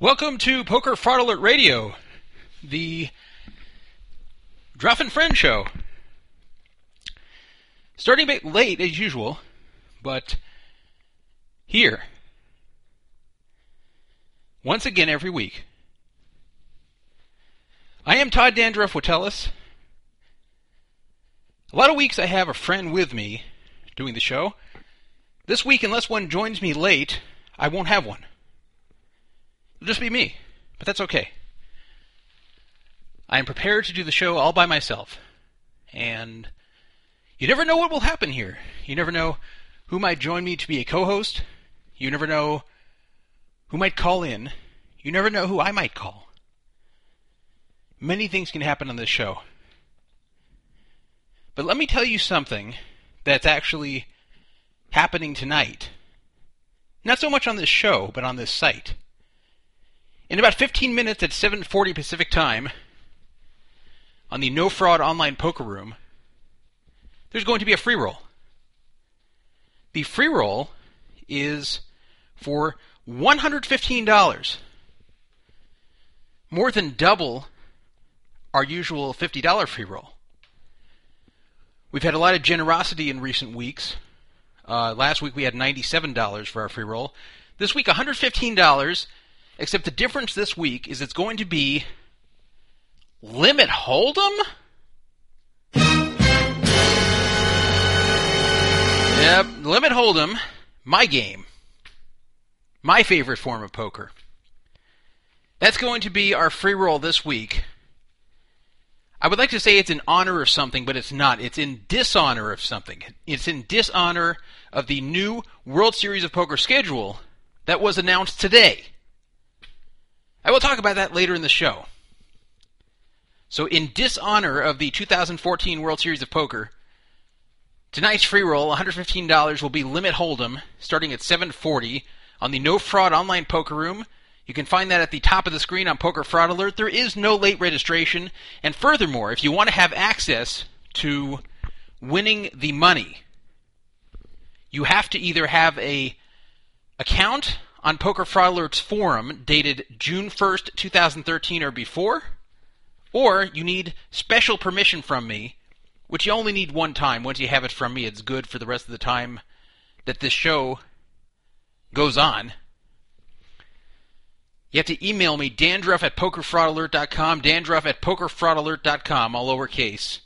Welcome to Poker Fraud Alert Radio, the Druff and Friend show. Starting a bit late as usual, but here, once again every week. I am Todd Dandruff Witteles. A lot of weeks I have a friend with me doing the show. This week, unless one joins me late, I won't have one. It'll just be me, but that's okay. I am prepared to do the show all by myself. And you never know what will happen here. You never know who might join me to be a co host. You never know who might call in. You never know who I might call. Many things can happen on this show. But let me tell you something that's actually happening tonight. Not so much on this show, but on this site. In about 15 minutes at 7:40 Pacific Time on the No Fraud Online Poker Room, there's going to be a free roll. The free roll is for $115. More than double our usual $50 free roll. We've had a lot of generosity in recent weeks. Uh, last week we had $97 for our free roll. This week $115 Except the difference this week is it's going to be limit hold'em. Yep, limit hold'em, my game, my favorite form of poker. That's going to be our free roll this week. I would like to say it's in honor of something, but it's not. It's in dishonor of something. It's in dishonor of the new World Series of Poker schedule that was announced today. I will talk about that later in the show. So, in dishonor of the 2014 World Series of Poker, tonight's free roll, $115, will be limit hold'em, starting at 7:40 on the No Fraud Online Poker Room. You can find that at the top of the screen on Poker Fraud Alert. There is no late registration, and furthermore, if you want to have access to winning the money, you have to either have a account on Poker Fraud Alert's forum dated June 1st, 2013 or before, or you need special permission from me, which you only need one time. Once you have it from me, it's good for the rest of the time that this show goes on. You have to email me, dandruff at pokerfraudalert.com, dandruff at pokerfraudalert.com, all lowercase.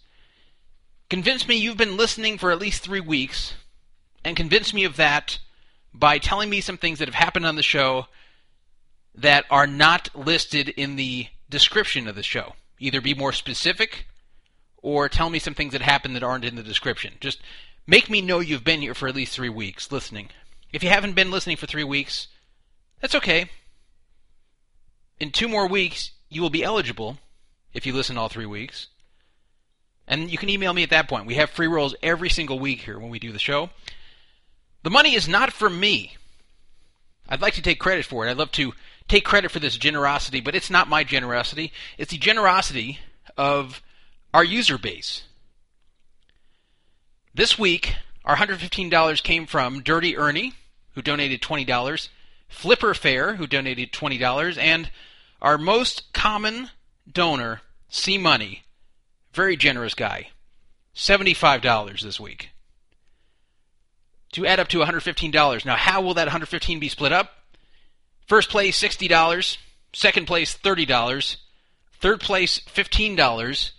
Convince me you've been listening for at least three weeks, and convince me of that by telling me some things that have happened on the show that are not listed in the description of the show. Either be more specific or tell me some things that happened that aren't in the description. Just make me know you've been here for at least three weeks listening. If you haven't been listening for three weeks, that's okay. In two more weeks, you will be eligible if you listen all three weeks. And you can email me at that point. We have free rolls every single week here when we do the show. The money is not from me. I'd like to take credit for it. I'd love to take credit for this generosity, but it's not my generosity. It's the generosity of our user base. This week, our $115 came from Dirty Ernie, who donated $20, Flipper Fair, who donated $20, and our most common donor, C Money, very generous guy, $75 this week. To add up to $115. Now, how will that 115 be split up? First place, $60. Second place, $30. Third place, $15.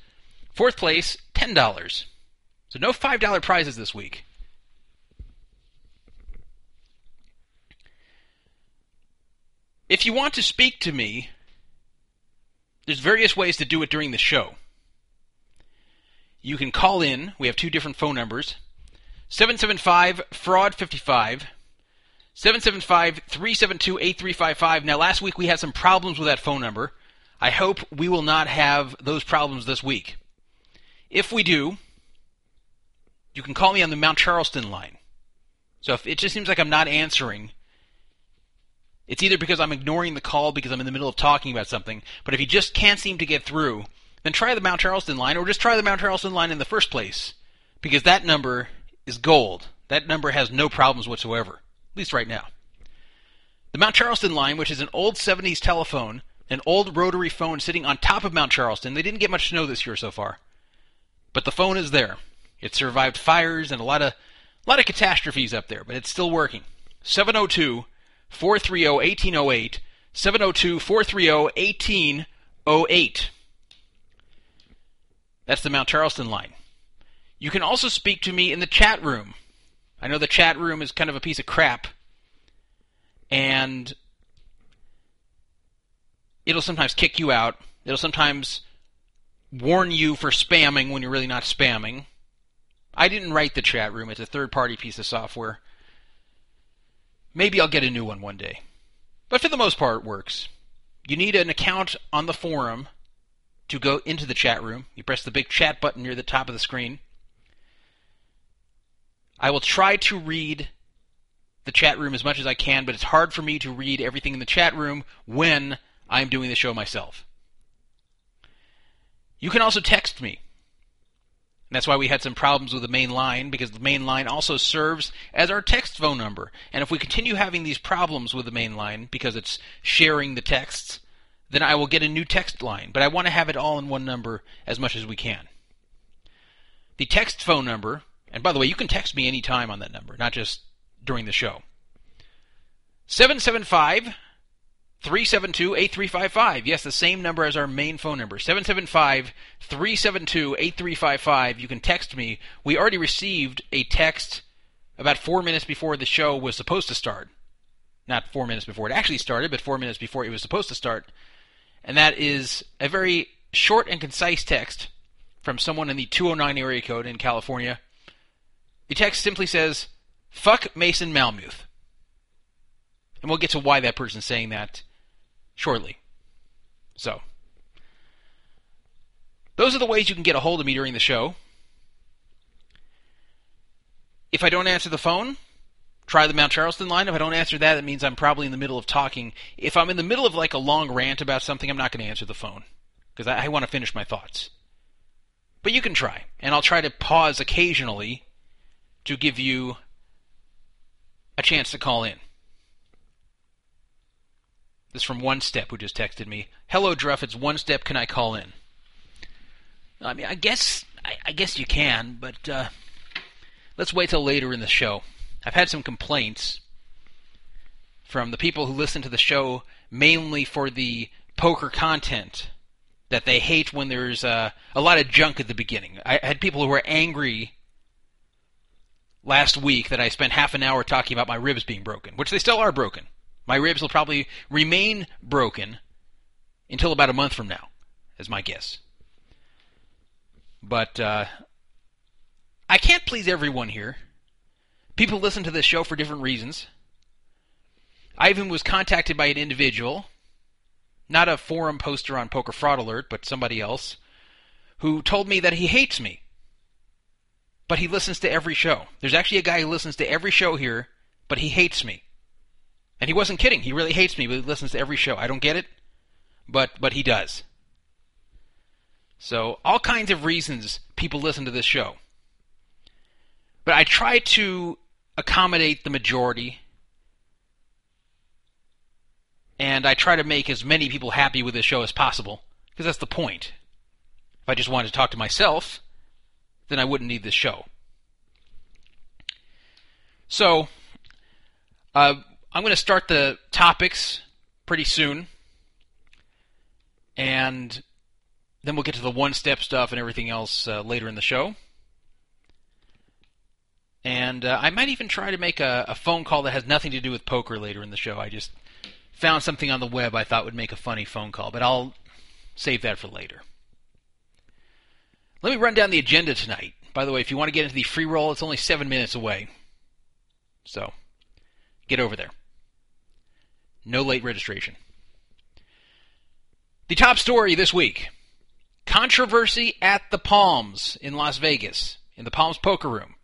Fourth place, $10. So no $5 prizes this week. If you want to speak to me, there's various ways to do it during the show. You can call in. We have two different phone numbers 775 fraud 55 775 372 8355. Now, last week we had some problems with that phone number. I hope we will not have those problems this week. If we do, you can call me on the Mount Charleston line. So if it just seems like I'm not answering, it's either because I'm ignoring the call because I'm in the middle of talking about something, but if you just can't seem to get through, then try the Mount Charleston line or just try the Mount Charleston line in the first place because that number is gold. That number has no problems whatsoever, at least right now. The Mount Charleston line, which is an old 70s telephone, an old rotary phone sitting on top of Mount Charleston. They didn't get much snow this year so far. But the phone is there. It survived fires and a lot of a lot of catastrophes up there, but it's still working. 702 430 1808 702 430 1808. That's the Mount Charleston line. You can also speak to me in the chat room. I know the chat room is kind of a piece of crap, and it'll sometimes kick you out. It'll sometimes warn you for spamming when you're really not spamming. I didn't write the chat room, it's a third party piece of software. Maybe I'll get a new one one day. But for the most part, it works. You need an account on the forum to go into the chat room. You press the big chat button near the top of the screen. I will try to read the chat room as much as I can, but it's hard for me to read everything in the chat room when I'm doing the show myself. You can also text me. And that's why we had some problems with the main line, because the main line also serves as our text phone number. And if we continue having these problems with the main line, because it's sharing the texts, then I will get a new text line. But I want to have it all in one number as much as we can. The text phone number, and by the way, you can text me anytime on that number, not just during the show. 775 372 8355. Yes, the same number as our main phone number. 775 372 8355. You can text me. We already received a text about four minutes before the show was supposed to start. Not four minutes before it actually started, but four minutes before it was supposed to start. And that is a very short and concise text from someone in the 209 area code in California. The text simply says, Fuck Mason Malmuth. And we'll get to why that person's saying that shortly. So, those are the ways you can get a hold of me during the show. If I don't answer the phone, try the Mount Charleston line. If I don't answer that, it means I'm probably in the middle of talking. If I'm in the middle of like a long rant about something, I'm not going to answer the phone because I, I want to finish my thoughts. But you can try, and I'll try to pause occasionally to give you a chance to call in. This is from One Step, who just texted me. Hello, Druff. It's One Step. Can I call in? I mean, I guess I, I guess you can, but uh, let's wait till later in the show. I've had some complaints from the people who listen to the show mainly for the poker content that they hate when there's uh, a lot of junk at the beginning. I had people who were angry last week that I spent half an hour talking about my ribs being broken, which they still are broken. My ribs will probably remain broken until about a month from now, is my guess. But uh, I can't please everyone here. People listen to this show for different reasons. I even was contacted by an individual, not a forum poster on Poker Fraud Alert, but somebody else, who told me that he hates me. But he listens to every show. There's actually a guy who listens to every show here, but he hates me. And he wasn't kidding. He really hates me, but he listens to every show. I don't get it, but but he does. So all kinds of reasons people listen to this show. But I try to accommodate the majority and I try to make as many people happy with this show as possible because that's the point. If I just wanted to talk to myself, then I wouldn't need this show. So, uh, I'm going to start the topics pretty soon, and then we'll get to the one step stuff and everything else uh, later in the show. And uh, I might even try to make a, a phone call that has nothing to do with poker later in the show. I just found something on the web I thought would make a funny phone call, but I'll save that for later. Let me run down the agenda tonight. By the way, if you want to get into the free roll, it's only seven minutes away. So, get over there. No late registration. The top story this week controversy at the Palms in Las Vegas, in the Palms Poker Room.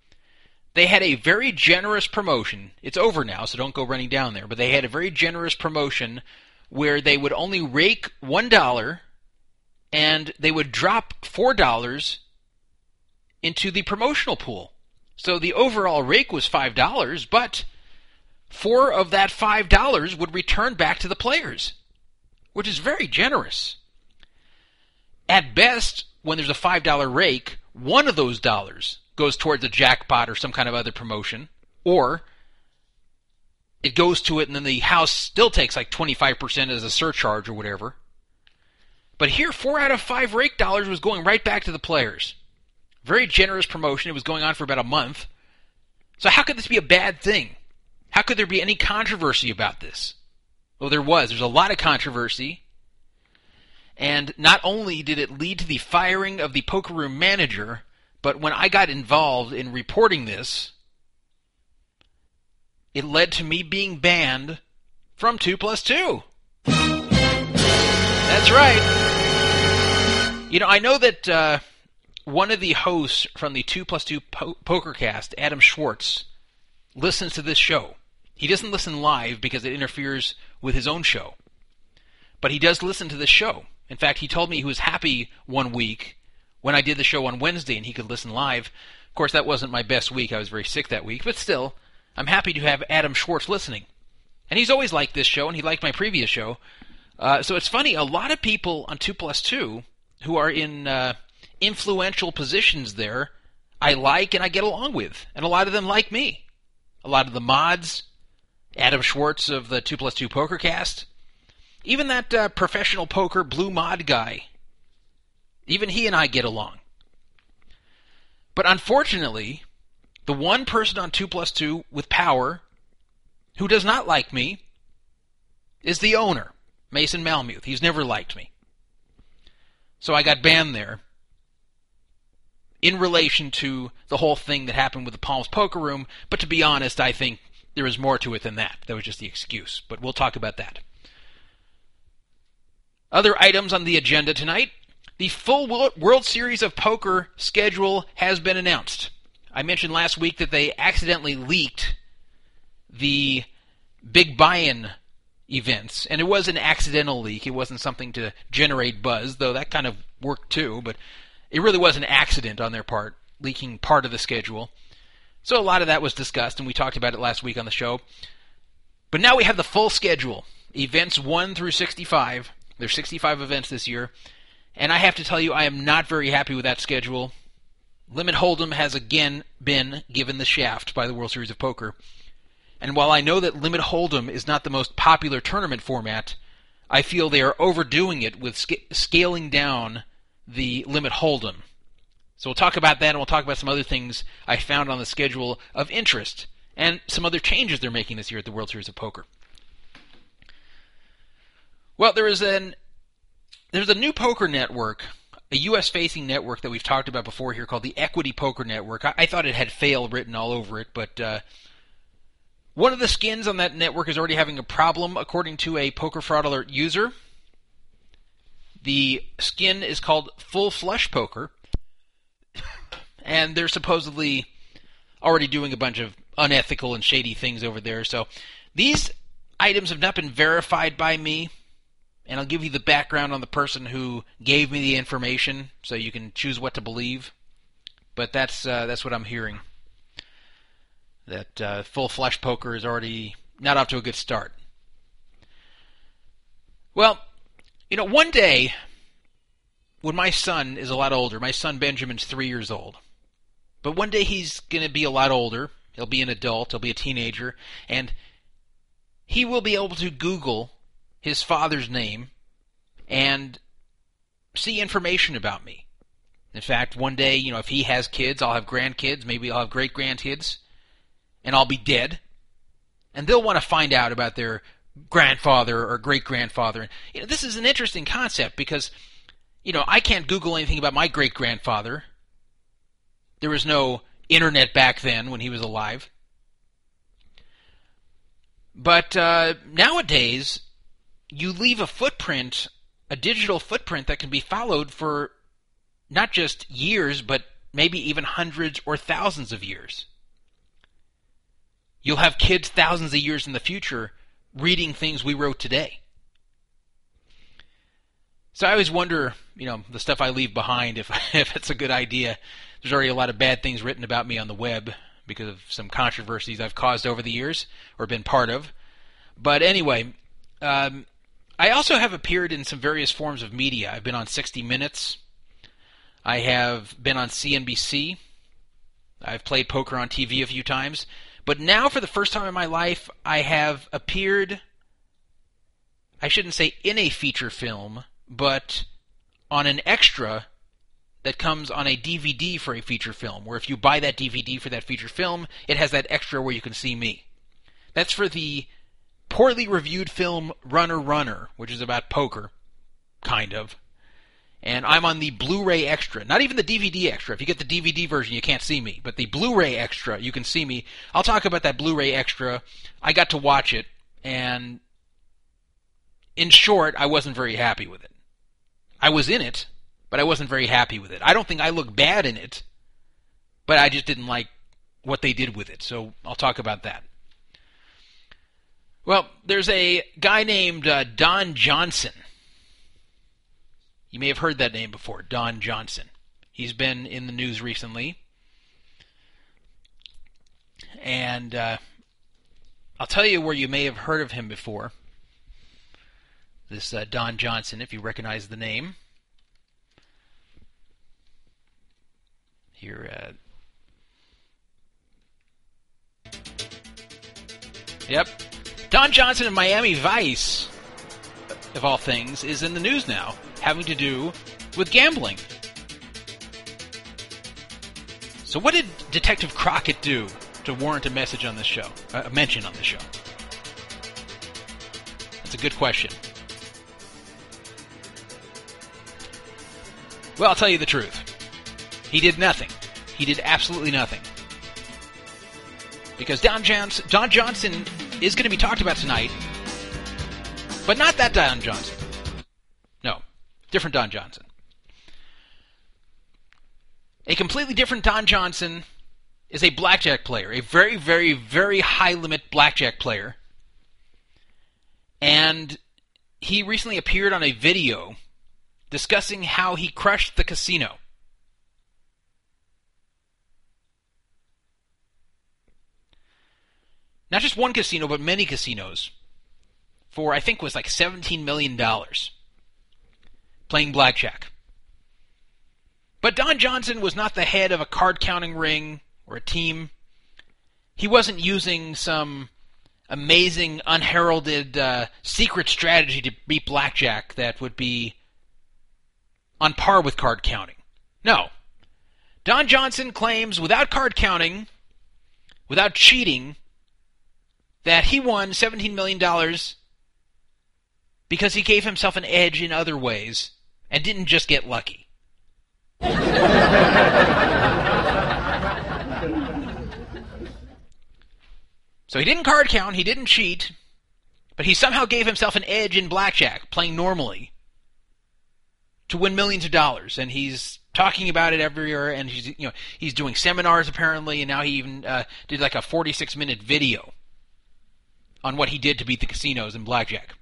They had a very generous promotion. It's over now, so don't go running down there. But they had a very generous promotion where they would only rake $1 and they would drop $4 into the promotional pool. So the overall rake was $5, but four of that $5 would return back to the players, which is very generous. At best, when there's a $5 rake, one of those dollars goes towards a jackpot or some kind of other promotion, or it goes to it and then the house still takes like 25% as a surcharge or whatever. But here, four out of five rake dollars was going right back to the players. Very generous promotion. It was going on for about a month. So, how could this be a bad thing? How could there be any controversy about this? Well, there was. There's a lot of controversy. And not only did it lead to the firing of the poker room manager, but when I got involved in reporting this, it led to me being banned from 2 plus 2. That's right. You know, I know that uh, one of the hosts from the 2 plus 2 po- PokerCast, Adam Schwartz, listens to this show. He doesn't listen live because it interferes with his own show. But he does listen to this show. In fact, he told me he was happy one week when I did the show on Wednesday and he could listen live. Of course, that wasn't my best week. I was very sick that week. But still, I'm happy to have Adam Schwartz listening. And he's always liked this show, and he liked my previous show. Uh, so it's funny, a lot of people on 2 plus 2 who are in uh, influential positions there, I like and I get along with. And a lot of them like me. A lot of the mods, Adam Schwartz of the 2 plus 2 Poker Cast, even that uh, professional poker blue mod guy, even he and I get along. But unfortunately, the one person on 2 plus 2 with power who does not like me is the owner, Mason Malmuth. He's never liked me. So I got banned there in relation to the whole thing that happened with the Palms Poker Room. But to be honest, I think there is more to it than that. That was just the excuse. But we'll talk about that. Other items on the agenda tonight. The full World Series of Poker schedule has been announced. I mentioned last week that they accidentally leaked the big buy-in events, and it was an accidental leak. It wasn't something to generate buzz, though that kind of worked too. But it really was an accident on their part, leaking part of the schedule. So a lot of that was discussed, and we talked about it last week on the show. But now we have the full schedule events 1 through 65. There's 65 events this year. And I have to tell you, I am not very happy with that schedule. Limit Hold'em has again been given the shaft by the World Series of Poker. And while I know that Limit Hold'em is not the most popular tournament format, I feel they are overdoing it with sc- scaling down the Limit Hold'em. So we'll talk about that and we'll talk about some other things I found on the schedule of interest and some other changes they're making this year at the World Series of Poker. Well, there is an there's a new poker network, a U.S. facing network that we've talked about before here called the Equity Poker Network. I, I thought it had fail written all over it, but uh, one of the skins on that network is already having a problem, according to a Poker Fraud Alert user. The skin is called Full Flush Poker, and they're supposedly already doing a bunch of unethical and shady things over there. So these items have not been verified by me, and I'll give you the background on the person who gave me the information, so you can choose what to believe. But that's uh, that's what I'm hearing. That uh, Full Flush Poker is already not off to a good start. Well, you know, one day when my son is a lot older, my son Benjamin's three years old. But one day he's going to be a lot older. He'll be an adult. He'll be a teenager. And he will be able to Google his father's name and see information about me. In fact, one day, you know, if he has kids, I'll have grandkids. Maybe I'll have great grandkids. And I'll be dead. And they'll want to find out about their grandfather or great grandfather. You know, this is an interesting concept because, you know, I can't Google anything about my great grandfather. There was no internet back then when he was alive. But uh, nowadays, you leave a footprint, a digital footprint that can be followed for not just years, but maybe even hundreds or thousands of years. You'll have kids thousands of years in the future reading things we wrote today. So I always wonder, you know, the stuff I leave behind, if if it's a good idea. There's already a lot of bad things written about me on the web because of some controversies I've caused over the years or been part of. But anyway, um, I also have appeared in some various forms of media. I've been on 60 Minutes. I have been on CNBC. I've played poker on TV a few times. But now, for the first time in my life, I have appeared, I shouldn't say in a feature film, but on an extra that comes on a DVD for a feature film, where if you buy that DVD for that feature film, it has that extra where you can see me. That's for the poorly reviewed film Runner Runner, which is about poker, kind of. And I'm on the Blu-ray extra, not even the DVD extra. If you get the DVD version, you can't see me, but the Blu-ray extra, you can see me. I'll talk about that Blu-ray extra. I got to watch it, and in short, I wasn't very happy with it. I was in it, but I wasn't very happy with it. I don't think I look bad in it, but I just didn't like what they did with it. So I'll talk about that. Well, there's a guy named uh, Don Johnson. You may have heard that name before, Don Johnson. He's been in the news recently. And uh, I'll tell you where you may have heard of him before. This uh, Don Johnson, if you recognize the name. Here, uh, Yep. Don Johnson of Miami Vice, of all things, is in the news now, having to do with gambling. So, what did Detective Crockett do to warrant a message on this show, uh, a mention on this show? That's a good question. Well, I'll tell you the truth. He did nothing. He did absolutely nothing. Because Don, Johnson, Don Johnson is going to be talked about tonight, but not that Don Johnson. Different Don Johnson. A completely different Don Johnson is a blackjack player, a very, very, very high limit blackjack player. And he recently appeared on a video discussing how he crushed the casino. Not just one casino, but many casinos for I think was like $17 million playing blackjack. But Don Johnson was not the head of a card counting ring or a team. He wasn't using some amazing, unheralded uh, secret strategy to beat blackjack that would be on par with card counting. No. Don Johnson claims without card counting, without cheating, that he won $17 million because he gave himself an edge in other ways and didn't just get lucky. so he didn't card count, he didn't cheat, but he somehow gave himself an edge in blackjack, playing normally, to win millions of dollars. And he's talking about it everywhere, and he's you know he's doing seminars apparently, and now he even uh, did like a 46 minute video on what he did to beat the casinos in blackjack.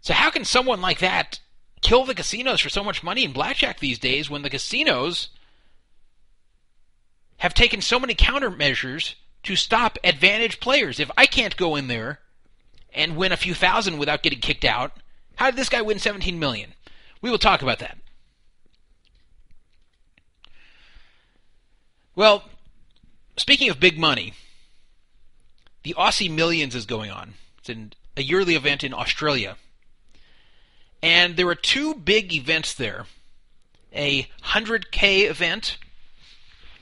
So how can someone like that kill the casinos for so much money in blackjack these days when the casinos have taken so many countermeasures to stop advantage players? If I can't go in there and win a few thousand without getting kicked out, how did this guy win 17 million? We will talk about that. Well, speaking of big money, the Aussie Millions is going on. It's a yearly event in Australia. And there were two big events there a 100K event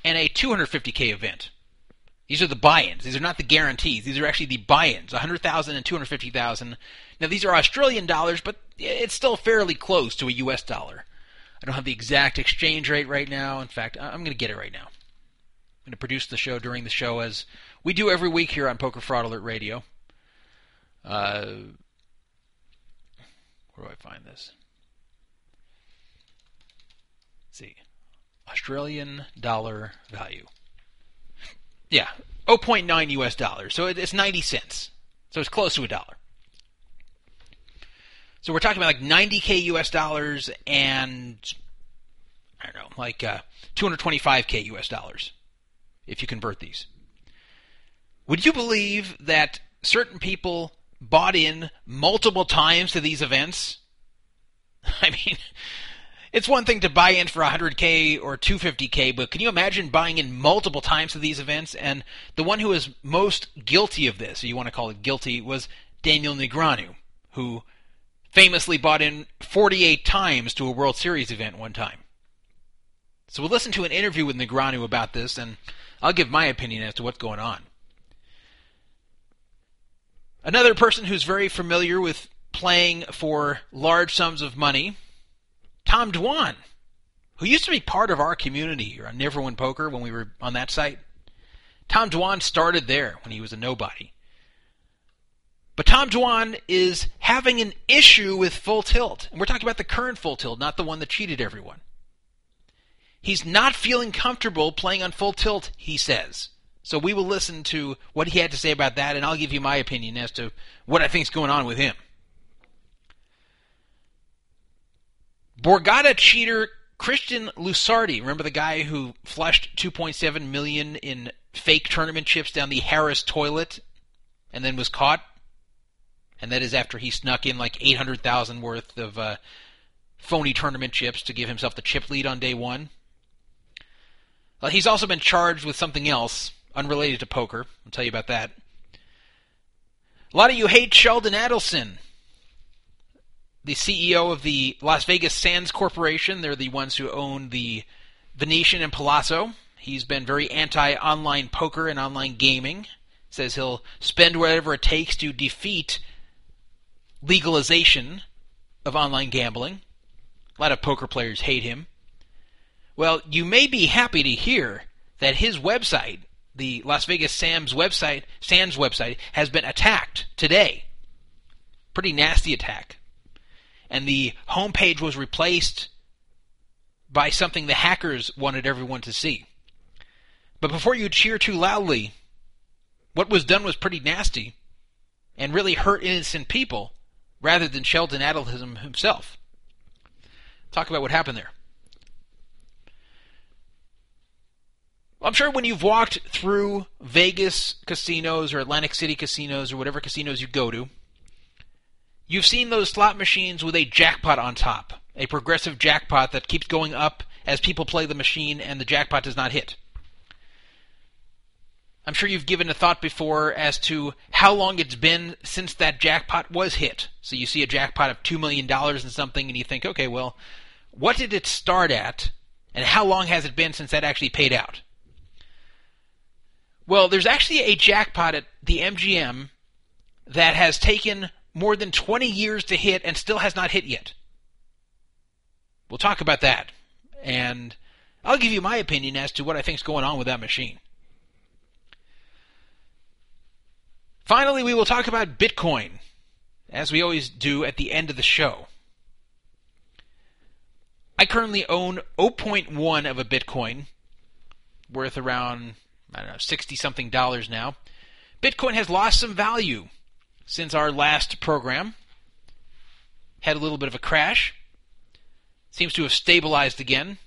and a 250K event. These are the buy-ins. These are not the guarantees. These are actually the buy-ins, 100,000 and 250,000. Now these are Australian dollars, but it's still fairly close to a US dollar. I don't have the exact exchange rate right now. In fact, I'm going to get it right now. I'm going to produce the show during the show as we do every week here on Poker Fraud Alert Radio. Uh, where do I find this? Let's see. Australian dollar value. Yeah, 0.9 US dollars. So it's 90 cents. So it's close to a dollar. So we're talking about like 90k US dollars and I don't know, like uh, 225k US dollars if you convert these. Would you believe that certain people bought in multiple times to these events? I mean, it's one thing to buy in for 100k or 250k, but can you imagine buying in multiple times to these events? And the one who was most guilty of this, you want to call it guilty, was Daniel Negreanu, who famously bought in 48 times to a World Series event one time. So we'll listen to an interview with Negreanu about this, and I'll give my opinion as to what's going on. Another person who's very familiar with playing for large sums of money, Tom Dwan, who used to be part of our community here on Never Win Poker when we were on that site. Tom Dwan started there when he was a nobody. But Tom Dwan is having an issue with full tilt. And we're talking about the current full tilt, not the one that cheated everyone. He's not feeling comfortable playing on full tilt, he says. So we will listen to what he had to say about that, and I'll give you my opinion as to what I think is going on with him. Borgata cheater Christian Lusardi, remember the guy who flushed 2.7 million in fake tournament chips down the Harrah's toilet and then was caught? And that is after he snuck in like 800,000 worth of uh, phony tournament chips to give himself the chip lead on day one. Well, he's also been charged with something else unrelated to poker. I'll tell you about that. A lot of you hate Sheldon Adelson, the CEO of the Las Vegas Sands Corporation. They're the ones who own the Venetian and Palazzo. He's been very anti online poker and online gaming. Says he'll spend whatever it takes to defeat legalization of online gambling. A lot of poker players hate him. Well, you may be happy to hear that his website the Las Vegas Sam's website, Sands website, has been attacked today. Pretty nasty attack. And the homepage was replaced by something the hackers wanted everyone to see. But before you cheer too loudly, what was done was pretty nasty and really hurt innocent people rather than Sheldon Adelson himself. Talk about what happened there. I'm sure when you've walked through Vegas casinos or Atlantic City casinos or whatever casinos you go to, you've seen those slot machines with a jackpot on top, a progressive jackpot that keeps going up as people play the machine and the jackpot does not hit. I'm sure you've given a thought before as to how long it's been since that jackpot was hit. So you see a jackpot of $2 million and something, and you think, okay, well, what did it start at, and how long has it been since that actually paid out? Well, there's actually a jackpot at the MGM that has taken more than 20 years to hit and still has not hit yet. We'll talk about that. And I'll give you my opinion as to what I think's going on with that machine. Finally, we will talk about Bitcoin, as we always do at the end of the show. I currently own 0.1 of a Bitcoin, worth around, I don't know, 60 something dollars now. Bitcoin has lost some value since our last program. Had a little bit of a crash. Seems to have stabilized again.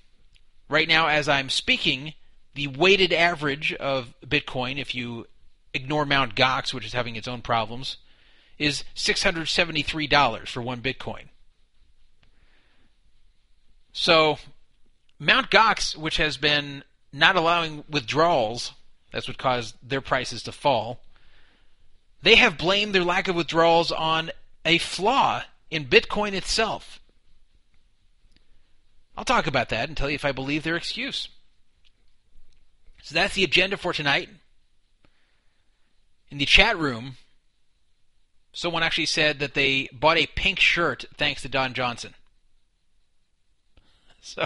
Right now, as I'm speaking, the weighted average of Bitcoin, if you ignore Mount Gox, which is having its own problems, is $673 for one Bitcoin. So, Mount Gox, which has been not allowing withdrawals, that's what caused their prices to fall, they have blamed their lack of withdrawals on a flaw in Bitcoin itself. I'll talk about that and tell you if I believe their excuse. So that's the agenda for tonight. In the chat room, someone actually said that they bought a pink shirt thanks to Don Johnson. So,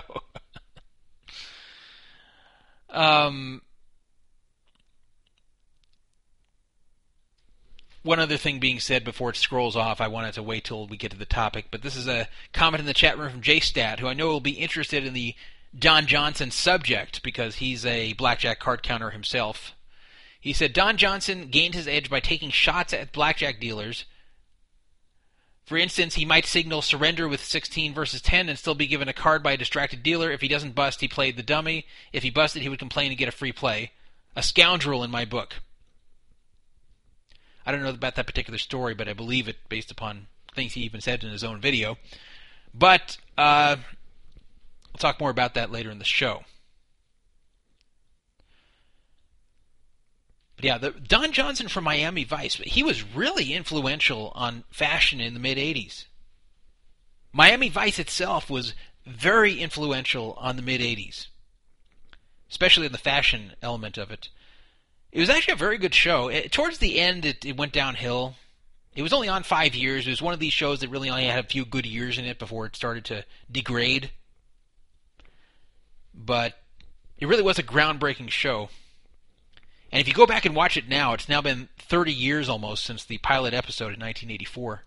um, one other thing being said before it scrolls off, I wanted to wait till we get to the topic, but this is a comment in the chat room from JStat, who I know will be interested in the Don Johnson subject because he's a blackjack card counter himself. He said Don Johnson gained his edge by taking shots at blackjack dealers. For instance, he might signal surrender with 16 versus 10 and still be given a card by a distracted dealer. If he doesn't bust, he played the dummy. If he busted, he would complain and get a free play. A scoundrel in my book. I don't know about that particular story, but I believe it based upon things he even said in his own video. But uh, I'll talk more about that later in the show. Yeah, the, Don Johnson from Miami Vice, he was really influential on fashion in the mid 80s. Miami Vice itself was very influential on the mid 80s, especially in the fashion element of it. It was actually a very good show. It, towards the end, it, it went downhill. It was only on five years. It was one of these shows that really only had a few good years in it before it started to degrade. But it really was a groundbreaking show. And if you go back and watch it now, it's now been 30 years almost since the pilot episode in 1984.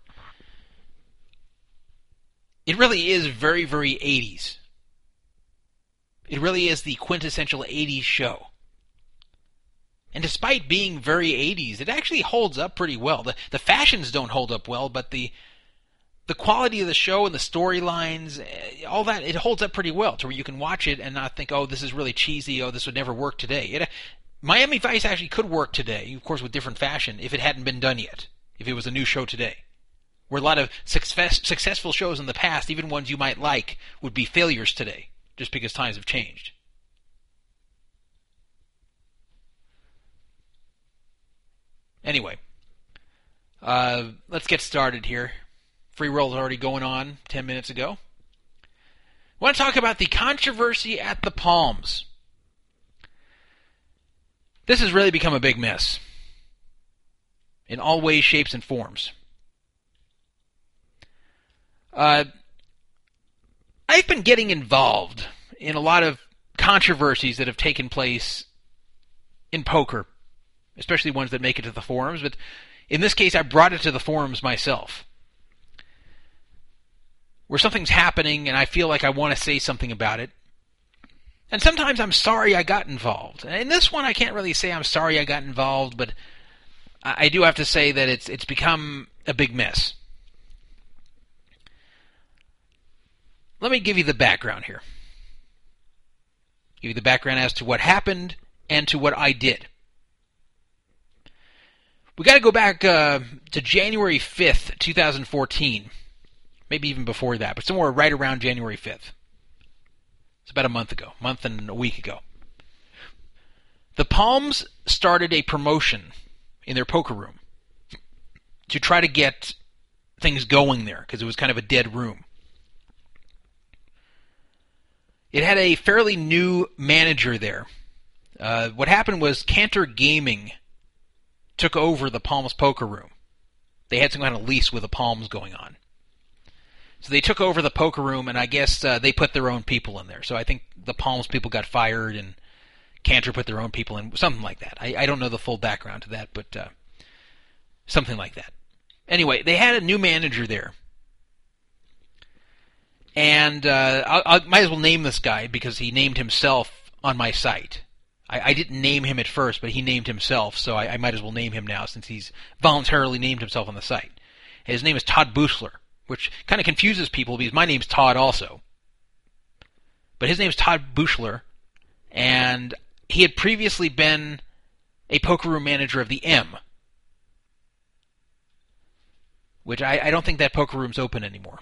It really is very, very 80s. It really is the quintessential 80s show. And despite being very 80s, it actually holds up pretty well. The, the fashions don't hold up well, but the the quality of the show and the storylines, eh, all that, it holds up pretty well to where you can watch it and not think, oh, this is really cheesy, oh, this would never work today. It, Miami Vice actually could work today, of course, with different fashion, if it hadn't been done yet, if it was a new show today. Where a lot of success, successful shows in the past, even ones you might like, would be failures today, just because times have changed. Anyway, uh, let's get started here. Free roll is already going on 10 minutes ago. I want to talk about the controversy at the Palms. This has really become a big mess in all ways, shapes, and forms. Uh, I've been getting involved in a lot of controversies that have taken place in poker, especially ones that make it to the forums. But in this case, I brought it to the forums myself. Where something's happening and I feel like I want to say something about it, and sometimes I'm sorry I got involved. In this one, I can't really say I'm sorry I got involved, but I do have to say that it's it's become a big mess. Let me give you the background here. Give you the background as to what happened and to what I did. We got to go back uh, to January 5th, 2014. Maybe even before that, but somewhere right around January 5th. It's about a month ago, month and a week ago. The Palms started a promotion in their poker room to try to get things going there because it was kind of a dead room. It had a fairly new manager there. Uh, what happened was Cantor Gaming took over the Palms poker room. They had some kind of lease with the Palms going on. So they took over the poker room, and I guess uh, they put their own people in there. So I think the Palms people got fired, and Cantor put their own people in, something like that. I, I don't know the full background to that, but uh, something like that. Anyway, they had a new manager there, and uh, I, I might as well name this guy because he named himself on my site. I, I didn't name him at first, but he named himself, so I, I might as well name him now since he's voluntarily named himself on the site. His name is Todd Buchler, which kind of confuses people because my name's Todd also. But his name's Todd Buchler, and he had previously been a poker room manager of the M, which I, I don't think that poker room's open anymore.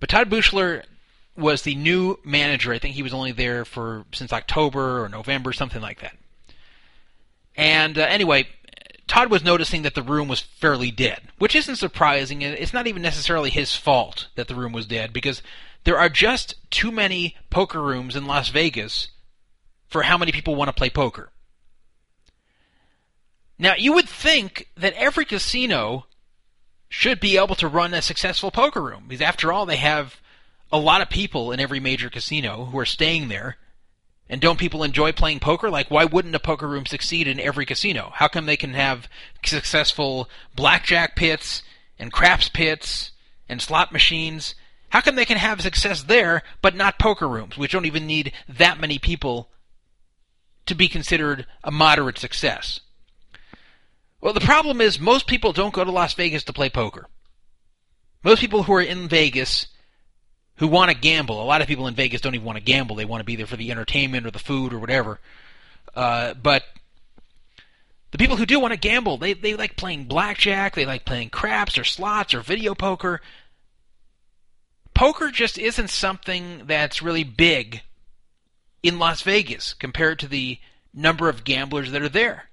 But Todd Buchler was the new manager. I think he was only there for since October or November, something like that. And uh, anyway, Todd was noticing that the room was fairly dead, which isn't surprising. And it's not even necessarily his fault that the room was dead because there are just too many poker rooms in Las Vegas for how many people want to play poker. Now, you would think that every casino should be able to run a successful poker room because, after all, they have a lot of people in every major casino who are staying there. And don't people enjoy playing poker? Like, why wouldn't a poker room succeed in every casino? How come they can have successful blackjack pits and craps pits and slot machines? How come they can have success there, but not poker rooms, which don't even need that many people to be considered a moderate success? Well, the problem is most people don't go to Las Vegas to play poker. Most people who are in Vegas who want to gamble. A lot of people in Vegas don't even want to gamble. They want to be there for the entertainment or the food or whatever. Uh, but the people who do want to gamble, they, they like playing blackjack, they like playing craps or slots or video poker. Poker just isn't something that's really big in Las Vegas compared to the number of gamblers that are there.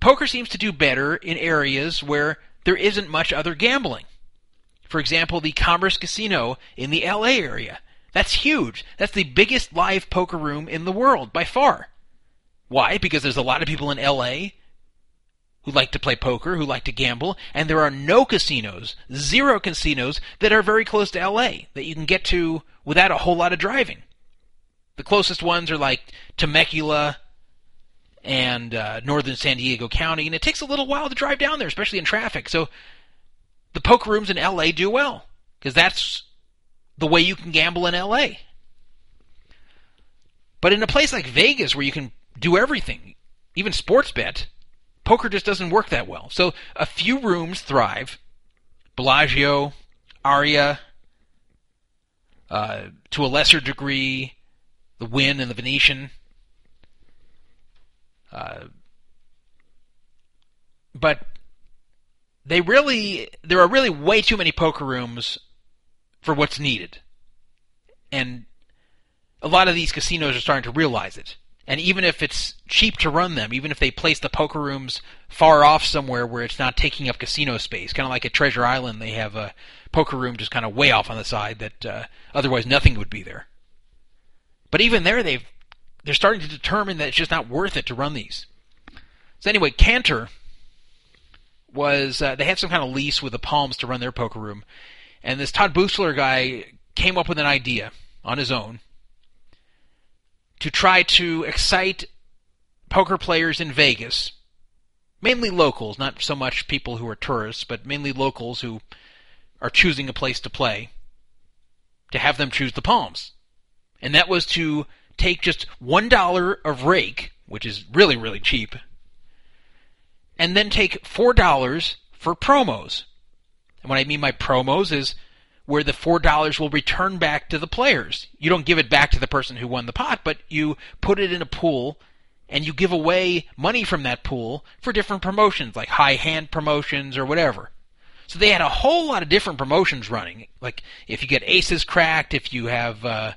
Poker seems to do better in areas where there isn't much other gambling. For example, the Commerce Casino in the LA area. That's huge. That's the biggest live poker room in the world by far. Why? Because there's a lot of people in LA who like to play poker, who like to gamble, and there are no casinos, zero casinos that are very close to LA that you can get to without a whole lot of driving. The closest ones are like Temecula and uh, northern San Diego County, and it takes a little while to drive down there, especially in traffic. So the poker rooms in LA do well because that's the way you can gamble in LA. But in a place like Vegas where you can do everything, even sports bet, poker just doesn't work that well. So a few rooms thrive. Bellagio, Aria, uh, to a lesser degree, the Wynn and the Venetian. Uh, but they really there are really way too many poker rooms for what's needed. And a lot of these casinos are starting to realize it. And even if it's cheap to run them, even if they place the poker rooms far off somewhere where it's not taking up casino space, kind of like at Treasure Island, they have a poker room just kind of way off on the side that uh, otherwise nothing would be there. But even there, they've they're starting to determine that it's just not worth it to run these. So anyway, Cantor was uh, they had some kind of lease with the Palms to run their poker room, and this Todd Buchler guy came up with an idea on his own to try to excite poker players in Vegas, mainly locals, not so much people who are tourists, but mainly locals who are choosing a place to play, to have them choose the Palms. And that was to take just $1 of rake, which is really, really cheap, and then take $4 for promos. And what I mean by promos is where the $4 will return back to the players. You don't give it back to the person who won the pot, but you put it in a pool and you give away money from that pool for different promotions, like high hand promotions or whatever. So they had a whole lot of different promotions running. Like if you get aces cracked, if you have uh,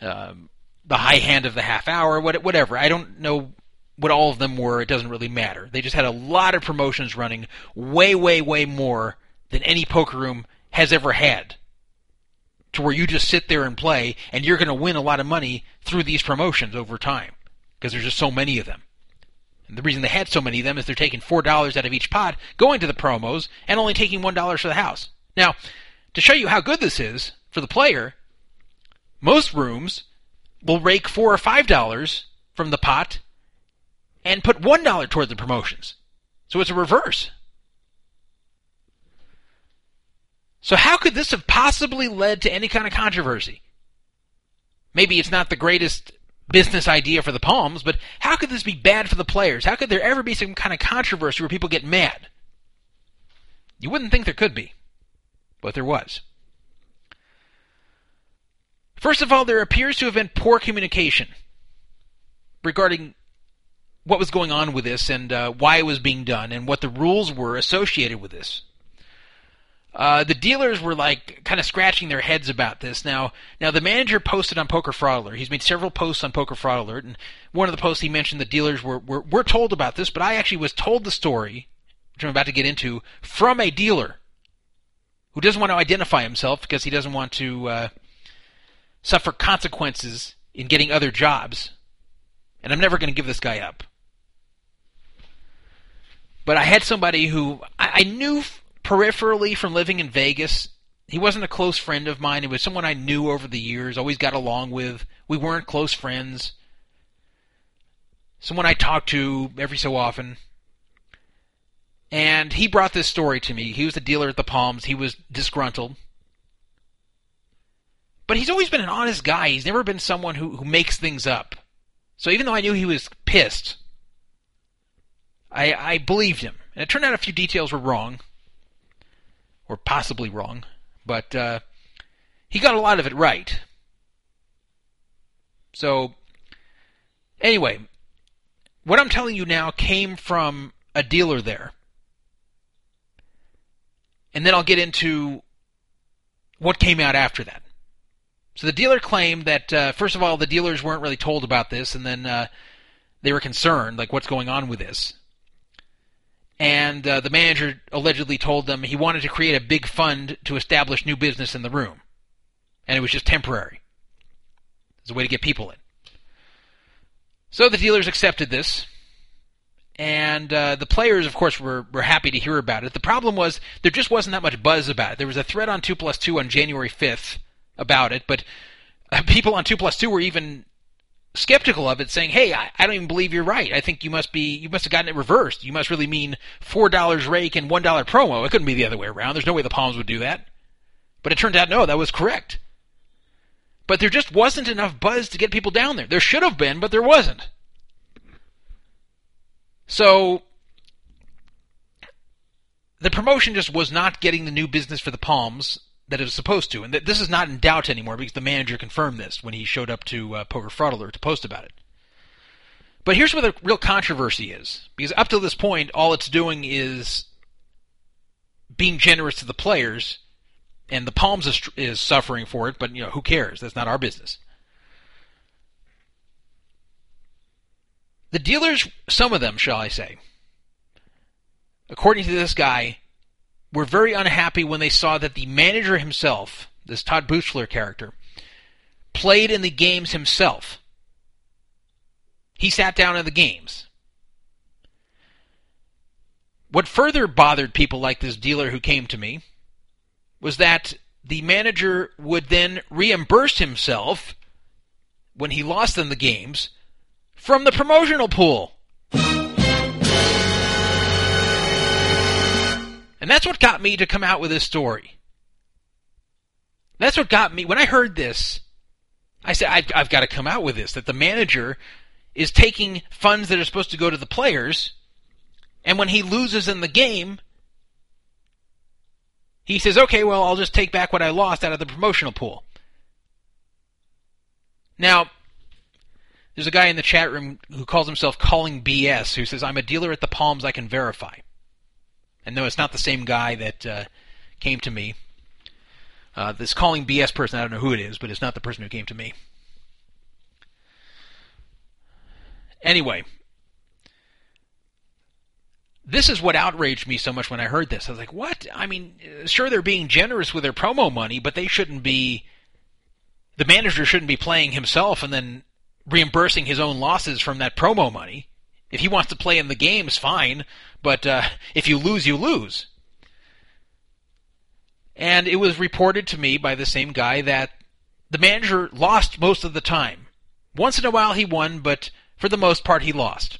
um, the high hand of the half hour, whatever. I don't know what all of them were. It doesn't really matter. They just had a lot of promotions running, way, way, way more than any poker room has ever had. To where you just sit there and play, and you're going to win a lot of money through these promotions over time because there's just so many of them. And the reason they had so many of them is they're taking four dollars out of each pot, going to the promos, and only taking one dollar for the house. Now, to show you how good this is for the player, most rooms will rake four or five dollars from the pot and put one dollar toward the promotions. So it's a reverse. So how could this have possibly led to any kind of controversy? Maybe it's not the greatest business idea for the Palms, but how could this be bad for the players? How could there ever be some kind of controversy where people get mad? You wouldn't think there could be, but there was. First of all, there appears to have been poor communication regarding what was going on with this and uh, why it was being done and what the rules were associated with this. Uh, the dealers were like kind of scratching their heads about this. Now, now the manager posted on Poker Fraud Alert. He's made several posts on Poker Fraud Alert, and one of the posts he mentioned the dealers were, were were told about this, but I actually was told the story, which I'm about to get into, from a dealer who doesn't want to identify himself because he doesn't want to uh, suffer consequences in getting other jobs. And I'm never going to give this guy up. But I had somebody who I, I knew peripherally from living in Vegas. He wasn't a close friend of mine. He was someone I knew over the years, always got along with. We weren't close friends. Someone I talked to every so often. And he brought this story to me. He was a dealer at the Palms. He was disgruntled. But he's always been an honest guy. He's never been someone who, who makes things up. So even though I knew he was pissed, I, I believed him. And it turned out a few details were wrong or possibly wrong, but uh, he got a lot of it right. So, anyway, what I'm telling you now came from a dealer there. And then I'll get into what came out after that. So the dealer claimed that, uh, first of all, the dealers weren't really told about this, and then uh, they were concerned, like, what's going on with this and uh, the manager allegedly told them he wanted to create a big fund to establish new business in the room, and it was just temporary. It's a way to get people in. So the dealers accepted this, and uh, the players, of course, were, were happy to hear about it. The problem was there just wasn't that much buzz about it. There was a thread on 2 plus 2 on January 5th about it, but uh, people on 2 plus 2 were even skeptical of it, saying, "Hey, I, I, don't even believe you're right. I think you must be you must have gotten it reversed. You must really mean four dollars rake and one dollar promo. It couldn't be the other way around. There's no way the Palms would do that." But it turned out no, that was correct. But there just wasn't enough buzz to get people down there. There should have been, but there wasn't. So the promotion just was not getting the new business for the Palms that it was supposed to, and that this is not in doubt anymore because the manager confirmed this when he showed up to uh, Poker Fraud Alert to post about it. But here's where the real controversy is, because up to this point, all it's doing is being generous to the players, and the Palms is, is suffering for it. But you know, who cares? That's not our business. The dealers, some of them, shall I say, according to this guy, were very unhappy when they saw that the manager himself, this Todd Buchler character, played in the games himself. He sat down in the games. What further bothered people like this dealer who came to me was that the manager would then reimburse himself when he lost in the games from the promotional pool. And that's what got me to come out with this story. That's what got me. When I heard this, I said, I've, I've got to come out with this that the manager is taking funds that are supposed to go to the players, and when he loses in the game, He says, okay, well, I'll just take back what I lost out of the promotional pool. Now, there's a guy in the chat room who calls himself Calling BS who says, I'm a dealer at the Palms I can verify. And no, it's not the same guy that uh, came to me. Uh, this Calling BS person, I don't know who it is, but it's not the person who came to me. Anyway, this is what outraged me so much when I heard this. I was like, what? I mean, sure, they're being generous with their promo money, but they shouldn't be. The manager shouldn't be playing himself and then reimbursing his own losses from that promo money. If he wants to play in the games, fine, but uh, if you lose, you lose. And it was reported to me by the same guy that the manager lost most of the time. Once in a while he won, but for the most part he lost.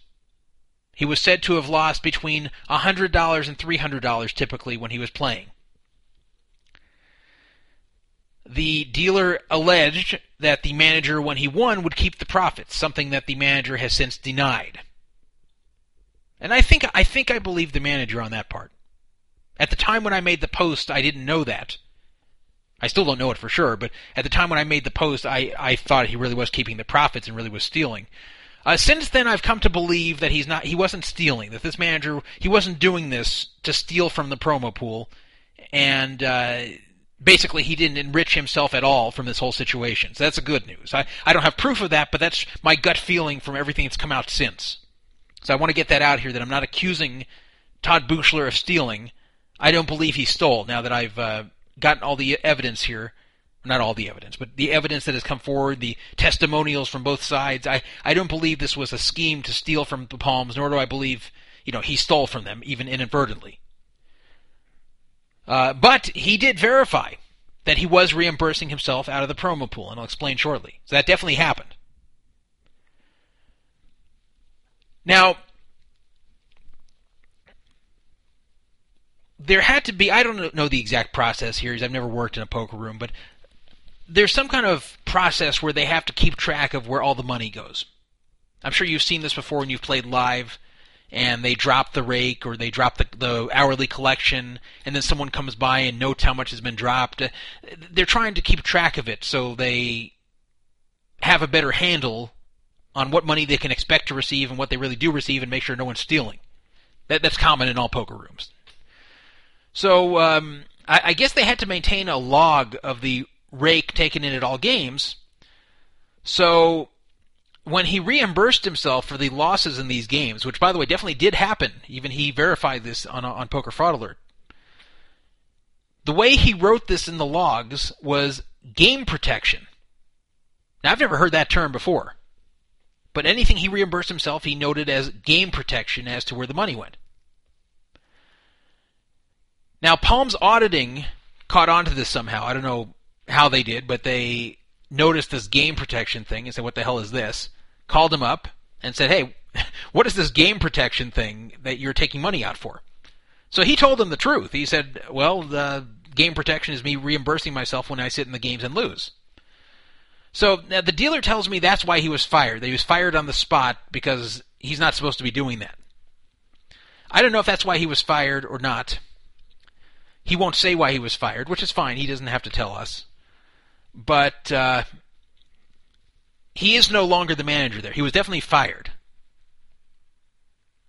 He was said to have lost between $100 and $300 typically when he was playing. The dealer alleged that the manager, when he won, would keep the profits, something that the manager has since denied. And I think I think I believe the manager on that part. At the time when I made the post, I didn't know that. I still don't know it for sure, but at the time when I made the post, I, I thought he really was keeping the profits and really was stealing. Uh, since then, I've come to believe that he's not. He wasn't stealing. That this manager he wasn't doing this to steal from the promo pool, and uh, basically he didn't enrich himself at all from this whole situation. So that's a good news. I I don't have proof of that, but that's my gut feeling from everything that's come out since. So I want to get that out here that I'm not accusing Todd Buchler of stealing. I don't believe he stole. Now that I've uh, gotten all the evidence here not all the evidence, but the evidence that has come forward, the testimonials from both sides. I, I don't believe this was a scheme to steal from the Palms, nor do I believe, you know, he stole from them, even inadvertently. Uh, but he did verify that he was reimbursing himself out of the promo pool, and I'll explain shortly. So that definitely happened. Now, there had to be, I don't know the exact process here, I've never worked in a poker room, but there's some kind of process where they have to keep track of where all the money goes. I'm sure you've seen this before when you've played live and they drop the rake or they drop the, the hourly collection and then someone comes by and notes how much has been dropped. They're trying to keep track of it so they have a better handle on what money they can expect to receive and what they really do receive and make sure no one's stealing. That, that's common in all poker rooms. So um, I, I guess they had to maintain a log of the rake taken in at all games. So when he reimbursed himself for the losses in these games, which by the way definitely did happen, even he verified this on on Poker Fraud Alert. The way he wrote this in the logs was game protection. Now I've never heard that term before. But anything he reimbursed himself, he noted as game protection as to where the money went. Now Palms auditing caught on to this somehow. I don't know how they did, but they noticed this game protection thing and said, "What the hell is this?" Called him up and said, "Hey, what is this game protection thing that you're taking money out for?" So he told them the truth. He said, "Well, the game protection is me reimbursing myself when I sit in the games and lose." So the dealer tells me that's why he was fired. That he was fired on the spot because he's not supposed to be doing that. I don't know if that's why he was fired or not. He won't say why he was fired, which is fine. He doesn't have to tell us but uh, he is no longer the manager there. He was definitely fired.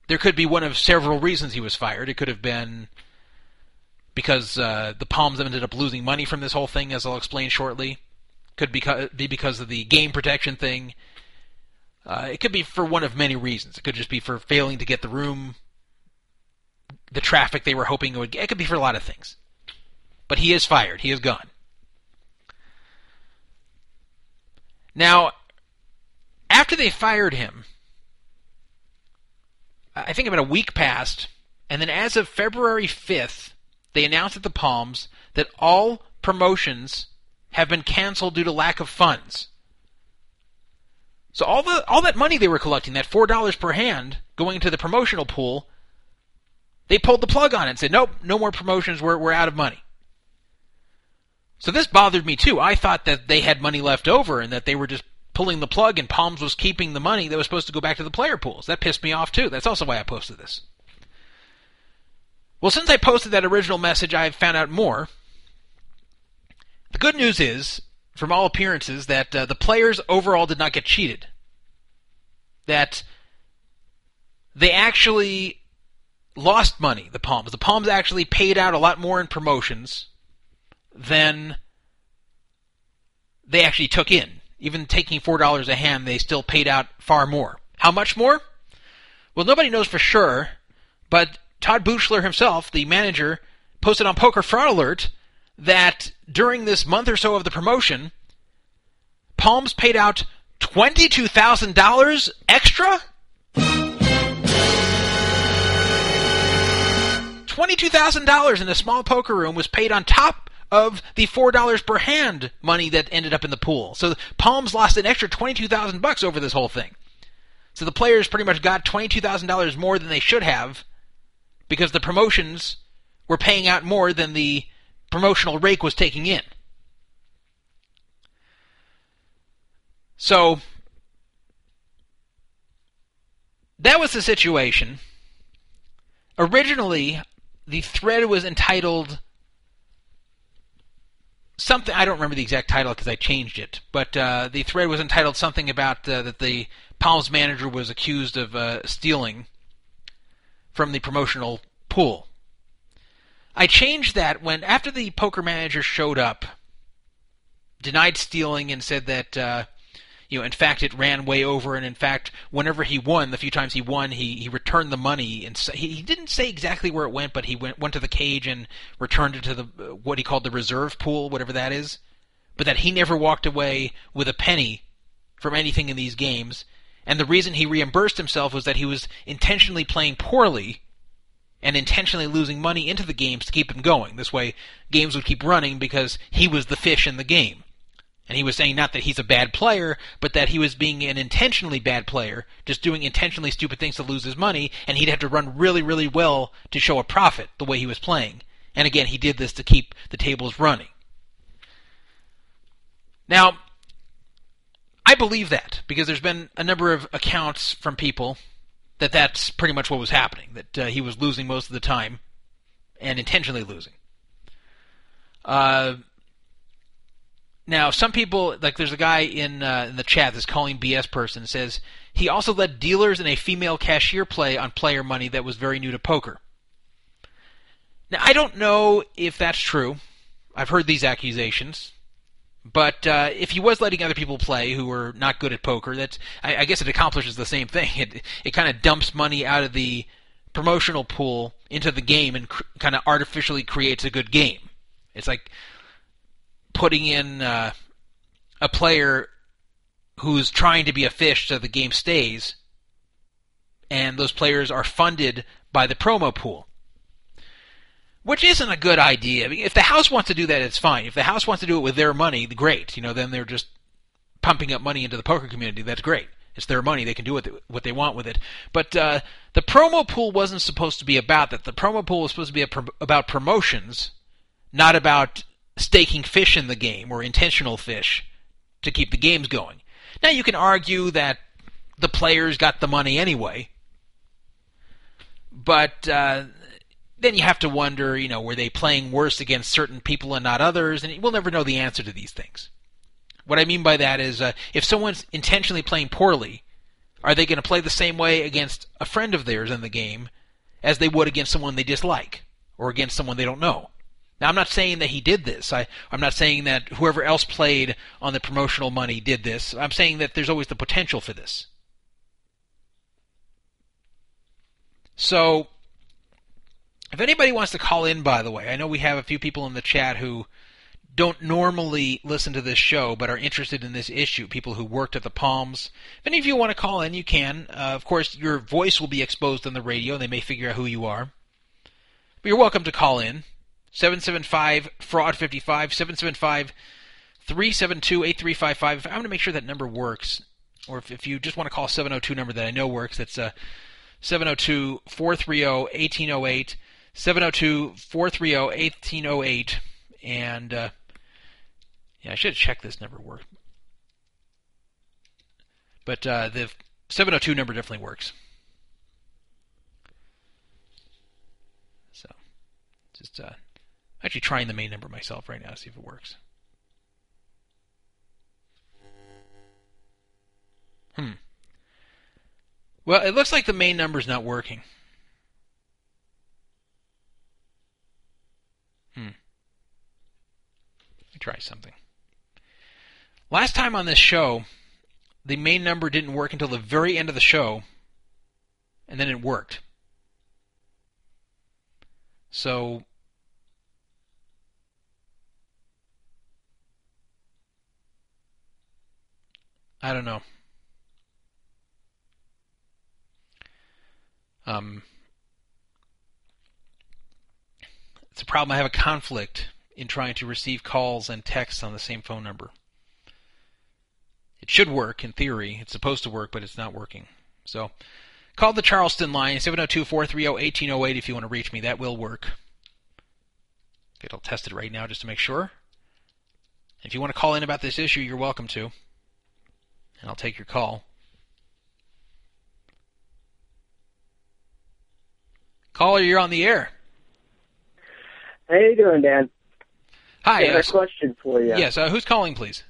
There could be one of several reasons he was fired. It could have been because uh, the Palms ended up losing money from this whole thing, as I'll explain shortly. Could be because of the game protection thing. Uh, it could be for one of many reasons. It could just be for failing to get the room, the traffic they were hoping it would get. It could be for a lot of things. But he is fired. He is gone. Now, after they fired him, I think about a week passed, and then as of February 5th, they announced at the Palms that all promotions have been canceled due to lack of funds. So all the all that money they were collecting, that four dollars per hand going into the promotional pool, they pulled the plug on it and said, Nope, no more promotions, we're we're out of money. So this bothered me too. I thought that they had money left over and that they were just pulling the plug and Palms was keeping the money that was supposed to go back to the player pools. That pissed me off too. That's also why I posted this. Well, since I posted that original message, I've found out more. The good news is, from all appearances, that uh, the players overall did not get cheated. That they actually lost money, the Palms. The Palms actually paid out a lot more in promotions than they actually took in. Even taking $4 a hand, they still paid out far more. How much more? Well, nobody knows for sure, but Todd Buchler himself, the manager, posted on Poker Fraud Alert that during this month or so of the promotion, Palms paid out $22,000 extra? $22,000 in a small poker room was paid on top of the $4 per hand money that ended up in the pool. So Palms lost an extra 22,000 bucks over this whole thing. So the players pretty much got $22,000 more than they should have because the promotions were paying out more than the promotional rake was taking in. So that was the situation. Originally, the thread was entitled something. I don't remember the exact title because I changed it, but uh, the thread was entitled something about uh, that the Palms manager was accused of uh, stealing from the promotional pool. I changed that when after the poker manager showed up, denied stealing and said that uh, you know in fact it ran way over and in fact whenever he won the few times he won he, he returned the money and so, he, he didn't say exactly where it went but he went went to the cage and returned it to the what he called the reserve pool whatever that is but that he never walked away with a penny from anything in these games. And the reason he reimbursed himself was that he was intentionally playing poorly and intentionally losing money into the games to keep them going. This way, games would keep running because he was the fish in the game. And he was saying not that he's a bad player, but that he was being an intentionally bad player, just doing intentionally stupid things to lose his money, and he'd have to run really, really well to show a profit the way he was playing. And again, he did this to keep the tables running. Now, I believe that because there's been a number of accounts from people that that's pretty much what was happening. That uh, he was losing most of the time, and intentionally losing. Uh, now, some people like there's a guy in uh, in the chat that's calling BS person says he also let dealers and a female cashier play on player money that was very new to poker. Now, I don't know if that's true. I've heard these accusations. But uh, if he was letting other people play who were not good at poker, that's I, I guess it accomplishes the same thing. It it kind of dumps money out of the promotional pool into the game and cr- kind of artificially creates a good game. It's like putting in uh, a player who's trying to be a fish so the game stays, and those players are funded by the promo pool which isn't a good idea. I mean, if the house wants to do that, it's fine. If the house wants to do it with their money, great. You know, then they're just pumping up money into the poker community. That's great. It's their money; they can do what they, what they want with it. But uh, the promo pool wasn't supposed to be about that. The promo pool was supposed to be about promotions, not about staking fish in the game or intentional fish to keep the games going. Now you can argue that the players got the money anyway, but uh, then you have to wonder, you know, were they playing worse against certain people and not others? And we'll never know the answer to these things. What I mean by that is, uh, if someone's intentionally playing poorly, are they going to play the same way against a friend of theirs in the game as they would against someone they dislike or against someone they don't know? Now, I'm not saying that he did this. I, I'm not saying that whoever else played on the promotional money did this. I'm saying that there's always the potential for this. So, if anybody wants to call in, by the way, I know we have a few people in the chat who don't normally listen to this show but are interested in this issue, people who worked at the Palms. If any of you want to call in, you can. Uh, of course, your voice will be exposed on the radio, and they may figure out who you are. But you're welcome to call in. 775 fraud 55 775 372 8355. I'm going to make sure that number works. Or if, if you just want to call 702 number that I know works, that's uh, 702 430 1808. 702 430 1808. And, uh, yeah, I should have checked this number worked. But uh, the 702 number definitely works. So Just uh, actually trying the main number myself right now to see if it works. Hmm. Well, it looks like the main number's not working. Hmm. Let try something. Last time on this show, the main number didn't work until the very end of the show, and then it worked. So I don't know. Um, it's a problem. I have a conflict in trying to receive calls and texts on the same phone number. It should work in theory. It's supposed to work, but it's not working. So, call the Charleston line 702-430-1808 if you want to reach me. That will work. Okay, I'll test it right now just to make sure. If you want to call in about this issue, you're welcome to. And I'll take your call. Caller, you're on the air. How you doing, Dan? Hi. I have uh, a question for you. Yes, uh, who's calling, please?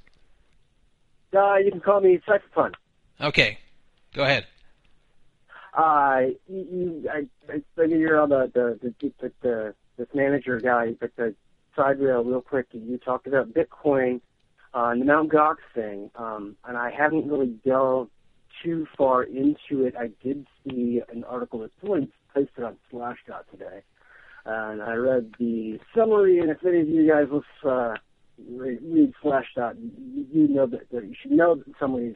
Uh, you can call me Cypherpun. Okay, go ahead. Uh, you, you, I, I figure you're on the the the, the, the this manager guy, but the side rail real quick. You talked about Bitcoin uh, and the Mount Gox thing, um, and I haven't really delved too far into it. I did see an article that someone posted on Slashdot today, and I read the summary. And if any of you guys was uh, read, read Slashdot, you, you know that, that you should know that summaries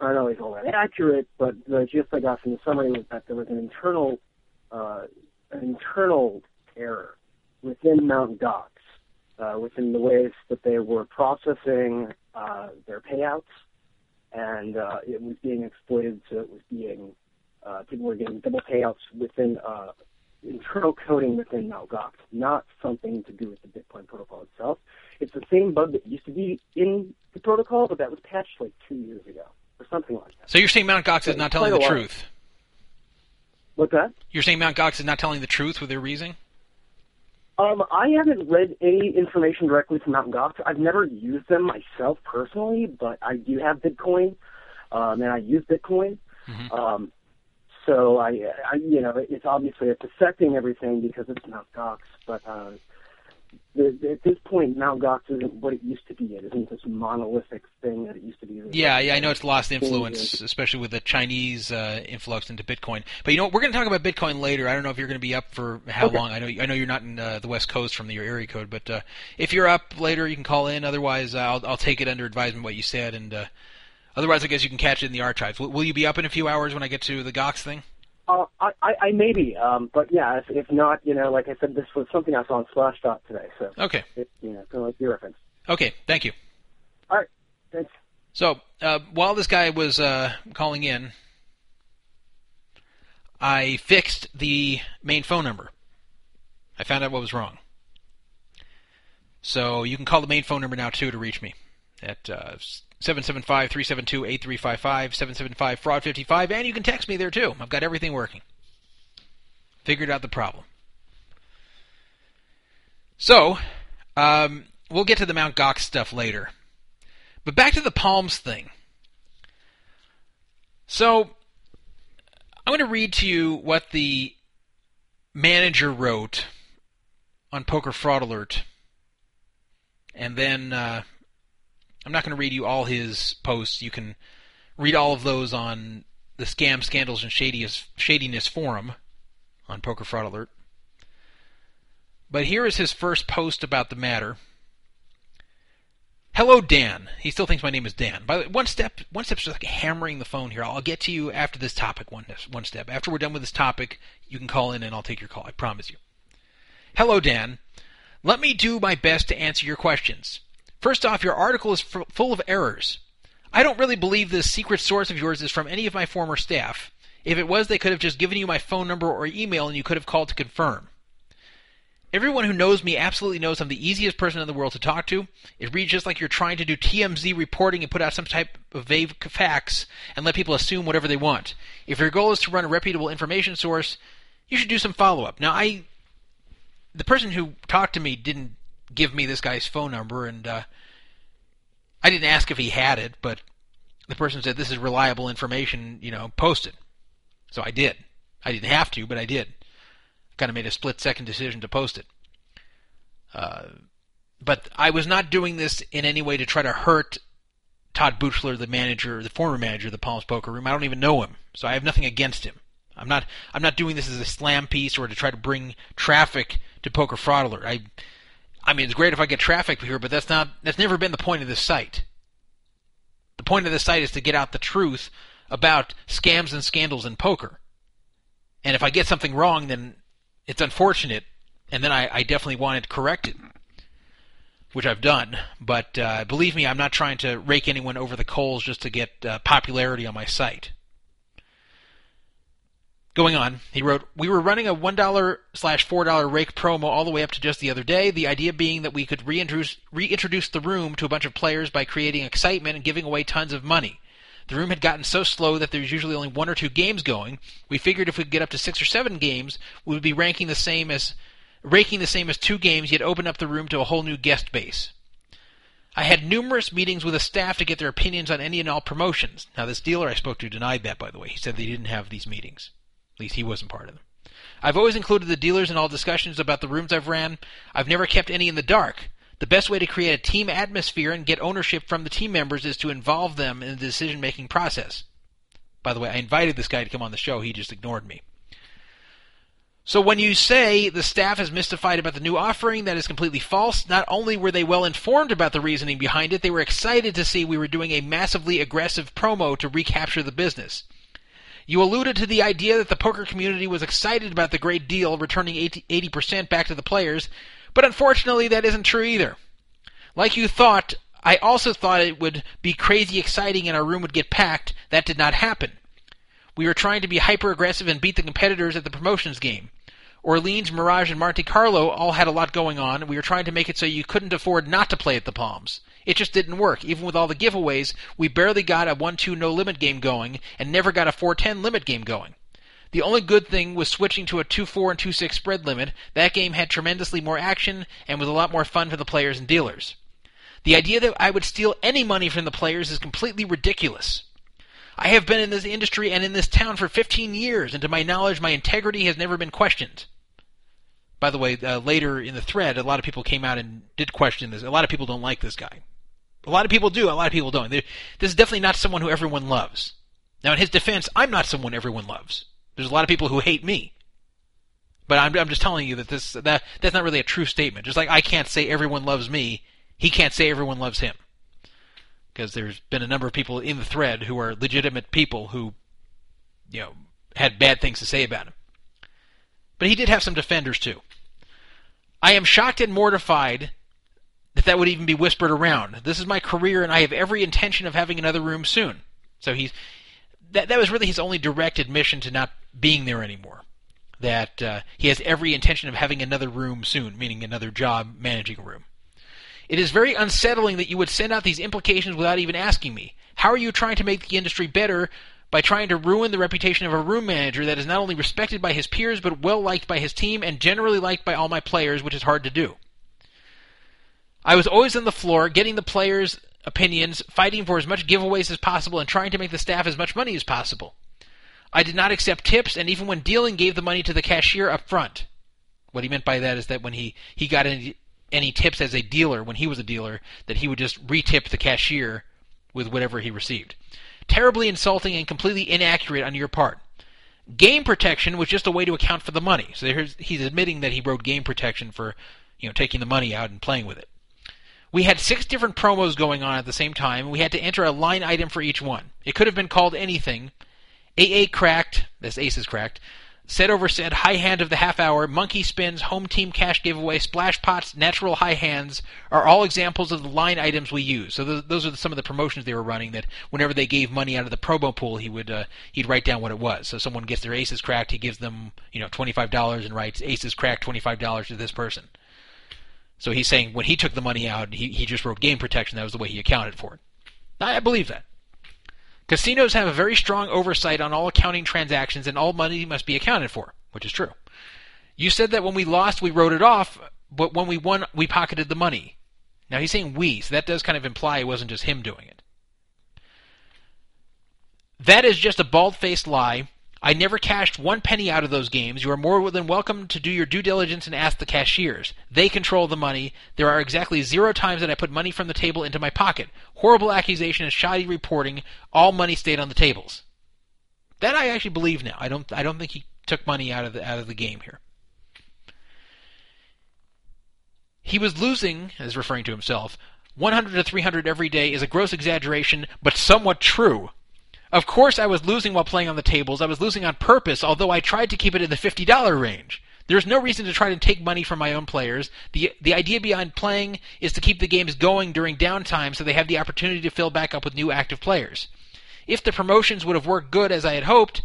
aren't always all that accurate. But the gist I got from the summary was that there was an internal uh, an internal error within Mount Gox, uh, within the ways that they were processing uh, their payouts, and uh, it was being exploited. So it was being uh, people were getting double payouts within uh, internal coding within Mt. Gox, not something to do with the Bitcoin protocol itself. It's the same bug that used to be in the protocol, but that was patched like two years ago or something like that. So you're saying Mount Gox is not telling the while. truth? What's that? You're saying Mount Gox is not telling the truth with their reasoning? Um, I haven't read any information directly from Mt. Gox. I've never used them myself personally, but I do have Bitcoin, um, and I use Bitcoin. Mhm. Um, so I, I, you know, it's obviously it's affecting everything because it's Mt. Gox, but uh, the, the, at this point, Mt. Gox isn't what it used to be. It isn't this monolithic thing that it used to be. Yeah, yeah, I know it's lost influence, especially with the Chinese uh, influx into Bitcoin. But you know, what? we're going to talk about Bitcoin later. I don't know if you're going to be up for how Okay. long. I know, I know you're not in uh, the West Coast from the, your area code, but uh, if you're up later, you can call in. Otherwise, uh, I'll, I'll take it under advisement what you said, and uh, otherwise, I guess you can catch it in the archives. Will, will you be up in a few hours when I get to the Gox thing? Uh, I, I, I may be, um, but yeah, if, if not, you know, like I said, this was something I saw on Slashdot today, so Okay, it, you know, kind of like your reference. okay, thank you. All right, thanks. So uh, while this guy was uh, calling in, I fixed the main phone number. I found out what was wrong. So you can call the main phone number now too to reach me at uh, 775-372-8355, 775-fraud55, and you can text me there too. I've got everything working. Figured out the problem. So, um, we'll get to the Mount Gox stuff later. But back to the Palms thing. So, I'm going to read to you what the manager wrote on Poker Fraud Alert. And then uh, I'm not going to read you all his posts. You can read all of those on the Scam, Scandals, and Shadiness, Shadiness forum on Poker Fraud Alert. But here is his first post about the matter. Hello, Dan. He still thinks my name is Dan. By the way, one step, one step's just like hammering the phone here. I'll get to you after this topic. One, one step. After we're done with this topic, you can call in and I'll take your call. I promise you. Hello, Dan. Let me do my best to answer your questions. First off, your article is f- full of errors. I don't really believe this secret source of yours is from any of my former staff. If it was, they could have just given you my phone number or email and you could have called to confirm. Everyone who knows me absolutely knows I'm the easiest person in the world to talk to. It reads just like you're trying to do TMZ reporting and put out some type of vague facts and let people assume whatever they want. If your goal is to run a reputable information source, you should do some follow up. Now, I the person who talked to me didn't give me this guy's phone number, and uh, I didn't ask if he had it, but the person said this is reliable information. You know, post it. So I did. I didn't have to, but I did. Kind of made a split second decision to post it. Uh, but I was not doing this in any way to try to hurt Todd Buchler, the manager, the former manager of the Palms Poker Room. I don't even know him, so I have nothing against him. I'm not. I'm not doing this as a slam piece or to try to bring traffic to Poker Fraud Alert. I. I mean, it's great if I get traffic here, but that's not. That's never been the point of this site. The point of this site is to get out the truth about scams and scandals in poker. And if I get something wrong, then it's unfortunate, and then I, I definitely want it corrected, which I've done. But uh, believe me, I'm not trying to rake anyone over the coals just to get uh, popularity on my site. Going on, he wrote, We were running a $1 slash $4 rake promo all the way up to just the other day, the idea being that we could reintroduce, reintroduce the room to a bunch of players by creating excitement and giving away tons of money. The room had gotten so slow that there was usually only one or two games going. We figured if we could get up to six or seven games, we would be ranking the same as raking the same as two games, yet open up the room to a whole new guest base. I had numerous meetings with the staff to get their opinions on any and all promotions. Now, this dealer I spoke to denied that, by the way. He said they didn't have these meetings. At least he wasn't part of them. I've always included the dealers in all discussions about the rooms I've ran. I've never kept any in the dark. The best way to create a team atmosphere and get ownership from the team members is to involve them in the decision making process. By the way, I invited this guy to come on the show. He just ignored me. So when you say the staff is mystified about the new offering, that is completely false. Not only were they well informed about the reasoning behind it, they were excited to see we were doing a massively aggressive promo to recapture the business. You alluded to the idea that the poker community was excited about the great deal returning 80% back to the players, but unfortunately that isn't true either. Like you thought, I also thought it would be crazy exciting and our room would get packed. That did not happen. We were trying to be hyper aggressive and beat the competitors at the promotions game. Orleans, Mirage, and Monte Carlo all had a lot going on, we were trying to make it so you couldn't afford not to play at the Palms. It just didn't work. Even with all the giveaways, we barely got a 1 2 no limit game going, and never got a 4 10 limit game going. The only good thing was switching to a 2 4 and 2 6 spread limit. That game had tremendously more action and was a lot more fun for the players and dealers. The idea that I would steal any money from the players is completely ridiculous. I have been in this industry and in this town for 15 years, and to my knowledge, my integrity has never been questioned. By the way, uh, later in the thread, a lot of people came out and did question this. A lot of people don't like this guy. A lot of people do, a lot of people don't. They're, this is definitely not someone who everyone loves. Now, in his defense, I'm not someone everyone loves. There's a lot of people who hate me. But I'm, I'm just telling you that this that that's not really a true statement. Just like I can't say everyone loves me, he can't say everyone loves him because there's been a number of people in the thread who are legitimate people who, you know, had bad things to say about him. But he did have some defenders too. I am shocked and mortified that that would even be whispered around. This is my career, and I have every intention of having another room soon. So he's that that was really his only direct admission to not being there anymore. That uh, he has every intention of having another room soon, meaning another job managing a room. It is very unsettling that you would send out these implications without even asking me. How are you trying to make the industry better by trying to ruin the reputation of a room manager that is not only respected by his peers but well liked by his team and generally liked by all my players, which is hard to do? I was always on the floor, getting the players' opinions, fighting for as much giveaways as possible, and trying to make the staff as much money as possible. I did not accept tips, and even when dealing, gave the money to the cashier up front. What he meant by that is that when he, he got any, any tips as a dealer, when he was a dealer, that he would just retip the cashier with whatever he received. Terribly insulting and completely inaccurate on your part. Game protection was just a way to account for the money. So he's admitting that he wrote game protection for, you know, taking the money out and playing with it. We had six different promos going on at the same time, and we had to enter a line item for each one. It could have been called anything. AA cracked, this ace is cracked, Set over set high hand of the half hour, monkey spins, home team cash giveaway, splash pots, natural high hands are all examples of the line items we use. So those, those are some of the promotions they were running. That whenever they gave money out of the promo pool, he would uh, he'd write down what it was. So someone gets their aces cracked, he gives them you know twenty five dollars and writes aces cracked twenty five dollars to this person. So he's saying when he took the money out, he he just wrote game protection. That was the way he accounted for it. I believe that. Casinos have a very strong oversight on all accounting transactions and all money must be accounted for, which is true. You said that when we lost, we wrote it off, but when we won, we pocketed the money. Now he's saying we, so that does kind of imply it wasn't just him doing it. That is just a bald faced lie. I never cashed one penny out of those games. You are more than welcome to do your due diligence and ask the cashiers. They control the money. There are exactly zero times that I put money from the table into my pocket. Horrible accusation and shoddy reporting. All money stayed on the tables. That I actually believe now. I don't. I don't think he took money out of the out of the game here. He was losing, as referring to himself, 100 to 300 every day is a gross exaggeration, but somewhat true. Of course, I was losing while playing on the tables. I was losing on purpose, although I tried to keep it in the $50 range. There's no reason to try to take money from my own players. The, the idea behind playing is to keep the games going during downtime so they have the opportunity to fill back up with new active players. If the promotions would have worked good as I had hoped,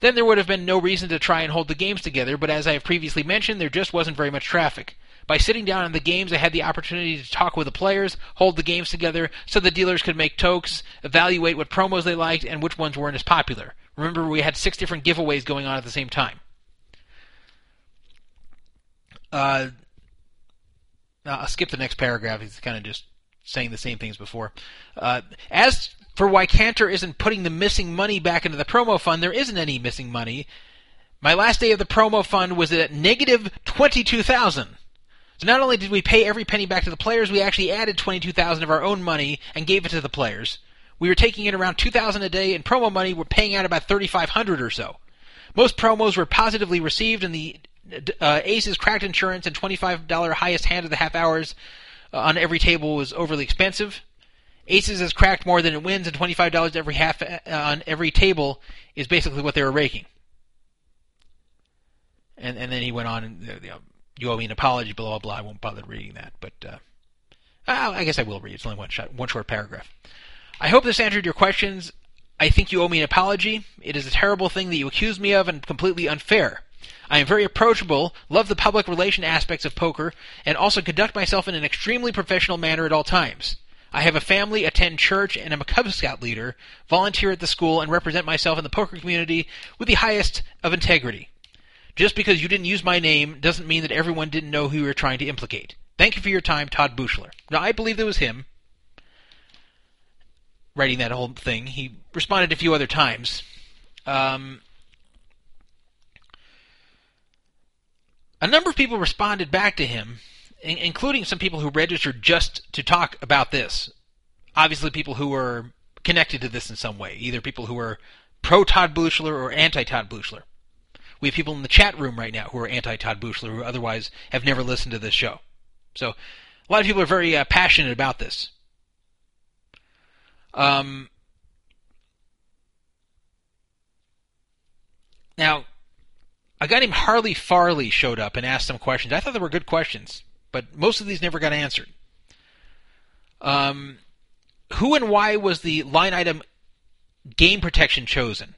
then there would have been no reason to try and hold the games together, but as I have previously mentioned, there just wasn't very much traffic. By sitting down in the games, I had the opportunity to talk with the players, hold the games together, so the dealers could make tokes, evaluate what promos they liked, and which ones weren't as popular. Remember, we had six different giveaways going on at the same time. Uh, I'll skip the next paragraph. He's kind of just saying the same things before. Uh, as for why Cantor isn't putting the missing money back into the promo fund, there isn't any missing money. My last day of the promo fund was at negative twenty-two thousand. So not only did we pay every penny back to the players, we actually added 22,000 of our own money and gave it to the players. We were taking in around 2,000 a day in promo money. We're paying out about 3,500 or so. Most promos were positively received, and the uh, Aces cracked insurance and $25 highest hand of the half hours uh, on every table was overly expensive. Aces has cracked more than it wins, and $25 every half uh, on every table is basically what they were raking. And and then he went on and you know, you owe me an apology, blah blah blah. I won't bother reading that, but uh, I guess I will read. It's only one shot, one short paragraph. I hope this answered your questions. I think you owe me an apology. It is a terrible thing that you accuse me of and completely unfair. I am very approachable, love the public relation aspects of poker, and also conduct myself in an extremely professional manner at all times. I have a family, attend church, and am a Cub Scout leader, volunteer at the school, and represent myself in the poker community with the highest of integrity. Just because you didn't use my name doesn't mean that everyone didn't know who you were trying to implicate. Thank you for your time, Todd Buchler. Now, I believe it was him writing that whole thing. He responded a few other times. Um, a number of people responded back to him, including some people who registered just to talk about this. Obviously, people who were connected to this in some way, either people who were pro Todd Buchler or anti Todd Buchler. We have people in the chat room right now who are anti Todd Buchler who otherwise have never listened to this show. So a lot of people are very uh, passionate about this. Um, now, a guy named Harley Farley showed up and asked some questions. I thought they were good questions, but most of these never got answered. Um, who and why was the line item game protection chosen?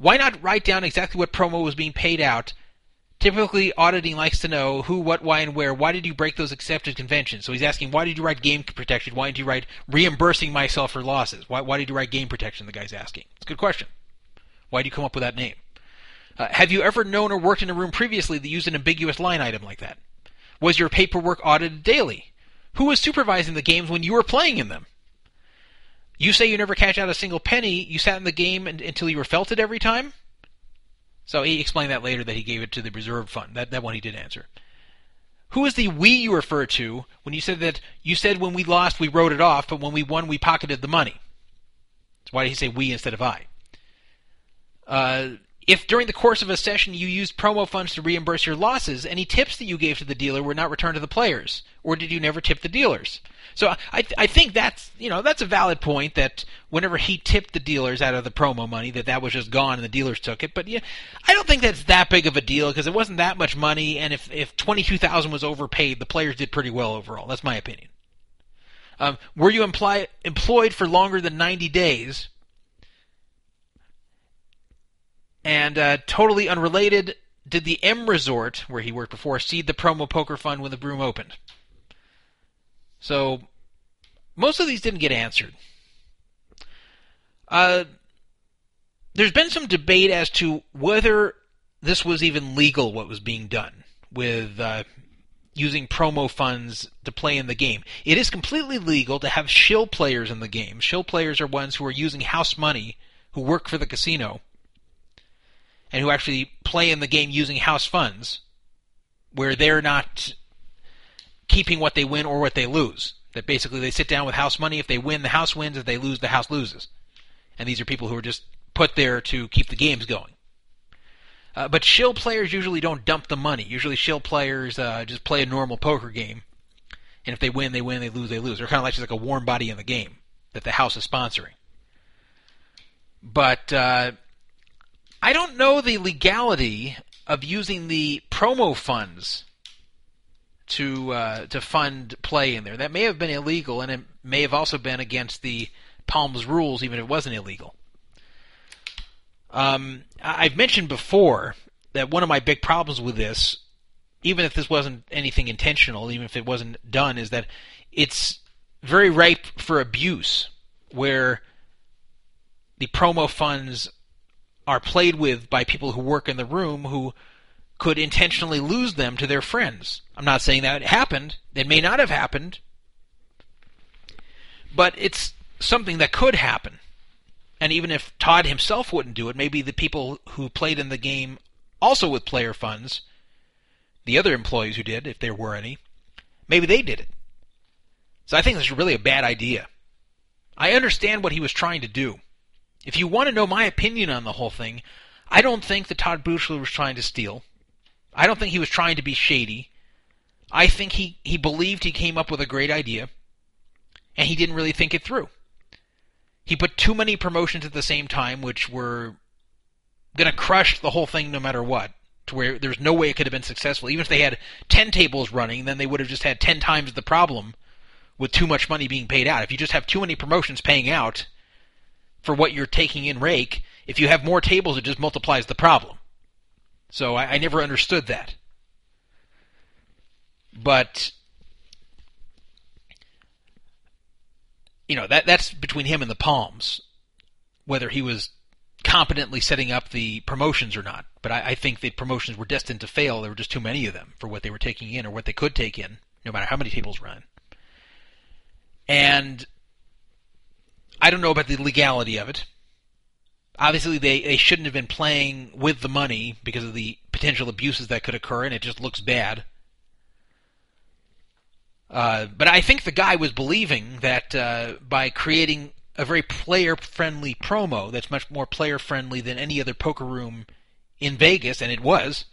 Why not write down exactly what promo was being paid out? Typically, auditing likes to know who, what, why, and where. Why did you break those accepted conventions? So he's asking, why did you write game protection? Why did you write reimbursing myself for losses? Why, why did you write game protection? The guy's asking. It's a good question. Why did you come up with that name? Uh, have you ever known or worked in a room previously that used an ambiguous line item like that? Was your paperwork audited daily? Who was supervising the games when you were playing in them? You say you never cashed out a single penny. You sat in the game until you were felted every time. So he explained that later that he gave it to the reserve fund. That that one he did answer. Who is the we you refer to when you said that you said when we lost we wrote it off, but when we won we pocketed the money? So why did he say we instead of I? Uh, if during the course of a session you used promo funds to reimburse your losses, any tips that you gave to the dealer were not returned to the players, or did you never tip the dealers? So I I think that's you know that's a valid point that whenever he tipped the dealers out of the promo money that that was just gone and the dealers took it. But yeah, I don't think that's that big of a deal because it wasn't that much money, and if if twenty two thousand was overpaid, the players did pretty well overall. That's my opinion. Um, were you imply, employed for longer than ninety days? And uh, totally unrelated, did the M Resort, where he worked before, seed the promo poker fund when the broom opened? So most of these didn't get answered. Uh, there's been some debate as to whether this was even legal what was being done. with uh, using promo funds to play in the game. It is completely legal to have shill players in the game. Shill players are ones who are using house money, who work for the casino, and who actually play in the game using house funds, where they're not keeping what they win or what they lose. That basically they sit down with house money. If they win, the house wins. If they lose, the house loses. And these are people who are just put there to keep the games going. Uh, but shill players usually don't dump the money. Usually, shill players uh, just play a normal poker game, and if they win, they win. They lose, they lose. They're kind of like just like a warm body in the game that the house is sponsoring. But uh, I don't know the legality of using the promo funds to uh, to fund play in there. That may have been illegal, and it may have also been against the Palms rules, even if it wasn't illegal. Um, I've mentioned before that one of my big problems with this, even if this wasn't anything intentional, even if it wasn't done, is that it's very ripe for abuse, where the promo funds are played with by people who work in the room who could intentionally lose them to their friends. I'm not saying that it happened. It may not have happened. But it's something that could happen. And even if Todd himself wouldn't do it, maybe the people who played in the game also with player funds, the other employees who did, if there were any, maybe they did it. So I think this is really a bad idea. I understand what he was trying to do. If you want to know my opinion on the whole thing, I don't think that Todd Buchler was trying to steal. I don't think he was trying to be shady. I think he, he believed he came up with a great idea, and he didn't really think it through. He put too many promotions at the same time, which were going to crush the whole thing no matter what, to where there's no way it could have been successful. Even if they had 10 tables running, then they would have just had 10 times the problem with too much money being paid out. If you just have too many promotions paying out for what you're taking in rake, if you have more tables, it just multiplies the problem. So I, I never understood that. But you know that that's between him and the Palms, whether he was competently setting up the promotions or not. But I, I think the promotions were destined to fail. There were just too many of them for what they were taking in or what they could take in, no matter how many tables run. And I don't know about the legality of it. Obviously, they, they shouldn't have been playing with the money because of the potential abuses that could occur, and it just looks bad. Uh, but I think the guy was believing that uh, by creating a very player friendly promo that's much more player friendly than any other poker room in Vegas, and it was,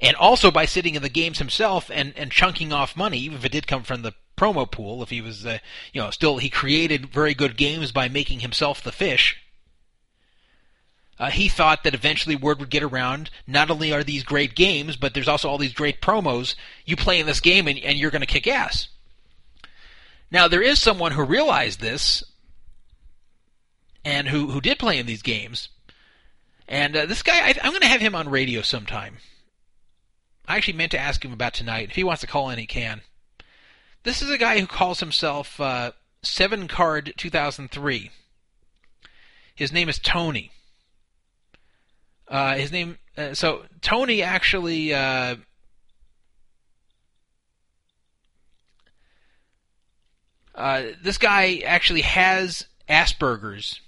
and also by sitting in the games himself and, and chunking off money, even if it did come from the promo pool, if he was, uh, you know, still he created very good games by making himself the fish. Uh, he thought that eventually word would get around. Not only are these great games, but there's also all these great promos. You play in this game and, and you're going to kick ass. Now there is someone who realized this and who who did play in these games. And uh, this guy, I, I'm going to have him on radio sometime. I actually meant to ask him about tonight. If he wants to call in, he can. This is a guy who calls himself uh, Seven Card 2003. His name is Tony. Uh, his name. Uh, so Tony actually. Uh, uh, this guy actually has Asperger's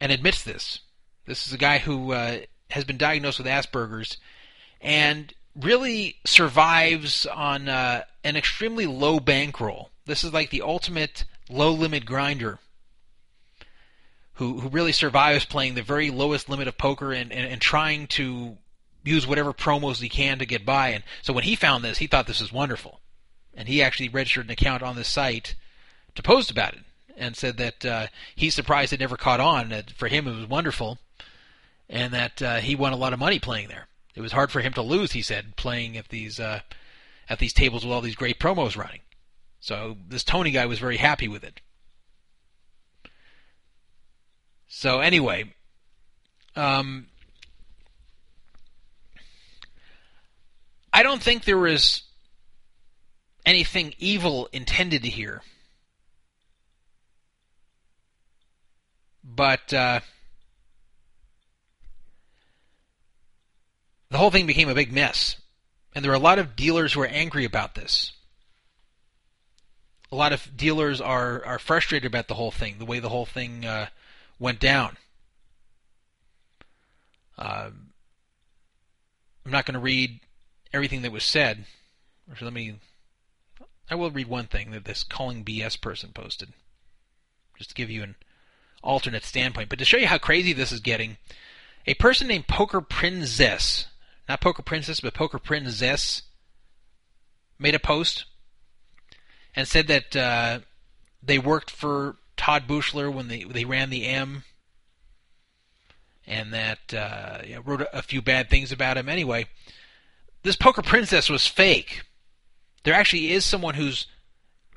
and admits this. This is a guy who uh, has been diagnosed with Asperger's and really survives on uh, an extremely low bankroll. This is like the ultimate low limit grinder who, who really survives playing the very lowest limit of poker and, and, and trying to use whatever promos he can to get by. And so when he found this, he thought this was wonderful. And he actually registered an account on this site to post about it and said that uh, he's surprised it never caught on. That for him it was wonderful, and that uh, he won a lot of money playing there. It was hard for him to lose, he said, playing at these uh, at these tables with all these great promos running. So this Tony guy was very happy with it. So anyway, um, I don't think there was anything evil intended here. But uh, the whole thing became a big mess. and there are a lot of dealers who are angry about this. A lot of dealers are are frustrated about the whole thing, the way the whole thing uh, went down. Uh, I'm not going to read everything that was said. Or let me. I will read one thing that this calling BS person posted, just to give you an alternate standpoint. But to show you how crazy this is getting, a person named Poker Princess, not Poker Princess, but Poker Princess, made a post and said that uh, they worked for Todd Buchler when they they ran the M, and that uh, you know, wrote a, a few bad things about him. Anyway, this Poker Princess was fake. There actually is someone who's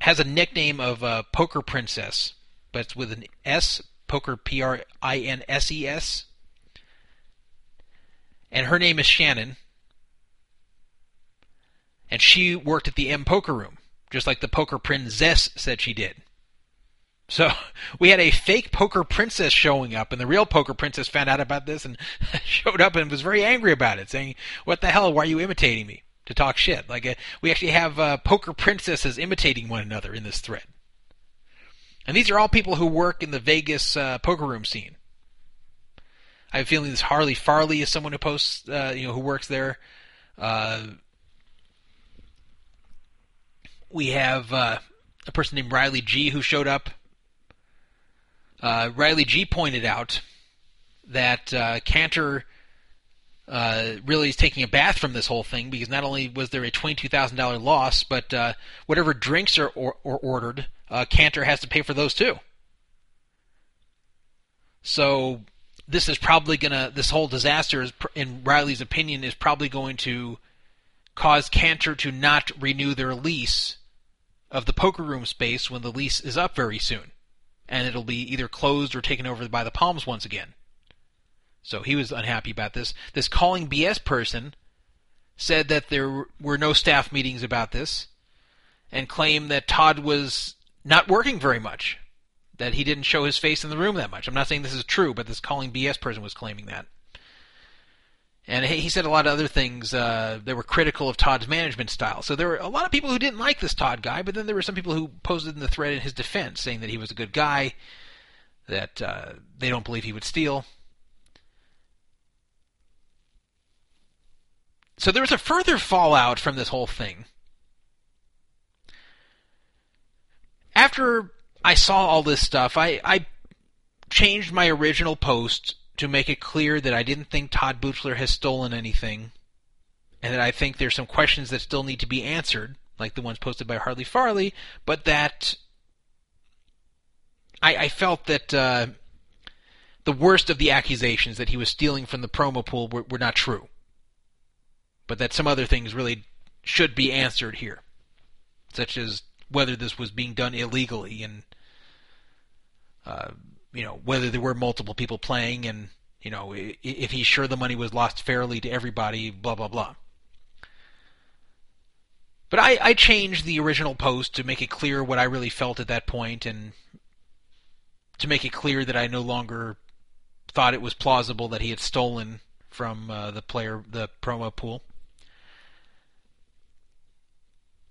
has a nickname of uh, Poker Princess, but it's with an S, Poker P R I N S E S, and her name is Shannon, and she worked at the M Poker Room just like the poker princess said she did. So we had a fake poker princess showing up, and the real poker princess found out about this and showed up and was very angry about it, saying, "What the hell? Why are you imitating me to talk shit?" Like uh, we actually have uh, poker princesses imitating one another in this thread, and these are all people who work in the Vegas uh, poker room scene. I have a feeling this Harley Farley is someone who posts, uh, you know, who works there. Uh, we have uh, a person named Riley G who showed up. Uh, Riley G pointed out that uh, Cantor uh, really is taking a bath from this whole thing because not only was there a twenty-two thousand dollar loss, but uh, whatever drinks are or, or ordered, uh, Cantor has to pay for those too. So this is probably gonna this whole disaster is, in Riley's opinion, is probably going to cause Cantor to not renew their lease of the poker room space when the lease is up very soon. And it'll be either closed or taken over by the Palms once again. So he was unhappy about this. This calling BS person said that there were no staff meetings about this and claimed that Todd was not working very much, that he didn't show his face in the room that much. I'm not saying this is true, but this calling BS person was claiming that. And he said a lot of other things uh, that were critical of Todd's management style. So there were a lot of people who didn't like this Todd guy, but then there were some people who posted in the thread in his defense, saying that he was a good guy, that uh, they don't believe he would steal. So there was a further fallout from this whole thing. After I saw all this stuff, I, I changed my original post to make it clear that I didn't think Todd Buchler has stolen anything, and that I think there's some questions that still need to be answered, like the ones posted by Harley Farley, but that I, I felt that uh, the worst of the accusations that he was stealing from the promo pool were, were not true, but that some other things really should be answered here, such as whether this was being done illegally and uh, you know whether there were multiple people playing and you know if he's sure the money was lost fairly to everybody blah blah blah. But I, I changed the original post to make it clear what I really felt at that point and to make it clear that I no longer thought it was plausible that he had stolen from uh, the player the promo pool.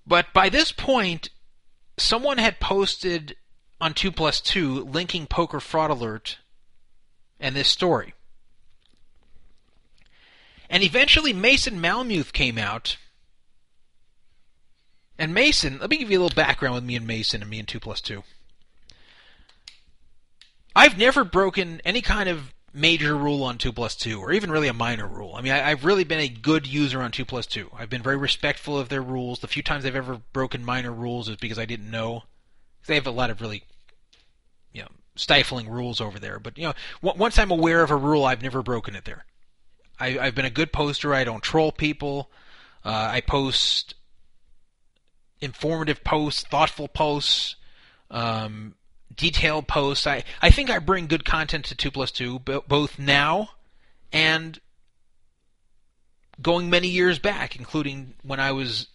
But by this point someone had posted on 2 plus 2 linking Poker Fraud Alert and this story. And eventually Mason Malmuth came out. And Mason, let me give you a little background with me and Mason and me and 2 plus 2. I've never broken any kind of major rule on 2 plus 2, or even really a minor rule. I mean, I, have really been a good user on 2 plus 2. I've been very respectful of their rules. The few times I've ever broken minor rules is because I didn't know. They have a lot of really, you know, stifling rules over there. But you know, w- once I'm aware of a rule, I've never broken it there. I, have been a good poster. I don't troll people. Uh, I post informative posts, thoughtful posts, um, detailed posts. I, I think I bring good content to 2 plus 2, b- both now and going many years back, including when I was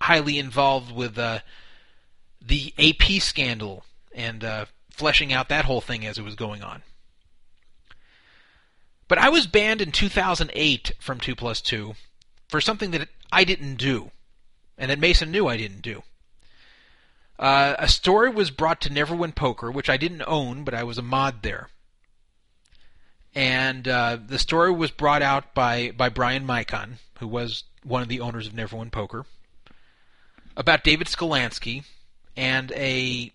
highly involved with uh, the AP scandal and uh, fleshing out that whole thing as it was going on. But I was banned in 2008 from 2 plus 2 for something that I didn't do, and that Mason knew I didn't do. Uh, a story was brought to Neverwin Poker, which I didn't own, but I was a mod there. And uh, the story was brought out by, by Brian Micon, who was one of the owners of Neverwin Poker, about David Sklansky and a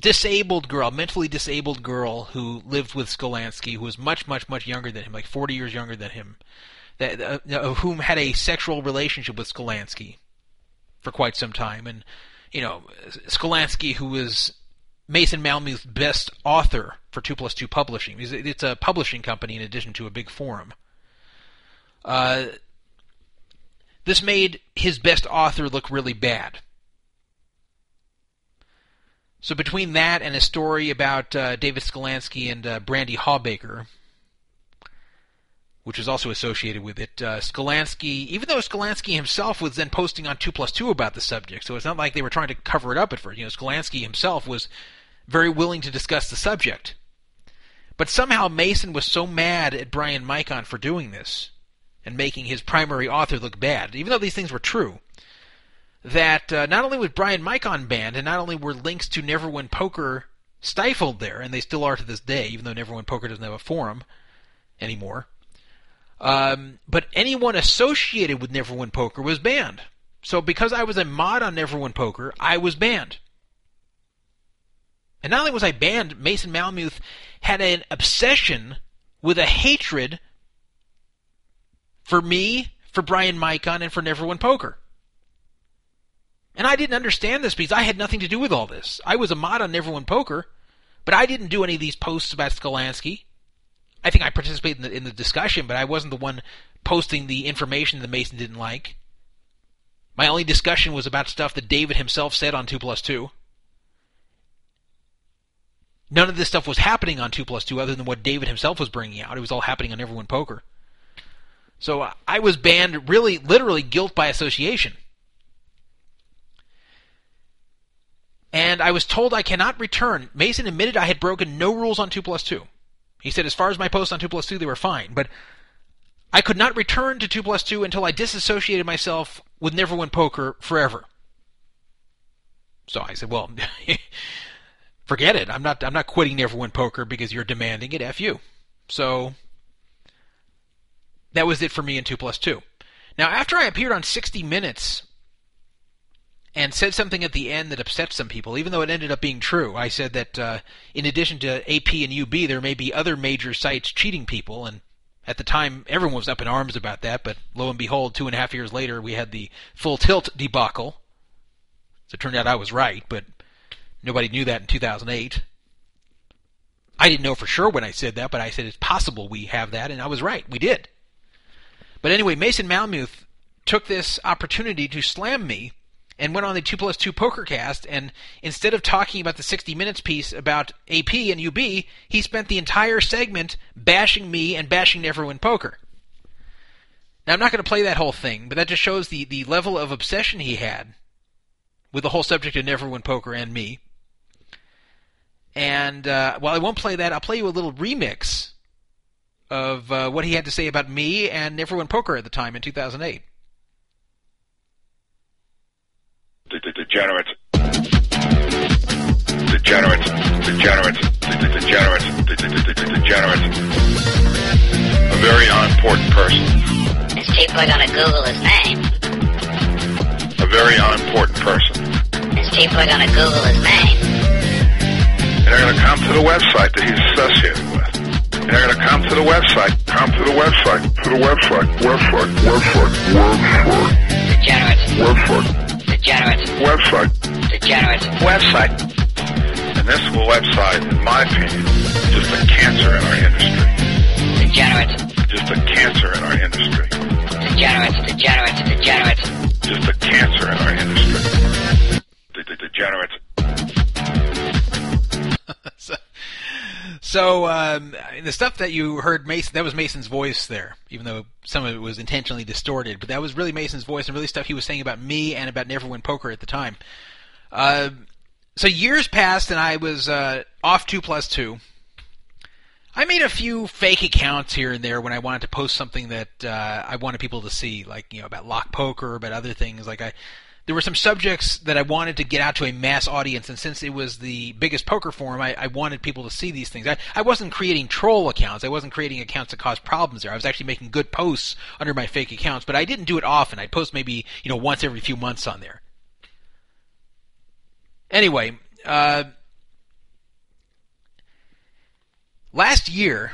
disabled girl, mentally disabled girl who lived with Sklansky, who was much, much, much younger than him, like 40 years younger than him, that, uh, of whom had a sexual relationship with Sklansky for quite some time. And, you know, Sklansky, who was Mason Malmuth's best author for 2 Plus 2 Publishing. It's a publishing company in addition to a big forum. Uh, this made his best author look really bad. So between that and a story about uh, David Sklansky and uh, Brandi Hawbaker, which was also associated with it, uh, Sklansky, even though Sklansky himself was then posting on 2 plus 2 about the subject, so it's not like they were trying to cover it up at first. You know, Sklansky himself was very willing to discuss the subject. But somehow Mason was so mad at Brian Micon for doing this and making his primary author look bad, even though these things were true, that uh, not only was Brian Micon banned, and not only were links to Neverwin Poker stifled there, and they still are to this day, even though Neverwin Poker doesn't have a forum anymore, um, but anyone associated with Neverwin Poker was banned. So because I was a mod on Neverwin Poker, I was banned. And not only was I banned, Mason Malmuth had an obsession with a hatred for me, for Brian Micon, and for Neverwin Poker. And I didn't understand this because I had nothing to do with all this. I was a mod on Neverwin Poker, but I didn't do any of these posts about Sklansky. I think I participated in the, in the discussion, but I wasn't the one posting the information that Mason didn't like. My only discussion was about stuff that David himself said on 2 plus 2. None of this stuff was happening on 2 plus 2 other than what David himself was bringing out. It was all happening on Neverwin Poker. So uh, I was banned, really, literally, guilt by association. And I was told I cannot return. Mason admitted I had broken no rules on 2 plus 2. He said as far as my posts on 2 plus 2, they were fine. But I could not return to 2 plus 2 until I disassociated myself with Neverwin Poker forever. So I said, well, forget it. I'm not, I'm not quitting Neverwin Poker because you're demanding it. F you. So that was it for me in 2 plus 2. Now, after I appeared on 60 Minutes and said something at the end that upset some people, even though it ended up being true, I said that uh, in addition to AP and UB, there may be other major sites cheating people, and at the time, everyone was up in arms about that, but lo and behold, two and a half years later, we had the full tilt debacle. So it turned out I was right, but nobody knew that in 2008. I didn't know for sure when I said that, but I said it's possible we have that, and I was right. We did. But anyway, Mason Malmuth took this opportunity to slam me and went on the 2 plus 2 PokerCast, and instead of talking about the 60 Minutes piece about AP and UB, he spent the entire segment bashing me and bashing Neverwin Poker. Now, I'm not going to play that whole thing, but that just shows the, the level of obsession he had with the whole subject of Neverwin Poker and me. And uh, while I won't play that, I'll play you a little remix of uh, what he had to say about me and Neverwin Poker at the time in 2008. The, the degenerates. Degenerates. Degenerates. The, the degenerates. The, the, the, the degenerates. A very unimportant person. Is people are going to Google his name? A very unimportant person. Is people are going to Google his name? And they're going to come to the website that he's associated with. And they're going to come to the website. Come to the website. To the website. Website. Website. Website. Degenerates. Website. Degenerates. Website. Degenerates. Website. And this website, in my opinion, is just a cancer in our industry. Degenerates. Just a cancer in our industry. Degenerates. Degenerates. Degenerates. Just a cancer in our industry. The, the degenerates. So um, the stuff that you heard, Mason, that was Mason's voice there, even though some of it was intentionally distorted. But that was really Mason's voice and really stuff he was saying about me and about Neverwin Poker at the time. Uh, so years passed, and I was uh, off two plus two. I made a few fake accounts here and there when I wanted to post something that uh, I wanted people to see, like you know about lock poker, about other things. Like I, there were some subjects that I wanted to get out to a mass audience, and since it was the biggest poker forum, I, I wanted people to see these things. I, I wasn't creating troll accounts. I wasn't creating accounts that caused problems there. I was actually making good posts under my fake accounts, but I didn't do it often. I'd post maybe you know once every few months on there. Anyway, uh, last year,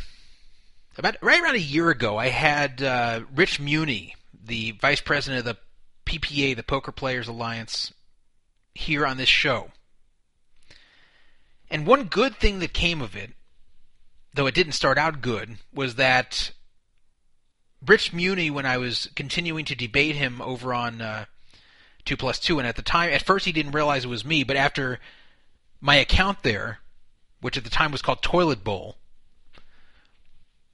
about right around a year ago, I had uh, Rich Muny, the vice president of the PPA, the Poker Players Alliance, here on this show. And one good thing that came of it, though it didn't start out good, was that Rich Muny, when I was continuing to debate him over on uh, Two Plus Two, and at the time, at first he didn't realize it was me, but after my account there, which at the time was called Toilet Bowl,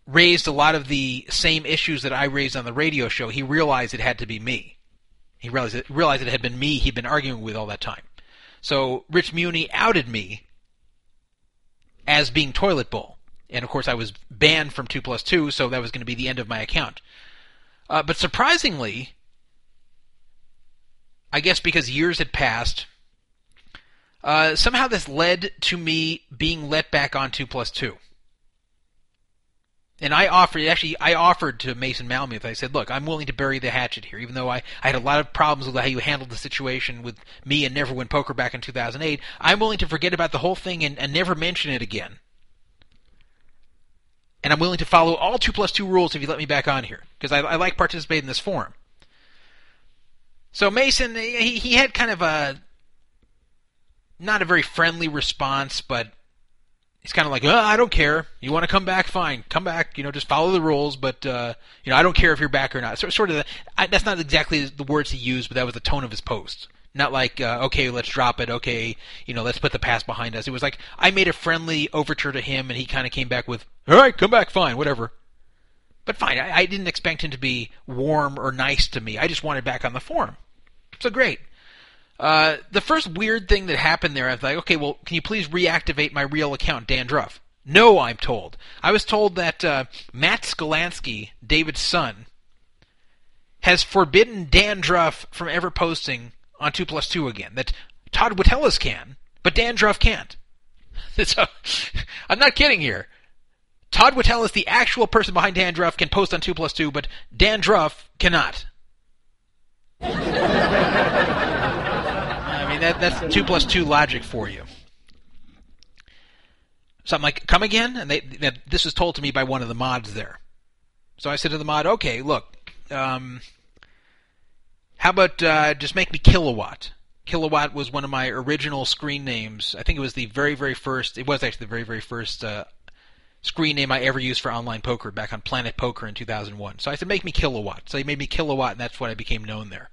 raised a lot of the same issues that I raised on the radio show, he realized it had to be me. He realized it, realized it had been me he'd been arguing with all that time. So Rich Muny outed me as being Toilet Bowl. And of course, I was banned from 2 plus 2, so that was going to be the end of my account. Uh, but surprisingly, I guess because years had passed, uh, somehow this led to me being let back on 2 plus 2. And I offered, actually, I offered to Mason Malmuth, I said, look, I'm willing to bury the hatchet here, even though I, I had a lot of problems with how you handled the situation with me and Never Neverwin Poker back in 2008. I'm willing to forget about the whole thing and, and never mention it again. And I'm willing to follow all 2 plus 2 rules if you let me back on here, because I, I like participating in this forum. So Mason, he, he had kind of a, not a very friendly response, but he's kind of like, oh, I don't care. You want to come back, fine, come back. You know, just follow the rules. But uh, you know, I don't care if you're back or not. So, sort of, the, I, that's not exactly the words he used, but that was the tone of his post. Not like, uh, okay, let's drop it. Okay, you know, let's put the past behind us. It was like I made a friendly overture to him, and he kind of came back with, all right, come back, fine, whatever. But fine, I, I didn't expect him to be warm or nice to me. I just wanted back on the forum. So great. Uh, the first weird thing that happened there, I was like, okay, well, can you please reactivate my real account, Dan Druff? No, I'm told. I was told that uh, Matt Sklansky, David's son, has forbidden Dan Druff from ever posting on 2 plus 2 again. That Todd Witteles can, but Dan Druff can't. I'm not kidding here. Todd Witteles, the actual person behind Dan Druff, can post on 2 plus 2, but Dan Druff cannot. That, that's 2 plus 2 logic for you. So I'm like, come again? And they, they, this was told to me by one of the mods there. So I said to the mod, okay, look, um, how about uh, just make me Kilowatt? Kilowatt was one of my original screen names. I think it was the very, very first. It was actually the very, very first uh, screen name I ever used for online poker back on Planet Poker in 2001. So I said, make me Kilowatt. So he made me Kilowatt, and that's what I became known there.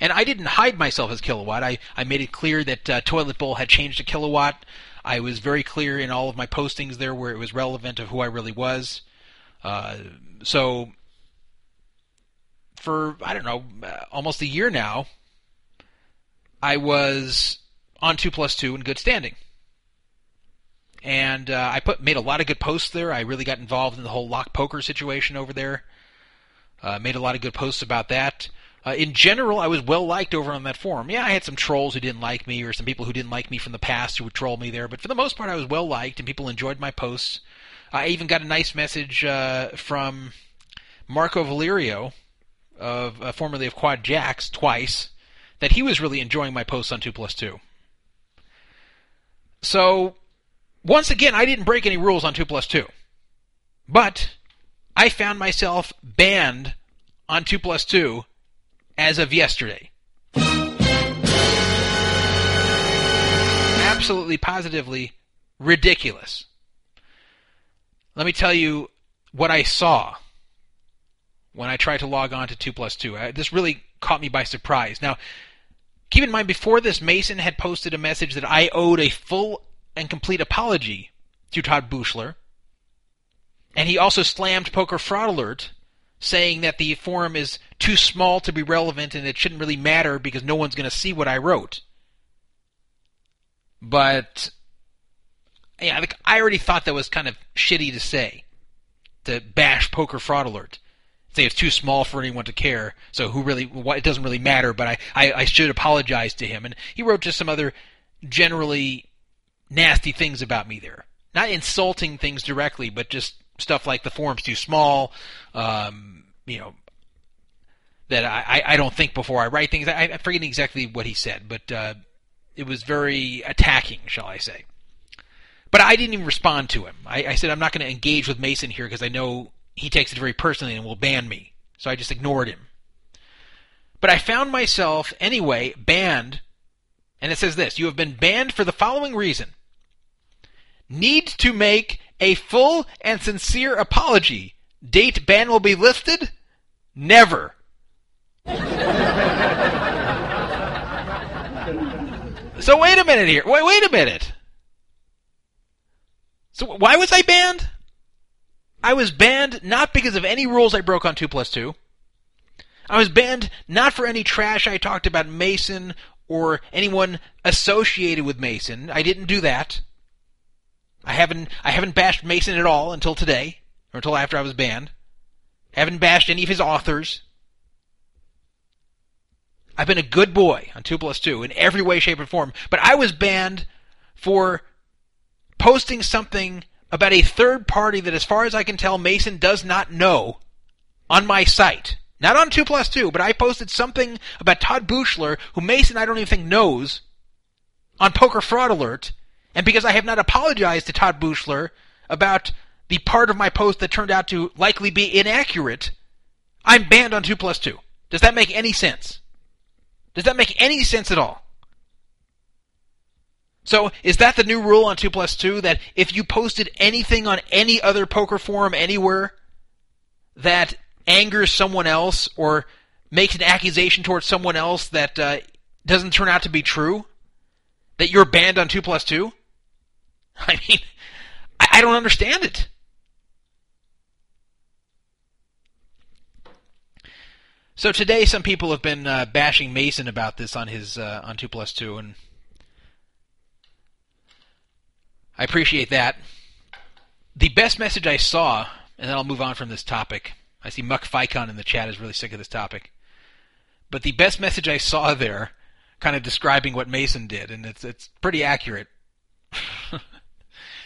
And I didn't hide myself as Kilowatt. I, I made it clear that uh, Toilet Bowl had changed to Kilowatt. I was very clear in all of my postings there where it was relevant of who I really was. Uh, so for I don't know uh, almost a year now, I was on two plus two in good standing, and uh, I put made a lot of good posts there. I really got involved in the whole lock poker situation over there. Uh, made a lot of good posts about that. Uh, in general, I was well liked over on that forum. Yeah, I had some trolls who didn't like me, or some people who didn't like me from the past who would troll me there. But for the most part, I was well liked, and people enjoyed my posts. I even got a nice message uh, from Marco Valerio, of uh, formerly of Quad Jacks, twice, that he was really enjoying my posts on Two Plus Two. So, once again, I didn't break any rules on Two Plus Two, but I found myself banned on Two Plus Two as of yesterday. Absolutely, positively ridiculous. Let me tell you what I saw when I tried to log on to 2 plus 2. I, this really caught me by surprise. Now, keep in mind, before this, Mason had posted a message that I owed a full and complete apology to Todd Buchler. And he also slammed Poker Fraud Alert saying that the forum is too small to be relevant and it shouldn't really matter because no one's going to see what I wrote. But yeah, like, I already thought that was kind of shitty to say, to bash Poker Fraud Alert. Say it's too small for anyone to care, so who really, what, it doesn't really matter, but I, I, I should apologize to him. And he wrote just some other generally nasty things about me there. Not insulting things directly, but just stuff like the forum's too small, um, you know, that I, I don't think before I write things. I, I'm forgetting exactly what he said, but uh, it was very attacking, shall I say. But I didn't even respond to him. I, I said I'm not going to engage with Mason here because I know he takes it very personally and will ban me. So I just ignored him. But I found myself, anyway, banned, and it says this You have been banned for the following reason Need to make a full and sincere apology. Date ban will be lifted? Never. so wait a minute here. Wait, wait a minute. So why was I banned? I was banned not because of any rules I broke on 2 plus 2. I was banned not for any trash I talked about Mason or anyone associated with Mason. I didn't do that. I haven't I haven't bashed Mason at all until today, or until after I was banned. I haven't bashed any of his authors. I've been a good boy on 2 plus 2 in every way, shape, and form, but I was banned for posting something about a third party that, as far as I can tell, Mason does not know on my site. Not on 2 plus 2, but I posted something about Todd Buchler, who Mason I don't even think knows, on Poker Fraud Alert, and because I have not apologized to Todd Buchler about the part of my post that turned out to likely be inaccurate, I'm banned on 2 plus 2. Does that make any sense? Does that make any sense at all? So, is that the new rule on 2 plus 2 that if you posted anything on any other poker forum anywhere that angers someone else or makes an accusation towards someone else that uh, doesn't turn out to be true, that you're banned on 2 plus 2? I mean, I, I don't understand it. So today, some people have been uh, bashing Mason about this on his uh, on two plus two, and I appreciate that. The best message I saw, and then I'll move on from this topic. I see Muck Ficon in the chat is really sick of this topic, but the best message I saw there, kind of describing what Mason did, and it's it's pretty accurate.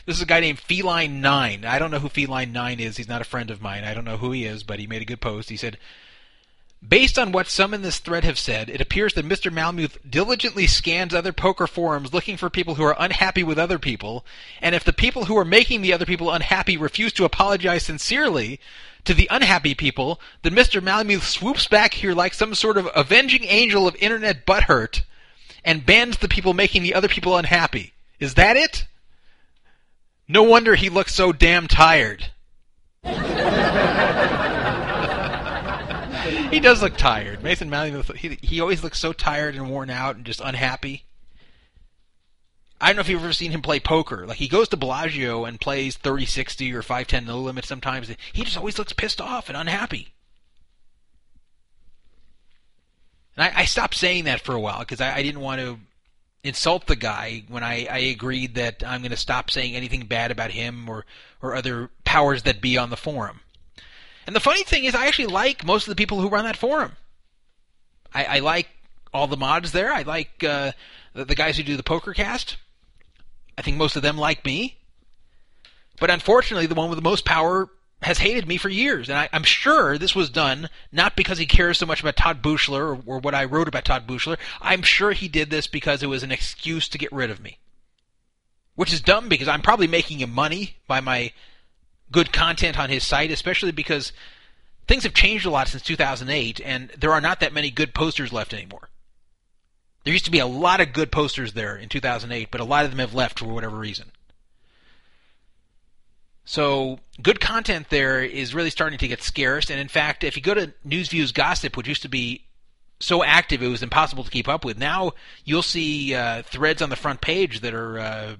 this is a guy named Feline Nine. I don't know who Feline Nine is. He's not a friend of mine. I don't know who he is, but he made a good post. He said. Based on what some in this thread have said, it appears that Mr. Malmuth diligently scans other poker forums looking for people who are unhappy with other people, and if the people who are making the other people unhappy refuse to apologize sincerely to the unhappy people, then Mr. Malmuth swoops back here like some sort of avenging angel of internet butthurt and bans the people making the other people unhappy. Is that it? No wonder he looks so damn tired. he does look tired. Mason Malmuth, he, he always looks so tired and worn out and just unhappy. I don't know if you've ever seen him play poker. Like, he goes to Bellagio and plays 30 60 or 510 no limit sometimes. He just always looks pissed off and unhappy. And I, I stopped saying that for a while because I, I didn't want to insult the guy when I, I agreed that I'm going to stop saying anything bad about him or, or other powers that be on the forum. And the funny thing is, I actually like most of the people who run that forum. I, I like all the mods there. I like uh, the, the guys who do the poker cast. I think most of them like me. But unfortunately, the one with the most power has hated me for years. And I, am sure this was done not because he cares so much about Todd Buchler or, or what I wrote about Todd Buchler. I'm sure he did this because it was an excuse to get rid of me. Which is dumb because I'm probably making him money by my good content on his site, especially because things have changed a lot since 2008, and there are not that many good posters left anymore. There used to be a lot of good posters there in 2008, but a lot of them have left for whatever reason. So, good content there is really starting to get scarce, and in fact, if you go to Newsviews Gossip, which used to be so active it was impossible to keep up with, now you'll see uh, threads on the front page that are uh,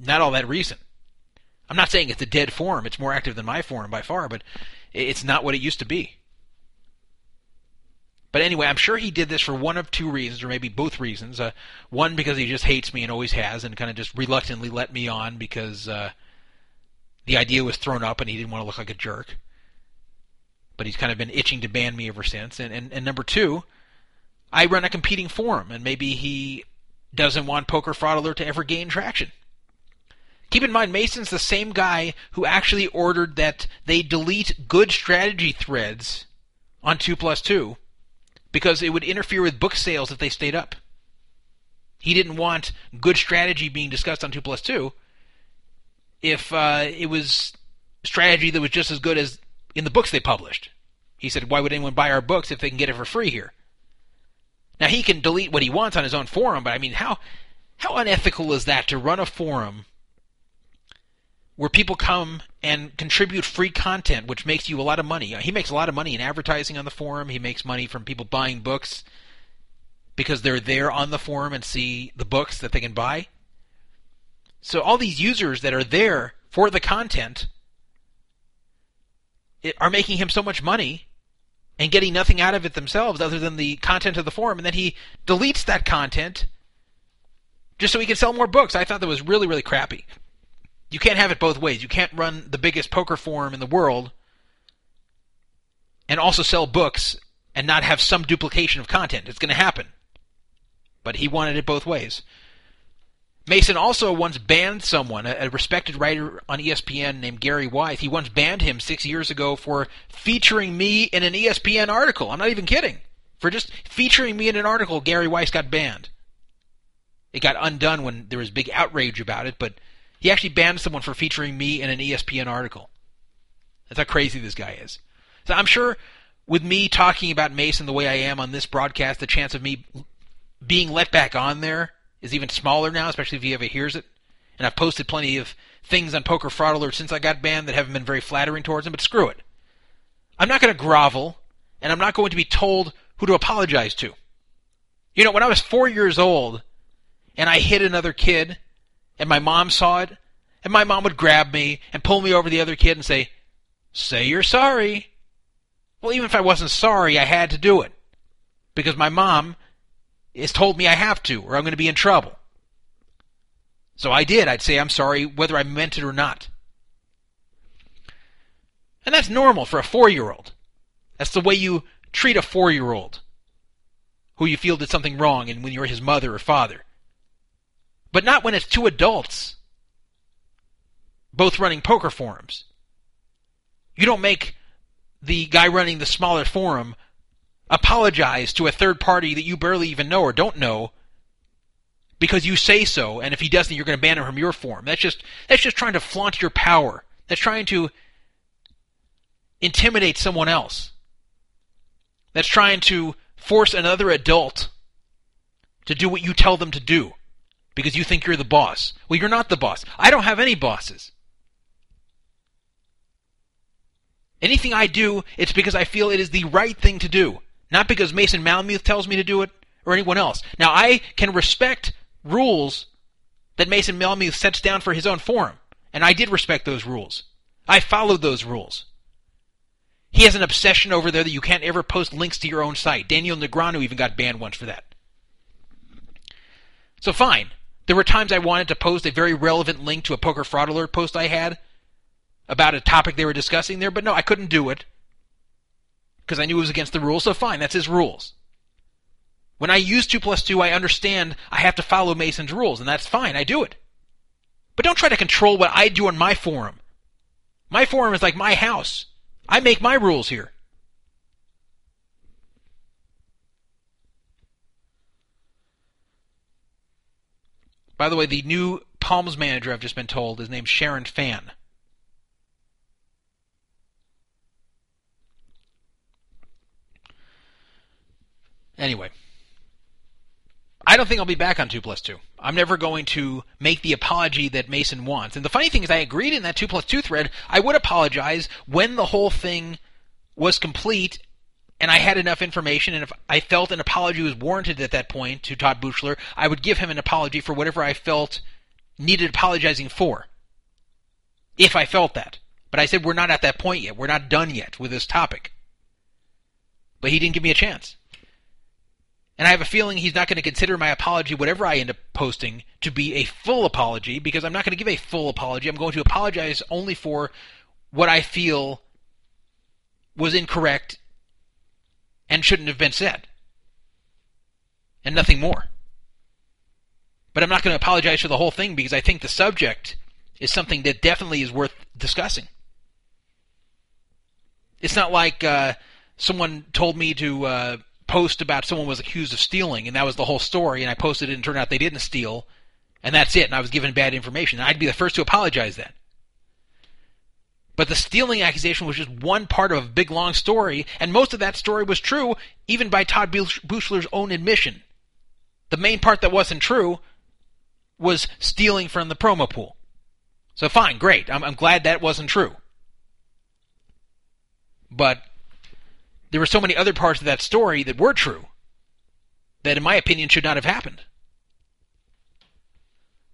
not all that recent. I'm not saying it's a dead forum, it's more active than my forum by far, but it's not what it used to be. But anyway, I'm sure he did this for one of two reasons, or maybe both reasons. Uh, one, because he just hates me and always has, and kind of just reluctantly let me on because uh, the idea was thrown up and he didn't want to look like a jerk. But he's kind of been itching to ban me ever since. And, and, and number two, I run a competing forum, and maybe he doesn't want Poker Fraud Alert to ever gain traction. Keep in mind, Mason's the same guy who actually ordered that they delete good strategy threads on 2 plus 2 because it would interfere with book sales if they stayed up. He didn't want good strategy being discussed on 2 plus 2 if uh, it was strategy that was just as good as in the books they published. He said, why would anyone buy our books if they can get it for free here? Now he can delete what he wants on his own forum, but I mean, how how unethical is that to run a forum where people come and contribute free content, which makes you a lot of money? He makes a lot of money in advertising on the forum. He makes money from people buying books because they're there on the forum and see the books that they can buy. So all these users that are there for the content it, are making him so much money and getting nothing out of it themselves other than the content of the forum, and then he deletes that content just so he can sell more books. I thought that was really, really crappy. You can't have it both ways. You can't run the biggest poker forum in the world and also sell books and not have some duplication of content. It's going to happen. But he wanted it both ways. Mason also once banned someone, a, respected writer on ESPN named Gary Wise. He once banned him six years ago for featuring me in an ESPN article. I'm not even kidding. For just featuring me in an article, Gary Wise got banned. It got undone when there was big outrage about it, but he actually banned someone for featuring me in an ESPN article. That's how crazy this guy is. So I'm sure with me talking about Mason the way I am on this broadcast, the chance of me being let back on there is even smaller now, especially if he ever hears it. And I've posted plenty of things on Poker Fraud Alert since I got banned that haven't been very flattering towards him, but screw it. I'm not going to grovel, and I'm not going to be told who to apologize to. You know, when I was four years old and I hit another kid, and my mom saw it, and my mom would grab me and pull me over the other kid and say, Say you're sorry. Well, even if I wasn't sorry, I had to do it. Because my mom has told me I have to, or I'm going to be in trouble. So I did. I'd say I'm sorry whether I meant it or not. And that's normal for a four year old. That's the way you treat a four year old who you feel did something wrong and when you're his mother or father. But not when it's two adults both running poker forums. You don't make the guy running the smaller forum apologize to a third party that you barely even know or don't know because you say so, and if he doesn't, you're going to ban him from your forum. That's just that's just trying to flaunt your power. That's trying to intimidate someone else. That's trying to force another adult to do what you tell them to do because you think you're the boss. Well, you're not the boss. I don't have any bosses. Anything I do, it's because I feel it is the right thing to do, not because Mason Malmuth tells me to do it or anyone else. Now, I can respect rules that Mason Malmuth sets down for his own forum, and I did respect those rules. I followed those rules. He has an obsession over there that you can't ever post links to your own site. Daniel Negreanu even got banned once for that. So fine. There were times I wanted to post a very relevant link to a poker fraud alert post I had about a topic they were discussing there, but no, I couldn't do it because I knew it was against the rules. So fine, that's his rules. When I use 2 plus 2, I understand I have to follow Mason's rules, and that's fine, I do it. But don't try to control what I do on my forum. My forum is like my house. I make my rules here. By the way, the new Palms manager I've just been told is named Sharon Fan. Anyway, I don't think I'll be back on 2 plus 2. I'm never going to make the apology that Mason wants. And the funny thing is, I agreed in that 2 plus 2 thread, I would apologize when the whole thing was complete and I had enough information, and if I felt an apology was warranted at that point to Todd Buchler, I would give him an apology for whatever I felt needed apologizing for. If I felt that. But I said, we're not at that point yet. We're not done yet with this topic. But he didn't give me a chance. And I have a feeling he's not going to consider my apology, whatever I end up posting, to be a full apology because I'm not going to give a full apology. I'm going to apologize only for what I feel was incorrect and shouldn't have been said. And nothing more. But I'm not going to apologize for the whole thing because I think the subject is something that definitely is worth discussing. It's not like uh, someone told me to uh, post about someone was accused of stealing, and that was the whole story, and I posted it, and turned out they didn't steal, and that's it, and I was given bad information. And I'd be the first to apologize then. But the stealing accusation was just one part of a big long story, and most of that story was true, even by Todd Buchler's own admission. The main part that wasn't true was stealing from the promo pool. So fine, great. I'm, I'm glad that wasn't true. But there were so many other parts of that story that were true that, in my opinion, should not have happened.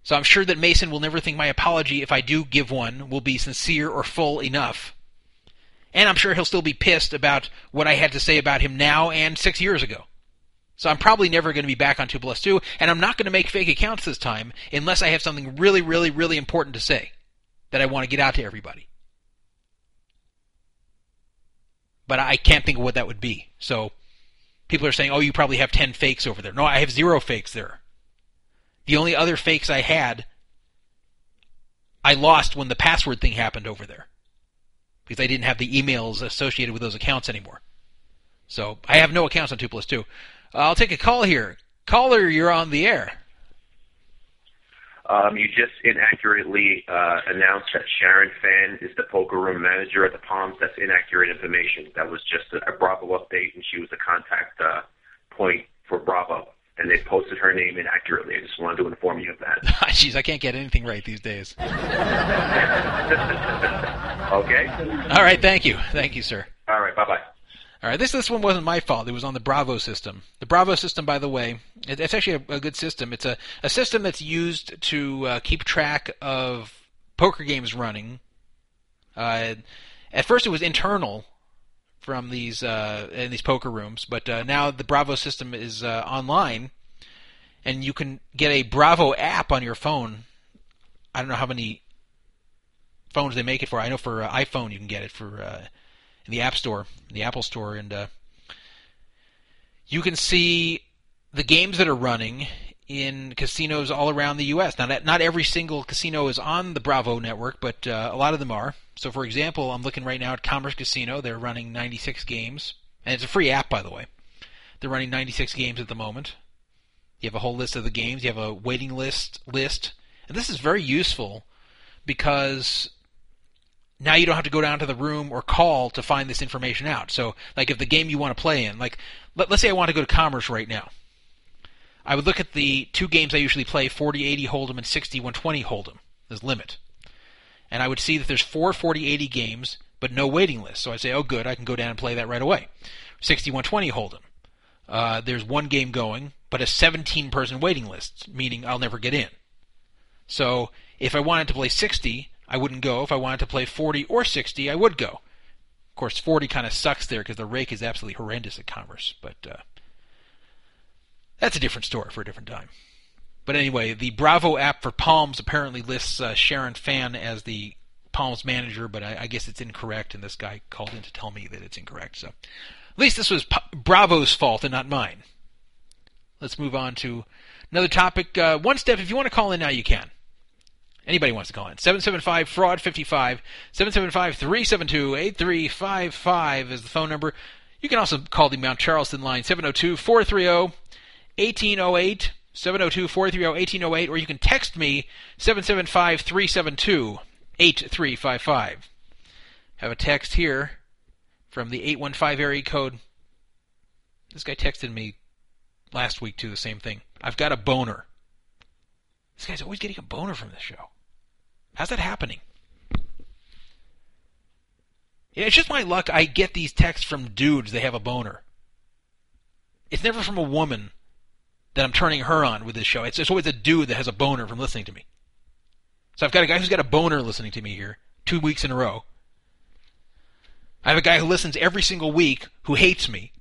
So I'm sure that Mason will never think my apology, if I do give one, will be sincere or full enough. And I'm sure he'll still be pissed about what I had to say about him now and six years ago. So I'm probably never going to be back on 2 plus 2, and I'm not going to make fake accounts this time unless I have something really, really, really important to say that I want to get out to everybody. But I can't think of what that would be. So people are saying, oh, you probably have 10 fakes over there. No, I have zero fakes there. The only other fakes I had, I lost when the password thing happened over there. Because I didn't have the emails associated with those accounts anymore. So I have no accounts on 2 plus 2. I'll take a call here. Caller, you're on the air. Um, you just inaccurately uh, announced that Sharon Fan is the poker room manager at the Palms. That's inaccurate information. That was just a, a Bravo update, and she was the contact uh, point for Bravo. And they posted her name inaccurately. I just wanted to inform you of that. Jeez, I can't get anything right these days. okay? All right, thank you. Thank you, sir. All right, bye bye. All right, this this one wasn't my fault. It was on the Bravo system. The Bravo system, by the way, it, it's actually a, a, good system. It's a, a system that's used to uh, keep track of poker games running. Uh, at first, it was internal from these uh, in these poker rooms, but uh, now the Bravo system is uh, online, and you can get a Bravo app on your phone. I don't know how many phones they make it for. I know for uh, iPhone you can get it for in the App Store, the Apple Store, and uh, you can see the games that are running in casinos all around the U.S. Now, not every single casino is on the Bravo network, but uh, a lot of them are. So, for example, I'm looking right now at Commerce Casino. They're running 96 games, and it's a free app, by the way. They're running 96 games at the moment. You have a whole list of the games. You have a waiting list list, and this is very useful because now you don't have to go down to the room or call to find this information out. So, like if the game you want to play in, like let, us say I want to go to Commerce right now, I would look at the two games I usually play: 40-80 Hold'em and 60-120 Hold'em. There's limit, and I would see that there's four 40-80 games, but no waiting list. So I'd say, oh, good, I can go down and play that right away. 60-120 Hold'em. Uh, there's one game going, but a 17-person waiting list, meaning I'll never get in. So if I wanted to play 60, I wouldn't go. If I wanted to play 40 or 60, I would go. Of course, 40 kind of sucks there because the rake is absolutely horrendous at Commerce, but uh, that's a different story for a different time. But anyway, the Bravo app for Palms apparently lists uh, Sharon Fan as the Palms manager, but I, I, guess it's incorrect, and this guy called in to tell me that it's incorrect. So, at least this was P- Bravo's fault and not mine. Let's move on to another topic. Uh, one step, if you want to call in now, you can. Anybody wants to call in. 775 fraud 55 775 372 8355 is the phone number. You can also call the Mount Charleston line 702 430 1808 702 430 1808 or you can text me 775 372 8355. Have a text here from the 815 area code. This guy texted me last week too the same thing. I've got a boner. This guy's always getting a boner from this show. How's that happening? It's just my luck I get these texts from dudes they have a boner. It's never from a woman that I'm turning her on with this show. It's, it's always a dude that has a boner from listening to me. So I've got a guy who's got a boner listening to me here two weeks in a row. I have a guy who listens every single week who hates me.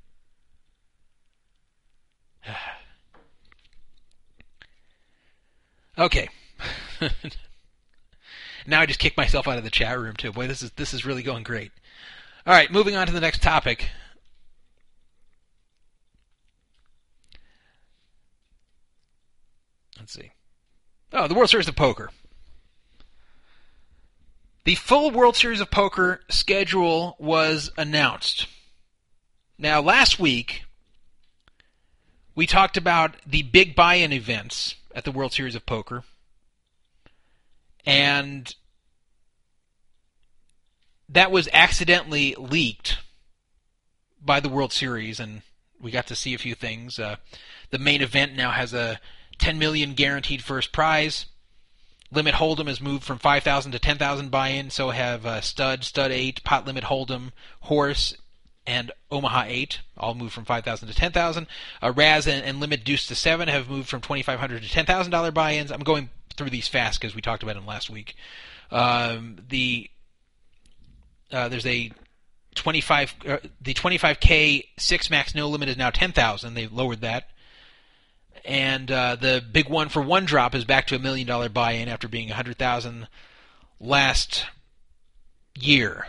okay. now I just kicked myself out of the chat room too. Boy, this is this is really going great. All right, moving on to the next topic. Let's see. Oh, the World Series of Poker. The full World Series of Poker schedule was announced. Now, last week, we talked about the big buy in events at the World Series of Poker. And that was accidentally leaked by the World Series, and we got to see a few things. Uh, the main event now has a 10 million guaranteed first prize. Limit Hold'em has moved from 5,000 to 10,000 buy-in. So have uh, Stud, Stud 8, Pot Limit Hold'em, Horse, and Omaha 8 all moved from 5,000 to 10,000. Uh, Razz and, and Limit Deuce to 7 have moved from 2,500 to $10,000 buy-ins. I'm going through these fast because we talked about them last week. Um, the uh, there's a 25 uh, the 25k six max no limit is now 10,000. They've lowered that. And uh, the big one for one drop is back to a million dollar buy-in after being 100,000 last year.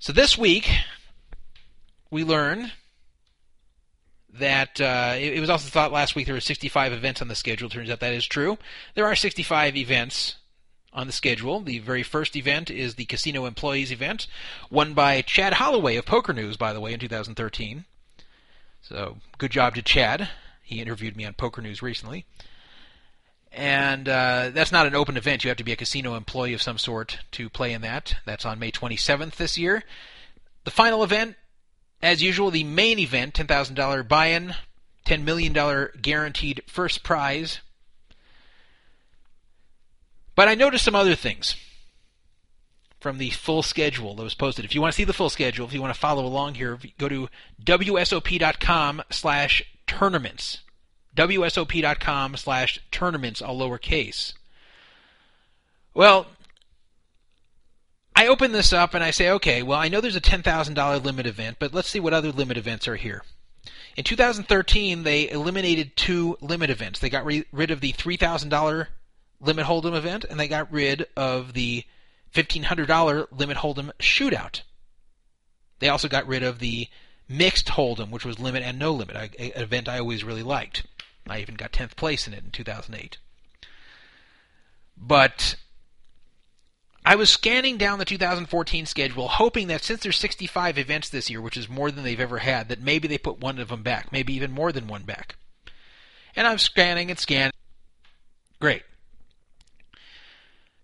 So this week we learn that uh, it, it was also thought last week there were 65 events on the schedule. Turns out that is true. There are 65 events on the schedule. The very first event is the Casino Employees event, won by Chad Holloway of Poker News, by the way, in 2013. So good job to Chad. He interviewed me on Poker News recently. And uh, that's not an open event. You have to be a casino employee of some sort to play in that. That's on May 27th this year. The final event, as usual, the main event $10,000 buy in, $10 million guaranteed first prize. But I noticed some other things from the full schedule that was posted. If you want to see the full schedule, if you want to follow along here, go to wsop.com slash tournaments. wsop.com slash tournaments, all lowercase. Well, I open this up and I say, okay, well, I know there's a $10,000 limit event, but let's see what other limit events are here. In 2013, they eliminated two limit events. They got re- rid of the $3,000 limit hold'em event, and they got rid of the $1,500 limit hold'em shootout. They also got rid of the mixed hold'em, which was limit and no limit, an event I always really liked. I even got 10th place in it in 2008. But I was scanning down the 2014 schedule, hoping that since there's 65 events this year, which is more than they've ever had, that maybe they put one of them back, maybe even more than one back. And I'm scanning and scanning. Great.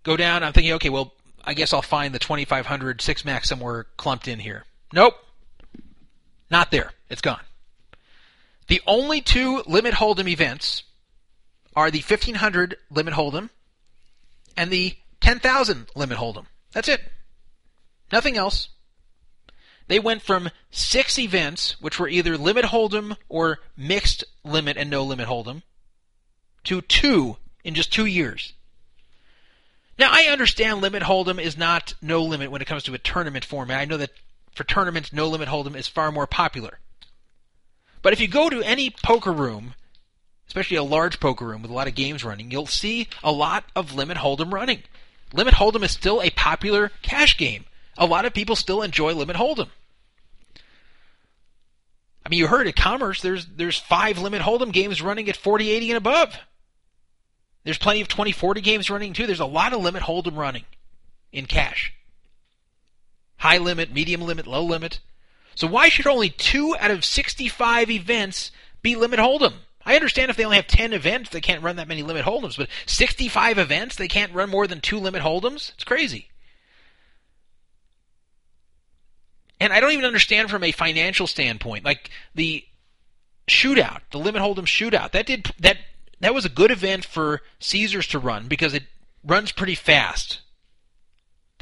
Go down. I'm thinking, okay, well, I guess I'll find the 2500 six max somewhere clumped in here. Nope. Not there. It's gone. The only two limit hold'em events are the 1500 limit hold'em and the 10,000 limit hold'em. That's it. Nothing else. They went from six events, which were either limit hold'em or mixed limit and no limit hold'em, to two in just two years. Now, I understand limit hold'em is not no limit when it comes to a tournament format. I know that for tournaments, no limit hold'em is far more popular. But if you go to any poker room, especially a large poker room with a lot of games running, you'll see a lot of limit hold'em running. Limit hold'em is still a popular cash game. A lot of people still enjoy limit hold'em. I mean, you heard at Commerce, there's there's five limit hold'em games running at 40, 80 and above. There's plenty of 2040 games running too. There's a lot of limit hold'em running in cash. High limit, medium limit, low limit. So why should only two out of 65 events be limit hold'em? I understand if they only have 10 events, they can't run that many limit hold'ems, but 65 events, they can't run more than two limit hold'ems? It's crazy. And I don't even understand from a financial standpoint, like the shootout, the limit hold'em shootout. That did that that was a good event for Caesars to run because it runs pretty fast.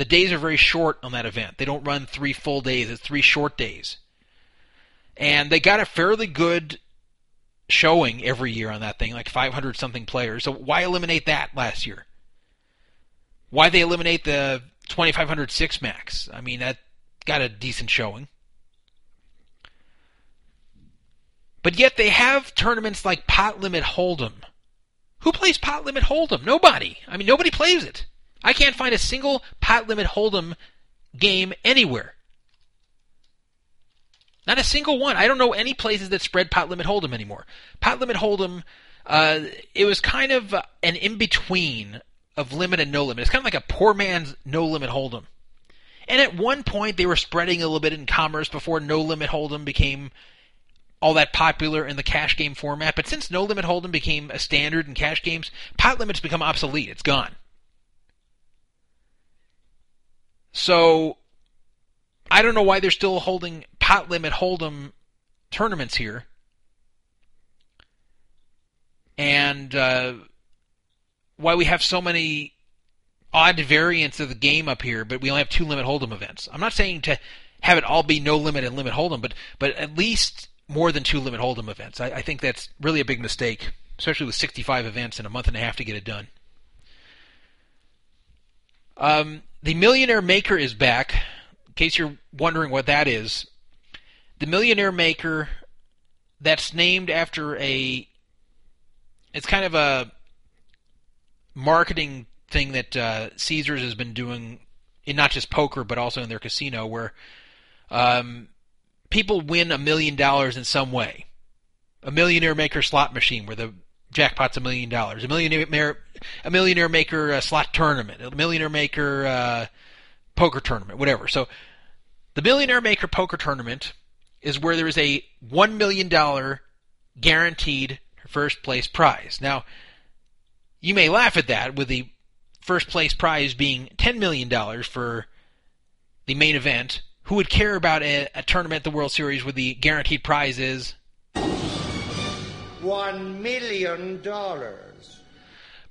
The days are very short on that event. They don't run three full days, it's three short days. And they got a fairly good showing every year on that thing, like 500 something players. So why eliminate that last year? Why they eliminate the 2500 six max? I mean, that got a decent showing. But yet they have tournaments like Pot Limit Hold'em, Who plays pot limit hold'em? Nobody. I mean, nobody plays it. I can't find a single pot limit hold'em game anywhere. Not a single one. I don't know any places that spread pot limit hold'em anymore. Pot limit hold'em, uh, it was kind of an in between of limit and no limit. It's kind of like a poor man's no limit hold'em. And at one point, they were spreading a little bit in commerce before no limit hold'em became all that popular in the cash game format. But since no limit hold'em became a standard in cash games, pot limit's become obsolete. It's gone. So I don't know why they're still holding pot limit hold'em tournaments here. And uh, why we have so many odd variants of the game up here, but we only have two limit hold'em events. I'm not saying to have it all be no limit and limit hold'em, but but at least more than two limit hold'em events. I, I think that's really a big mistake, especially with 65 events in a month and a half to get it done. Um, the Millionaire Maker is back. In case you're wondering what that is, the Millionaire Maker that's named after a. It's kind of a marketing thing that uh, Caesars has been doing in not just poker but also in their casino, where um, people win a million dollars in some way. A millionaire maker slot machine where the jackpot's a million dollars. A millionaire a millionaire maker uh, slot tournament. A millionaire maker uh, poker tournament. Whatever. So the millionaire maker poker tournament is where there is a one million dollar guaranteed first place prize. Now you may laugh at that with the first place prize being $10 million for the main event. Who would care about a, a tournament the World Series where the guaranteed prize is One million dollars.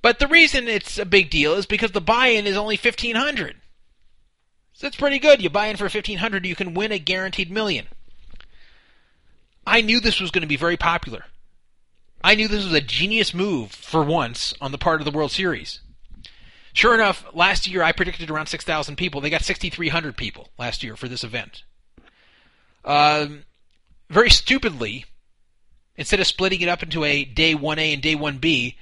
But the reason it's a big deal is because the buy-in is only fifteen hundred. So that's pretty good. You buy in for fifteen hundred, you can win a guaranteed million. I knew this was going to be very popular. I knew this was a genius move for once on the part of the World Series. Sure enough, last year I predicted around 6,000 people. They got 6,300 people last year for this event. Um, very stupidly, instead of splitting it up into a day 1A and day 1B,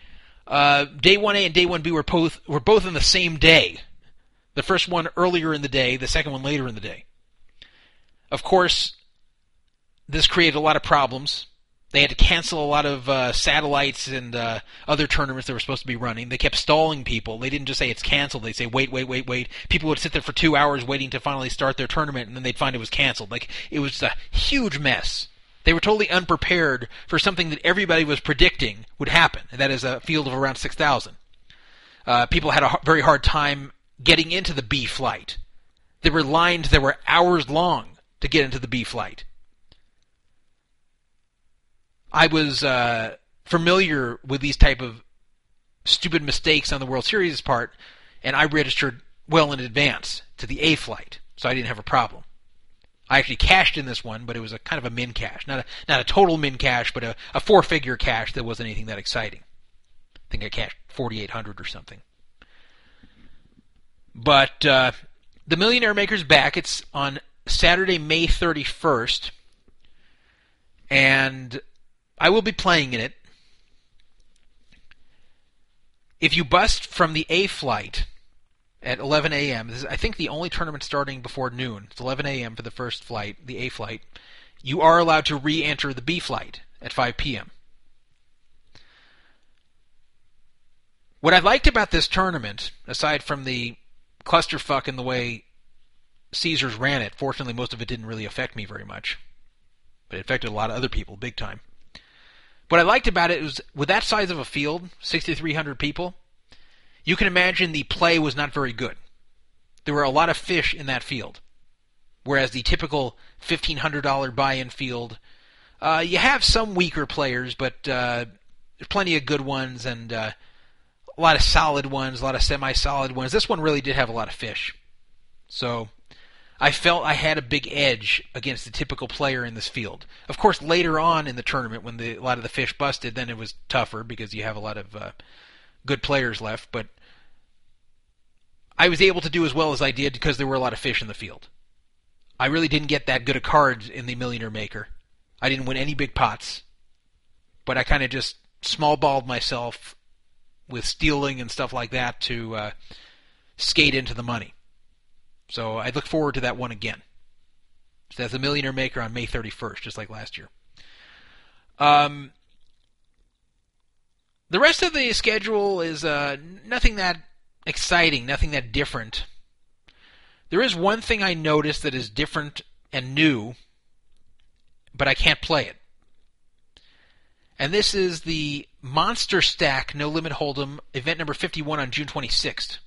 uh, day 1A and day 1B were both were both in the same day. The first one earlier in the day, the second one later in the day. Of course, this created a lot of problems. They had to cancel a lot of uh, satellites and uh, other tournaments that were supposed to be running. They kept stalling people. They didn't just say it's canceled. They'd say wait, wait, wait, wait. People would sit there for two hours waiting to finally start their tournament, and then they'd find it was canceled. Like it was a huge mess. They were totally unprepared for something that everybody was predicting would happen, and that is a field of around six thousand. Uh, people had a very hard time getting into the B flight. There were lines that were hours long to get into the B flight. I was uh, familiar with these type of stupid mistakes on the World Series part, and I registered well in advance to the A flight, so I didn't have a problem. I actually cashed in this one, but it was a kind of a min cash, not a not a total min cash, but a, a four figure cash that wasn't anything that exciting. I think I cashed forty eight hundred or something. But uh, the Millionaire Maker's back. It's on Saturday, May thirty first, and I will be playing in it. If you bust from the A flight at 11 a.m., this is, I think, the only tournament starting before noon. It's 11 a.m. for the first flight, the A flight. You are allowed to re enter the B flight at 5 p.m. What I liked about this tournament, aside from the clusterfuck in the way Caesars ran it, fortunately, most of it didn't really affect me very much, but it affected a lot of other people big time. What I liked about it was with that size of a field, 6,300 people, you can imagine the play was not very good. There were a lot of fish in that field. Whereas the typical $1,500 buy in field, uh, you have some weaker players, but uh, there's plenty of good ones and uh, a lot of solid ones, a lot of semi solid ones. This one really did have a lot of fish. So I felt I had a big edge against the typical player in this field. Of course, later on in the tournament, when the, a lot of the fish busted, then it was tougher because you have a lot of uh, good players left. But I was able to do as well as I did because there were a lot of fish in the field. I really didn't get that good of cards in the Millionaire Maker. I didn't win any big pots, but I kind of just small balled myself with stealing and stuff like that to uh, skate into the money. So I look forward to that one again. So that's a Millionaire Maker on May 31st, just like last year. Um, the rest of the schedule is uh, nothing that exciting, nothing that different. There is one thing I noticed that is different and new, but I can't play it. And this is the Monster Stack No Limit Hold'em event number 51 on June 26th.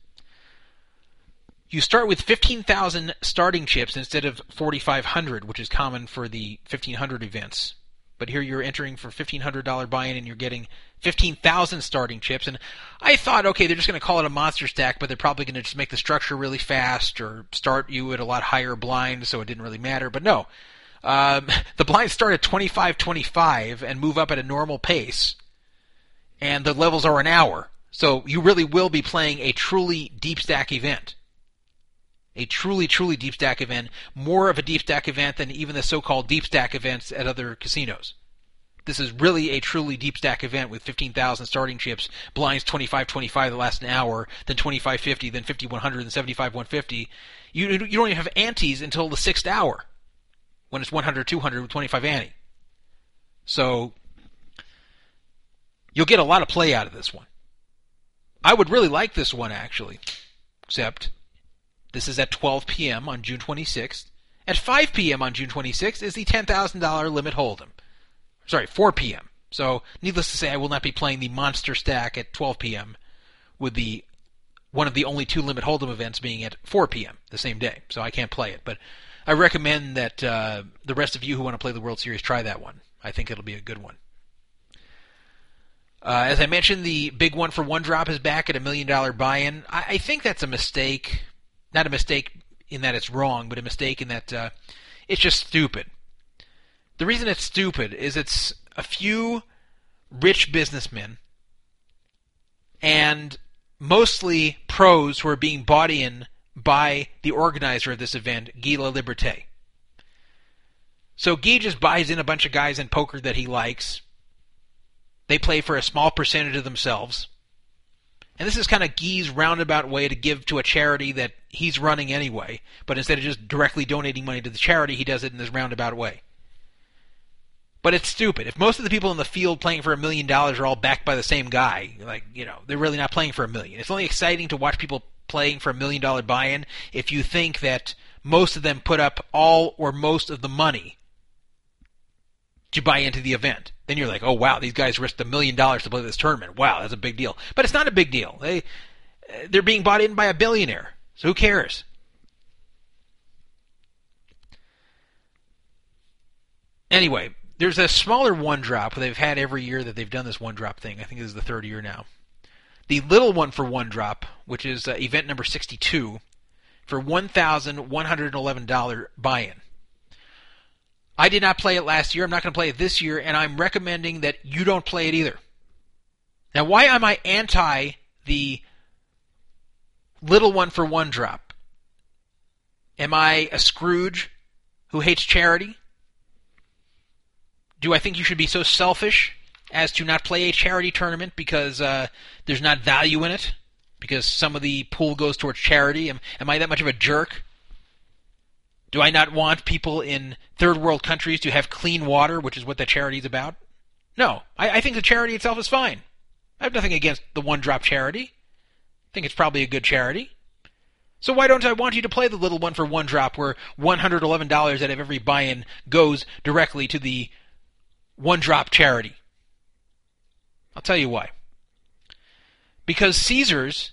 You start with 15,000 starting chips instead of 4,500, which is common for the 1,500 events. But here you're entering for $1,500 buy-in and you're getting 15,000 starting chips. And I thought, okay, they're just going to call it a monster stack, but they're probably going to just make the structure really fast or start you at a lot higher blind, so it didn't really matter. But no, um, the blinds start at 25-25 and move up at a normal pace, and the levels are an hour. So you really will be playing a truly deep stack event a truly, truly deep stack event, more of a deep stack event than even the so-called deep stack events at other casinos. This is really a truly deep stack event with 15,000 starting chips, blinds 25-25 that last an hour, then 25-50, then 50-100, then 75-150. You, you don't even have antes until the sixth hour, when it's 100-200 with 25 ante. So, you'll get a lot of play out of this one. I would really like this one, actually, except this is at 12 p.m. on June 26th. At 5 p.m. on June 26th is the $10,000 limit hold'em. Sorry, 4 p.m. So, needless to say, I will not be playing the monster stack at 12 p.m. with the one of the only two limit hold'em events being at 4 p.m. the same day. So I can't play it, but I recommend that uh, the rest of you who want to play the World Series try that one. I think it'll be a good one. Uh, as I mentioned, the big one for one drop is back at a million dollar buy-in. I, I think that's a mistake not a mistake in that it's wrong, but a mistake in that uh, it's just stupid. The reason it's stupid is it's a few rich businessmen and mostly pros who are being bought in by the organizer of this event, Guy Laliberté. So Guy just buys in a bunch of guys in poker that he likes. They play for a small percentage of themselves. And this is kind of Guy's roundabout way to give to a charity that he's running anyway, but instead of just directly donating money to the charity, he does it in this roundabout way. But it's stupid. If most of the people in the field playing for a million dollars are all backed by the same guy, like, you know, they're really not playing for a million. It's only exciting to watch people playing for a million dollar buy in if you think that most of them put up all or most of the money to buy into the event. Then you're like, oh wow, these guys risked a million dollars to play this tournament. Wow, that's a big deal. But it's not a big deal. They they're being bought in by a billionaire. So who cares? Anyway, there's a smaller one drop they've had every year that they've done this one drop thing. I think this is the third year now. The little one for one drop, which is uh, event number 62, for $1,111 buy in. I did not play it last year. I'm not going to play it this year, and I'm recommending that you don't play it either. Now, why am I anti the little one for one drop? Am I a Scrooge who hates charity? Do I think you should be so selfish as to not play a charity tournament because uh, there's not value in it? Because some of the pool goes towards charity? Am, am I that much of a jerk? Do I not want people in third world countries to have clean water, which is what the charity is about? No. I, I think the charity itself is fine. I have nothing against the one drop charity. I think it's probably a good charity. So why don't I want you to play the little one for one drop where $111 out of every buy-in goes directly to the one drop charity? I'll tell you why. Because Caesars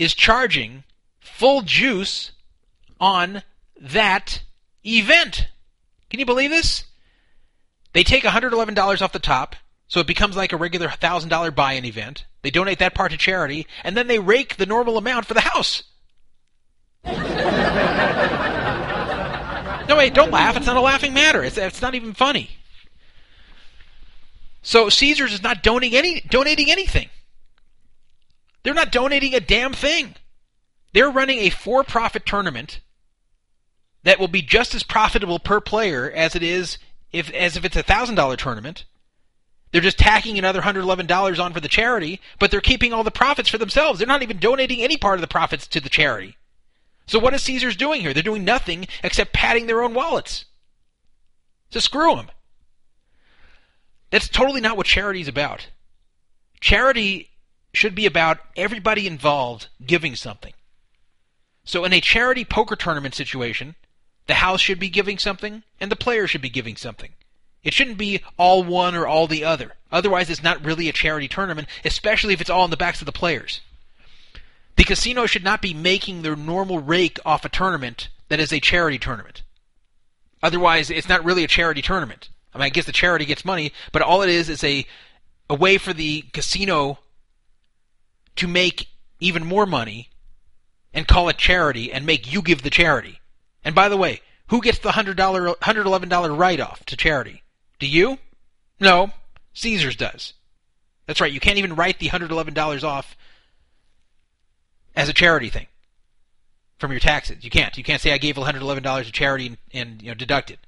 is charging full juice on that event. Can you believe this? They take $111 off the top, so it becomes like a regular $1,000 buy in event. They donate that part to charity, and then they rake the normal amount for the house. no, wait, don't laugh. It's not a laughing matter. It's, it's not even funny. So Caesars is not donating any donating anything. They're not donating a damn thing. They're running a for-profit tournament that will be just as profitable per player as it is if as if it's a thousand dollar tournament. They're just tacking another $111 on for the charity, but they're keeping all the profits for themselves. They're not even donating any part of the profits to the charity. So what is Caesars doing here? They're doing nothing except padding their own wallets. So screw them. That's totally not what charity is about. Charity should be about everybody involved giving something. So in a charity poker tournament situation, the house should be giving something and the player should be giving something. It shouldn't be all one or all the other. Otherwise, it's not really a charity tournament, especially if it's all on the backs of the players. The casino should not be making their normal rake off a tournament that is a charity tournament. Otherwise, it's not really a charity tournament. I mean, I guess the charity gets money, but all it is is a a way for the casino to make even more money and call it charity and make you give the charity. And by the way, who gets the $100, $111 write off to charity? Do you? No, Caesars does. That's right, you can't even write the $111 off as a charity thing from your taxes. You can't. You can't say I gave $111 to charity and, and you know deduct it.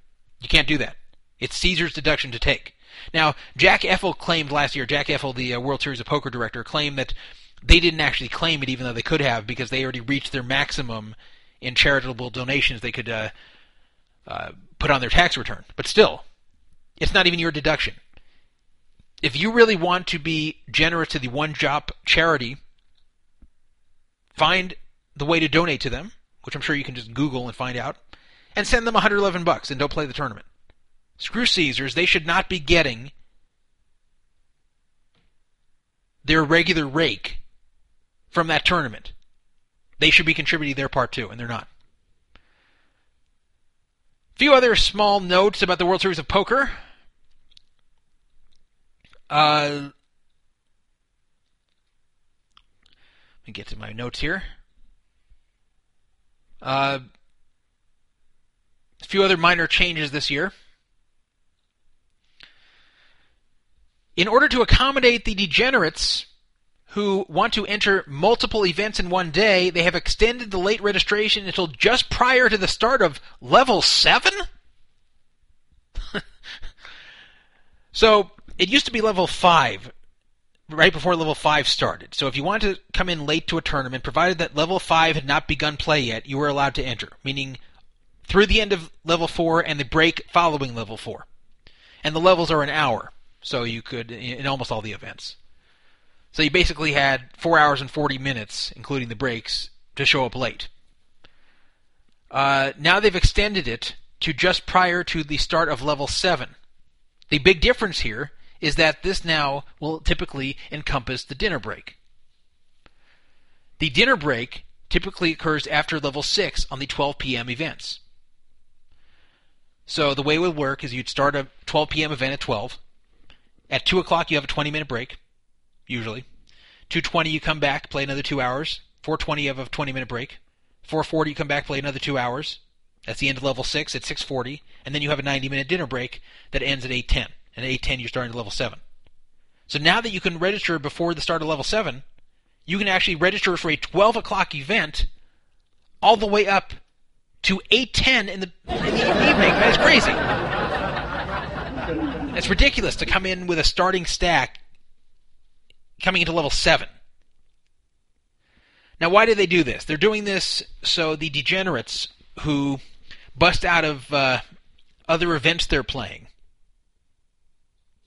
You can't do that. It's Caesar's deduction to take. Now, Jack Effel claimed last year, Jack Effel, the uh, World Series of Poker director, claimed that they didn't actually claim it, even though they could have, because they already reached their maximum in charitable donations they could uh, uh, put on their tax return. But still, it's not even your deduction. If you really want to be generous to the one drop charity, find the way to donate to them, which I'm sure you can just Google and find out, and send them 111 bucks and don't play the tournament. Screw Caesars, they should not be getting their regular rake from that tournament. They should be contributing their part too, and they're not. A few other small notes about the World Series of Poker. Uh, let me get to my notes here. Uh, a few other minor changes this year. In order to accommodate the degenerates who want to enter multiple events in one day, they have extended the late registration until just prior to the start of level 7? so, it used to be level 5 right before level 5 started. So if you wanted to come in late to a tournament, provided that level 5 had not begun play yet, you were allowed to enter, meaning through the end of level 4 and the break following level 4. And the levels are an hour, so you could, in almost all the events. So you basically had 4 hours and 40 minutes, including the breaks, to show up late. Uh, now they've extended it to just prior to the start of level 7. The big difference here is that this now will typically encompass the dinner break. The dinner break typically occurs after level 6 on the 12 p.m. events. So the way it would work is you'd start a 12 p.m. event at 12. At 2 o'clock, you have a 20 minute break, usually. 2.20, you come back, play another 2 hours. 4.20, you have a 20 minute break. 4.40, you come back, play another 2 hours. That's the end of level 6 at 6.40. And then you have a 90 minute dinner break that ends at 8.10 and at 810 you're starting to level 7. So now that you can register before the start of level 7, you can actually register for a 12 o'clock event all the way up to 810 in the, in the evening. That's crazy. It's ridiculous to come in with a starting stack coming into level 7. Now, why do they do this? They're doing this so the degenerates who bust out of uh, other events they're playing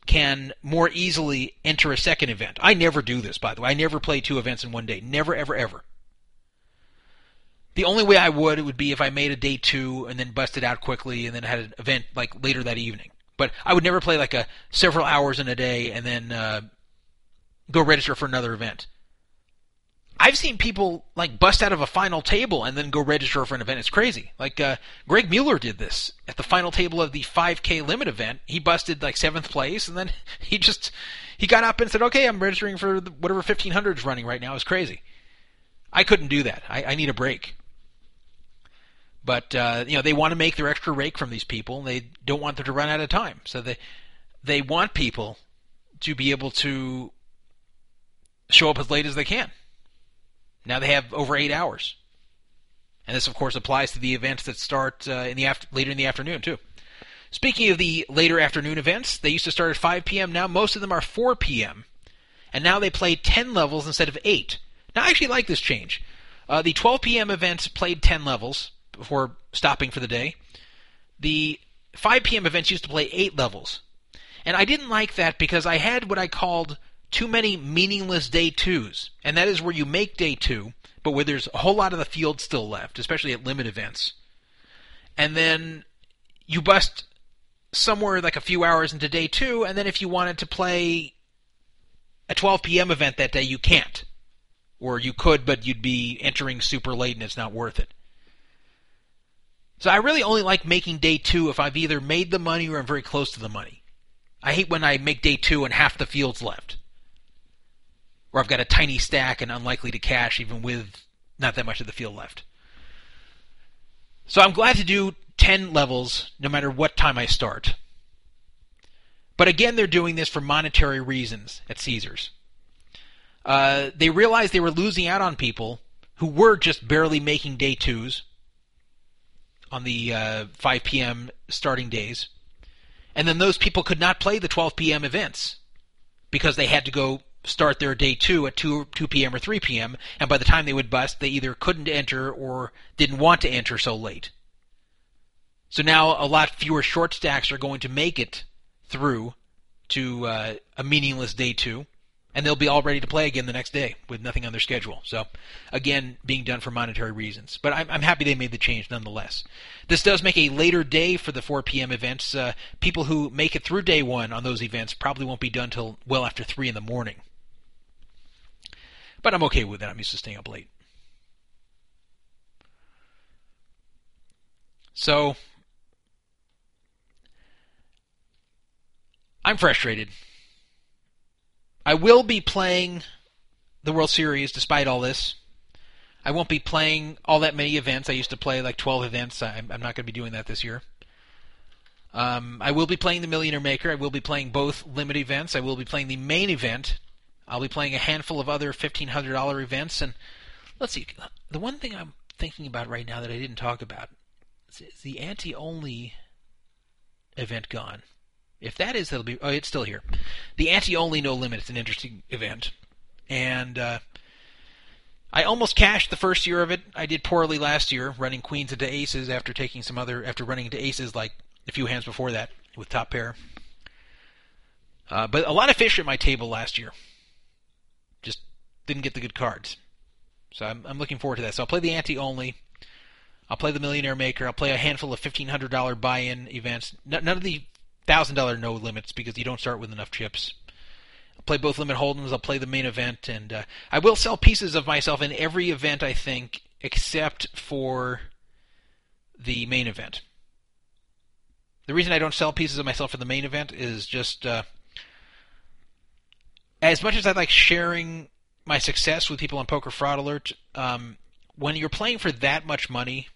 can more easily enter a second event. I never do this, by the way. I never play two events in one day. Never, ever, ever. The only way I would it would be if I made a day two and then busted out quickly and then had an event like later that evening. But I would never play like a several hours in a day and then uh, go register for another event. I've seen people like bust out of a final table and then go register for an event. It's crazy. Like uh, Greg Mueller did this at the final table of the 5K limit event. He busted like seventh place, and then he just he got up and said, "Okay, I'm registering for whatever 1500 is running right now." It's crazy. I couldn't do that. I, I need a break. But uh, you know they want to make their extra rake from these people. And they don't want them to run out of time, so they they want people to be able to show up as late as they can. Now they have over eight hours, and this, of course, applies to the events that start uh, in the after- later in the afternoon too. Speaking of the later afternoon events, they used to start at 5 p.m. Now most of them are 4 p.m. And now they play 10 levels instead of 8. Now I actually like this change. Uh, the 12 p.m. events played 10 levels before stopping for the day. The 5 p.m. events used to play 8 levels. And I didn't like that because I had what I called too many meaningless day twos. And that is where you make day two, but where there's a whole lot of the field still left, especially at limit events. And then you bust somewhere like a few hours into day two, and then if you wanted to play a 12 p.m. event that day, you can't. Or you could, but you'd be entering super late and it's not worth it. So I really only like making day two if I've either made the money or I'm very close to the money. I hate when I make day two and half the field's left. Or I've got a tiny stack and unlikely to cash even with not that much of the field left. So I'm glad to do 10 levels no matter what time I start. But again, they're doing this for monetary reasons at Caesars. Uh, they realized they were losing out on people who were just barely making day twos on the uh, 5 p.m. starting days and then those people could not play the 12 p.m. events because they had to go start their day two at 2, 2 p.m. or 3 p.m. And by the time they would bust, they either couldn't enter or didn't want to enter so late. So now a lot fewer short stacks are going to make it through to uh, a meaningless day two and they'll be all ready to play again the next day with nothing on their schedule. So, again, being done for monetary reasons. But I'm, I'm happy they made the change nonetheless. This does make a later day for the 4 p.m. events. Uh, people who make it through day one on those events probably won't be done till well after 3 in the morning. But I'm okay with that. I'm used to staying up late. So, I'm frustrated. I will be playing the World Series despite all this. I won't be playing all that many events. I used to play like 12 events. I'm, I'm not going to be doing that this year. Um, I will be playing the Millionaire Maker. I will be playing both limit events. I will be playing the main event. I'll be playing a handful of other $1,500 events. And let's see. The one thing I'm thinking about right now that I didn't talk about is the ante only event gone. If that is, it'll be. Oh, it's still here. The ante only no limit. It's an interesting event, and uh, I almost cashed the first year of it. I did poorly last year, running queens into aces after taking some other after running into aces like a few hands before that with top pair. Uh, but a lot of fish at my table last year. Didn't get the good cards. So I'm, I'm looking forward to that. So I'll play the ante only. I'll play the Millionaire Maker. I'll play a handful of $1,500 buy-in events. None of the thousand dollar no limits because you don't start with enough chips. I'll play both limit hold'ems. I'll play the main event, and uh, I will sell pieces of myself in every event I think, except for the main event. The reason I don't sell pieces of myself for the main event is just uh, as much as I like sharing my success with people on Poker Fraud Alert. Um, when you're playing for that much money,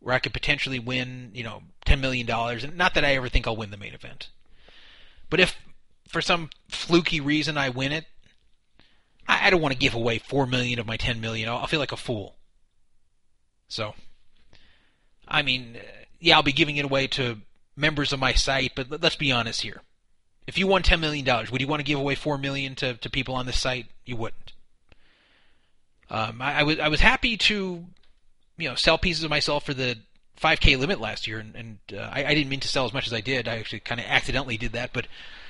where I could potentially win, you know, ten million dollars. And not that I ever think I'll win the main event, but if for some fluky reason I win it, I, I don't want to give away four million of my ten million. I'll, I'll feel like a fool. So, I mean, yeah, I'll be giving it away to members of my site, but let's be honest here. If you won ten million dollars, would you want to give away four million to, to people on this site? You wouldn't. Um, I, I was I was happy to you know sell pieces of myself for the 5k limit last year and, and uh, I, I didn't mean to sell as much as i did i actually kind of accidentally did that but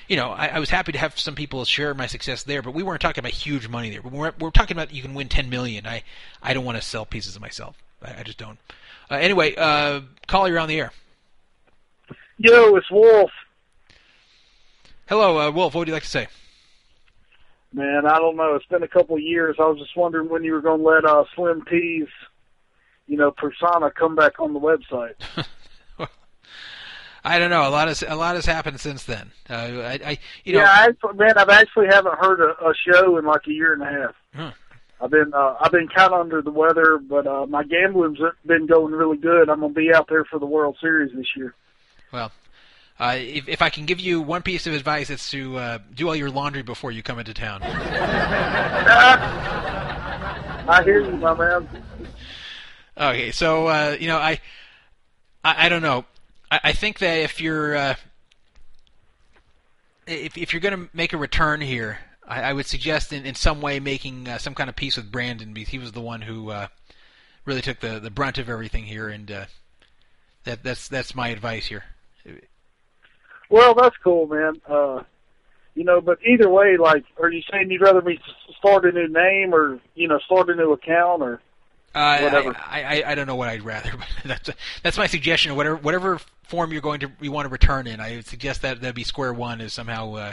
you know I, I was happy to have some people share my success there but we weren't talking about huge money there but we're, we're talking about you can win 10 million i i don't want to sell pieces of myself i, I just don't uh, anyway uh caller you're on the air Yo, it's Wolf. Hello uh, wolf what would you like to say Man, I don't know. It's been a couple of years. I was just wondering when you were going to let uh, Slim T's, you know, persona come back on the website. i don't know a lot has a lot has happened since then uh, I, I you know yeah, I, man, I've actually haven't heard a, a show in like a year and a half. Huh. I've been uh, I've been kind of under the weather, but uh, my gambling's been going really good. I'm gonna be out there for the World Series this year. Well, uh, if, if I can give you one piece of advice, it's to uh, do all your laundry before you come into town. I hear you, my man. Okay, so uh, you know, I, I, I don't know. I, I think that if you're uh, if if you're going to make a return here, I, I would suggest in, in some way making uh, some kind of peace with Brandon because he was the one who uh, really took the, the brunt of everything here, and uh, that that's that's my advice here. Well, that's cool, man. Uh, you know, but either way, like, are you saying you'd rather me start a new name or you know start a new account or? Uh, Whatever. I, I I don't know what I'd rather, but that's that's my suggestion. Whatever whatever form you're going to you want to return in, I would suggest that that be square one is somehow uh,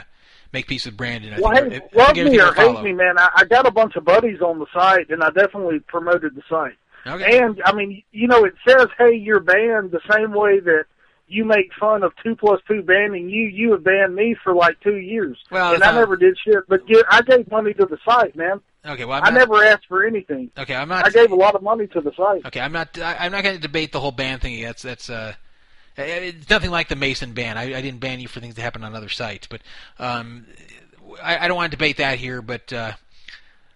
make peace with Brandon. I Well, think, hey, I think love me or hate me, man. I, I got a bunch of buddies on the site, and I definitely promoted the site. Okay. And I mean, you know, it says, "Hey, you're banned," the same way that you make fun of two plus two banning you. You have banned me for like two years, Well, and I not- never did shit. But get, I gave money to the site, man. Okay, well, I never asked for anything. Okay, I'm not. I gave a lot of money to the site. Okay, I'm not. I, I'm not going to debate the whole ban thing. That's that's. Uh, it's nothing like the Mason ban. I, I didn't ban you for things that happen on other sites, but um, I, I don't want to debate that here. But uh,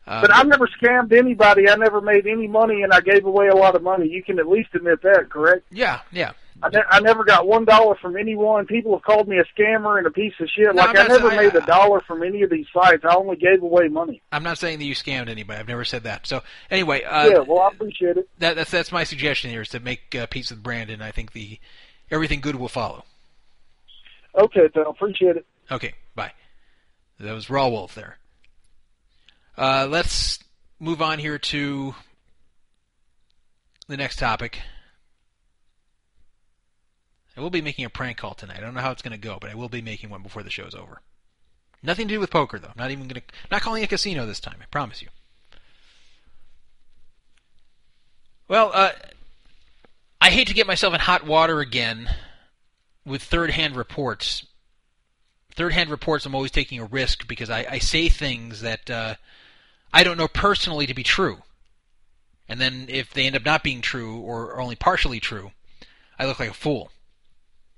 uh, But I've never scammed anybody. I never made any money, and I gave away a lot of money. You can at least admit that, correct? yeah, yeah. I, ne- I never got one dollar from anyone. People have called me a scammer and a piece of shit. No, like I never made a dollar from any of these sites. I only gave away money. I'm not saying that you scammed anybody. I've never said that. So anyway, uh, yeah, well, I appreciate it. that, that's that's my suggestion here is to make uh, peace with Brandon. I think the everything good will follow. Okay, pal, appreciate it. Okay, bye. That was Raw Wolf there. Uh, let's move on here to the next topic. I will be making a prank call tonight. I don't know how it's going to go, but I will be making one before the show's over. Nothing to do with poker, though. I'm not even going to. Not calling it a casino this time. I promise you. Well, uh, I hate to get myself in hot water again with third-hand reports third-hand reports, I'm always taking a risk because I, I say things that uh, I don't know personally to be true, and then if they end up not being true or, or only partially true, I look like a fool,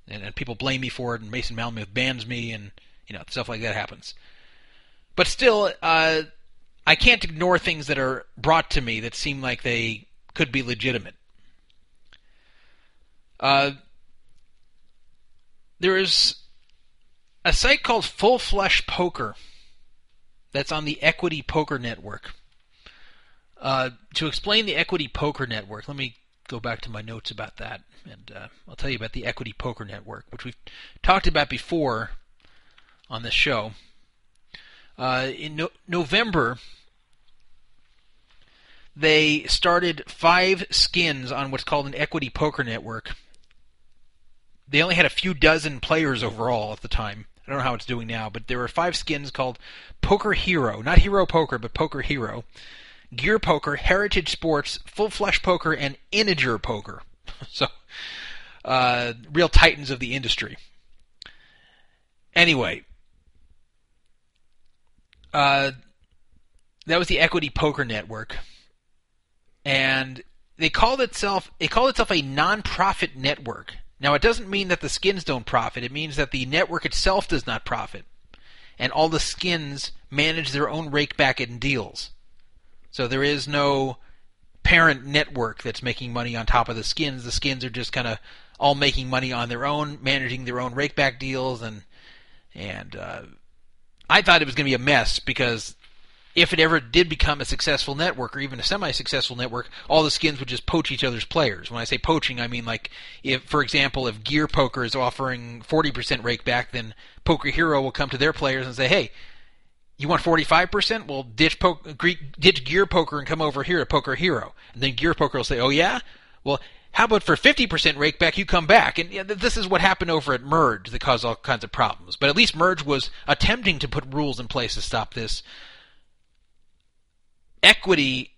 and, and people blame me for it, and Mason Malmuth bans me, and you know stuff like that happens. But still, uh, I can't ignore things that are brought to me that seem like they could be legitimate. Uh, there is a site called Full Flush Poker that's on the Equity Poker Network. Uh, to explain the Equity Poker Network, let me go back to my notes about that, and uh, I'll tell you about the Equity Poker Network, which we've talked about before on this show. Uh, in no- November, they started five skins on what's called an Equity Poker Network. They only had a few dozen players overall at the time. I don't know how it's doing now, but there were five skins called Poker Hero, not Hero Poker, but Poker Hero, Gear Poker, Heritage Sports, Full Flush Poker, and Integer Poker. so, uh, real titans of the industry. Anyway, uh, that was the Equity Poker Network, and they called itself it called itself a non-profit network. Now, it doesn't mean that the skins don't profit. It means that the network itself does not profit. And all the skins manage their own rakeback and deals. So there is no parent network that's making money on top of the skins. The skins are just kind of all making money on their own, managing their own rakeback deals, and and uh, I thought it was going to be a mess because if it ever did become a successful network or even a semi-successful network, all the skins would just poach each other's players. When I say poaching, I mean like if, for example, if Gear Poker is offering 40% rakeback, then Poker Hero will come to their players and say, "Hey, you want 45%? Well, ditch, po- ditch Gear Poker and come over here to Poker Hero." And then Gear Poker will say, "Oh yeah, well." How about for 50% rake back, you come back? And this is what happened over at Merge that caused all kinds of problems. But at least Merge was attempting to put rules in place to stop this equity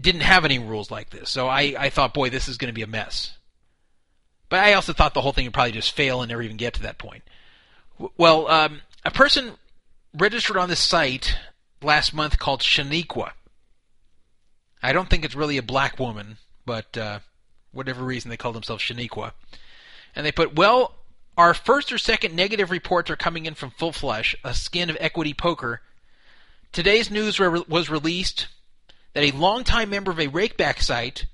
didn't have any rules like this. So I, I thought, boy, this is going to be a mess. But I also thought the whole thing would probably just fail and never even get to that point. W- Well, um, a person registered on this site last month called Shaniqua. I don't think it's really a black woman, but uh, whatever reason they call themselves Shaniqua. And they put, well, our first or second negative reports are coming in from Full Flush, a skin of equity poker, Today's news re- was released that a longtime member of a rakeback site,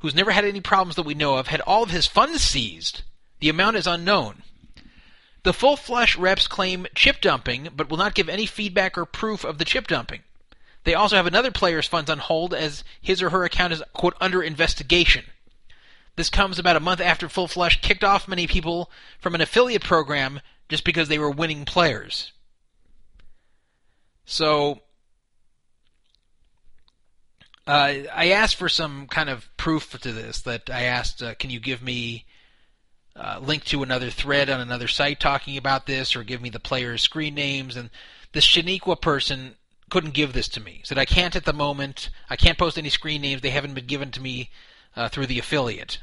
who's never had any problems that we know of, had all of his funds seized The amount is unknown. The full flush reps claim chip dumping, but will not give any feedback or proof of the chip dumping. They also have another player's funds on hold as his or her account is, quote, under investigation. This comes about a month after Full Flush kicked off many people from an affiliate program just because they were winning players. So, uh, I asked for some kind of proof to this. That I asked, uh, can you give me a link to another thread on another site talking about this, or give me the players' screen names? And this Shaniqua person couldn't give this to me. Said I can't at the moment. I can't post any screen names. They haven't been given to me uh, through the affiliate.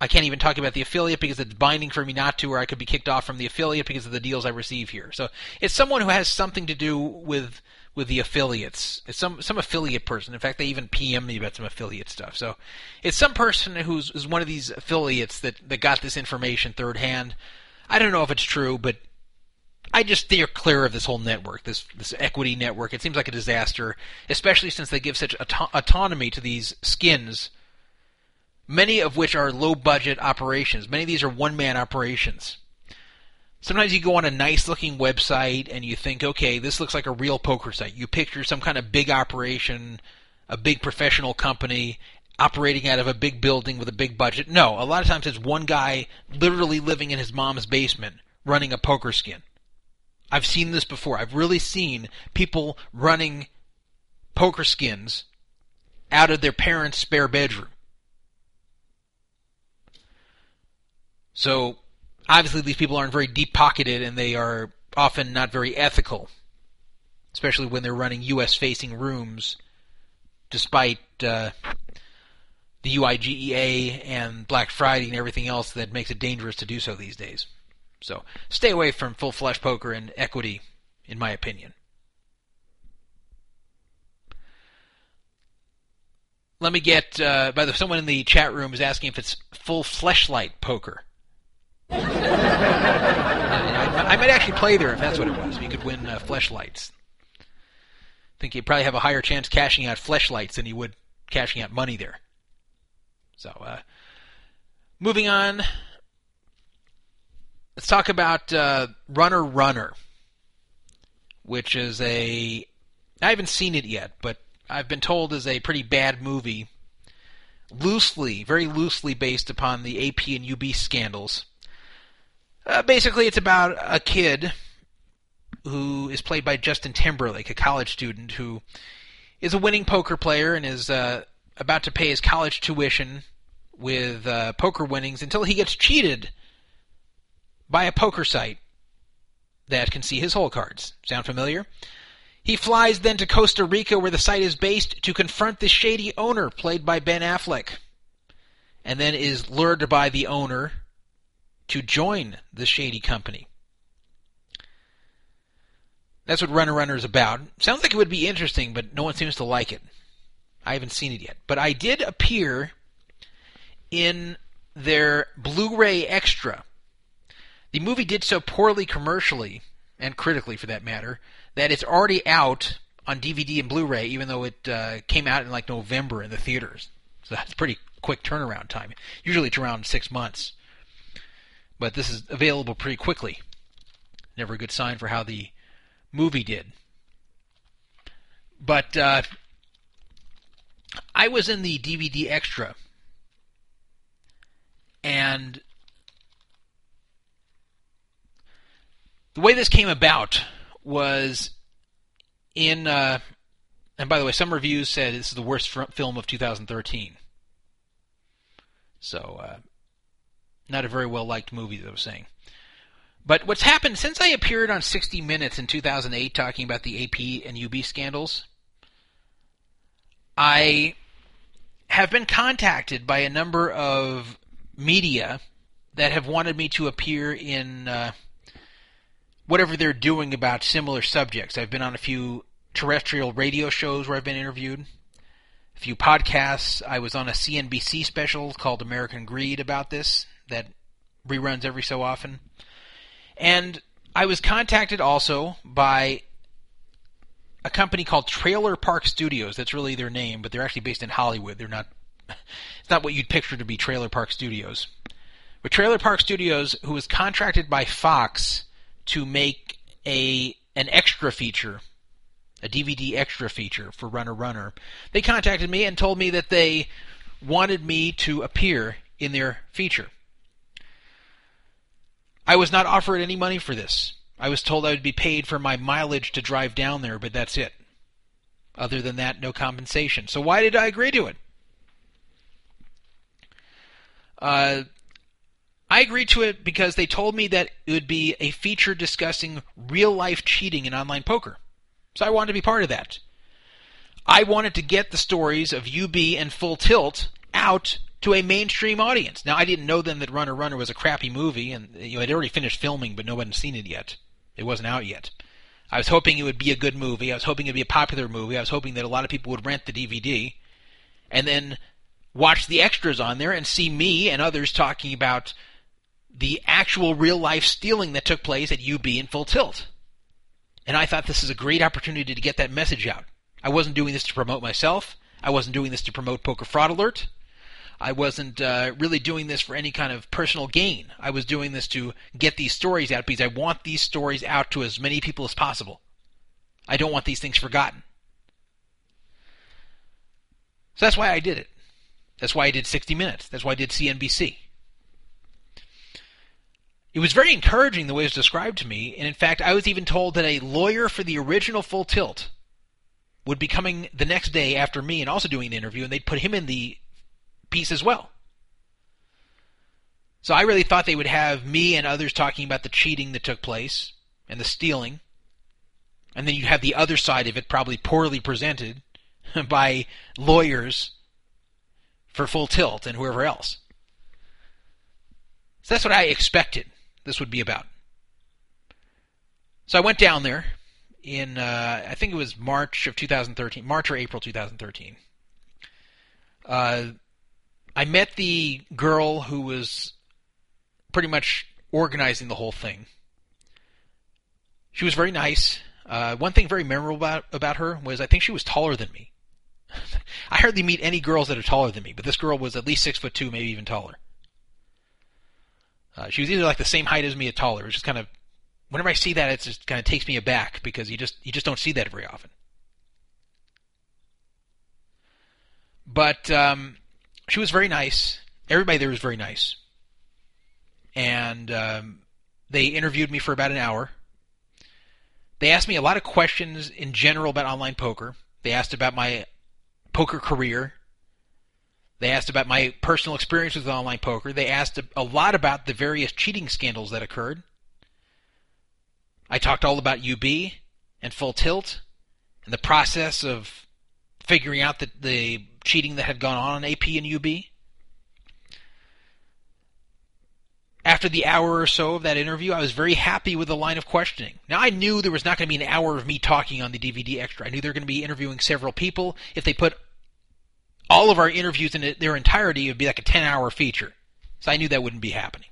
I can't even talk about the affiliate because it's binding for me not to, or I could be kicked off from the affiliate because of the deals I receive here. So it's someone who has something to do with with the affiliates. It's some some affiliate person. In fact, they even PM me about some affiliate stuff. So it's some person who's is one of these affiliates that that got this information third hand. I don't know if it's true, but I just steer clear of this whole network, this this equity network. It seems like a disaster, especially since they give such auto- autonomy to these skins many of which are low budget operations. Many of these are one man operations. Sometimes you go on a nice looking website and you think, okay, this looks like a real poker site. You picture some kind of big operation, a big professional company operating out of a big building with a big budget. No, a lot of times it's one guy literally living in his mom's basement running a poker skin. I've seen this before. I've really seen people running poker skins out of their parents' spare bedroom. So obviously these people aren't very deep pocketed and they are often not very ethical, especially when they're running U.S. facing rooms, despite uh, the UIGEA and Black Friday and everything else that makes it dangerous to do so these days. So stay away from full flush poker and equity, in my opinion. Let me get. Uh, by the someone in the chat room is asking if it's full fleshlight poker. I, might actually play there if that's what it was. You could win uh, fleshlights. I think you'd probably have a higher chance cashing out fleshlights than you would cashing out money there. So, uh, moving on. Let's talk about uh, Runner Runner, which is a. I haven't seen it yet, but I've been told is a pretty bad movie. Loosely, very loosely based upon the AP and UB scandals. Uh, basically, it's about a kid who is played by Justin Timberlake, a college student who is a winning poker player and is uh, about to pay his college tuition with uh, poker winnings until he gets cheated by a poker site that can see his hole cards. Sound familiar? He flies then to Costa Rica, where the site is based, to confront the shady owner, played by Ben Affleck, and then is lured by the owner to join the shady company. That's what Runner Runner is about. Sounds like it would be interesting, but no one seems to like it. I haven't seen it yet. But I did appear in their Blu ray extra. The movie did so poorly commercially, and critically for that matter, that it's already out on DVD and Blu ray, even though it uh, came out in like November in the theaters. So that's pretty quick turnaround time. Usually it's around six months but this is available pretty quickly. Never a good sign for how the movie did. But uh, I was in the DVD extra, and the way this came about was in. Uh, and by the way, some reviews said this is the worst film of 2013. So uh, not a very well liked movie, I was saying. But what's happened since I appeared on 60 Minutes in 2008 talking about the AP and UB scandals, I have been contacted by a number of media that have wanted me to appear in uh, whatever they're doing about similar subjects. I've been on a few terrestrial radio shows where I've been interviewed, a few podcasts. I was on a CNBC special called American Greed about this that reruns every so often. And I was contacted also by a company called Trailer Park Studios. That's really their name, but they're actually based in Hollywood. They're not. It's not what you'd picture to be Trailer Park Studios. But Trailer Park Studios, who was contracted by Fox to make a an extra feature, a DVD extra feature for Runner Runner. They contacted me and told me that they wanted me to appear in their feature. I was not offered any money for this. I was told I would be paid for my mileage to drive down there, but that's it. Other than that, no compensation. So why did I agree to it? Uh, I agreed to it because they told me that it would be a feature discussing real life cheating in online poker. So I wanted to be part of that. I wanted to get the stories of UB and Full Tilt out to a mainstream audience. Now I didn't know then that Runner Runner was a crappy movie, and you know I'd already finished filming, but no one had seen it yet. It wasn't out yet. I was hoping it would be a good movie. I was hoping it'd be a popular movie. I was hoping that a lot of people would rent the DVD, and then watch the extras on there and see me and others talking about the actual real life stealing that took place at UB in Full Tilt. And I thought this is a great opportunity to get that message out. I wasn't doing this to promote myself. I wasn't doing this to promote Poker Fraud Alert. I wasn't uh, really doing this for any kind of personal gain. I was doing this to get these stories out because I want these stories out to as many people as possible. I don't want these things forgotten. So that's why I did it. That's why I did 60 Minutes. That's why I did CNBC. It was very encouraging the way it was described to me, and in fact, I was even told that a lawyer for the original Full Tilt would be coming the next day after me and also doing an interview, and they'd put him in the piece as well. So I really thought they would have me and others talking about the cheating that took place and the stealing. And then you'd have the other side of it probably poorly presented by lawyers for Full Tilt and whoever else. So that's what I expected this would be about. So I went down there in uh, I think it was March of 2013, March or April 2013. Uh, I met the girl who was pretty much organizing the whole thing. She was very nice. Uh, one thing very memorable about about her was I think she was taller than me. I hardly meet any girls that are taller than me, but this girl was at least six foot two, maybe even taller. Uh, she was either like the same height as me or taller. It's just kind of whenever I see that, it just kind of takes me aback because you just you just don't see that very often. But um, she was very nice. Everybody there was very nice, and um, they interviewed me for about an hour. They asked me a lot of questions in general about online poker. They asked about my poker career. They asked about my personal experience with online poker. They asked a lot about the various cheating scandals that occurred. I talked all about UB and Full Tilt and the process of figuring out the, the cheating that had gone on in AP and UB. After the hour or so of that interview, I was very happy with the line of questioning. Now, I knew there was not going to be an hour of me talking on the DVD extra. I knew they were going to be interviewing several people. If they put all of our interviews in their entirety, it would be like a 10 hour feature. So I knew that wouldn't be happening.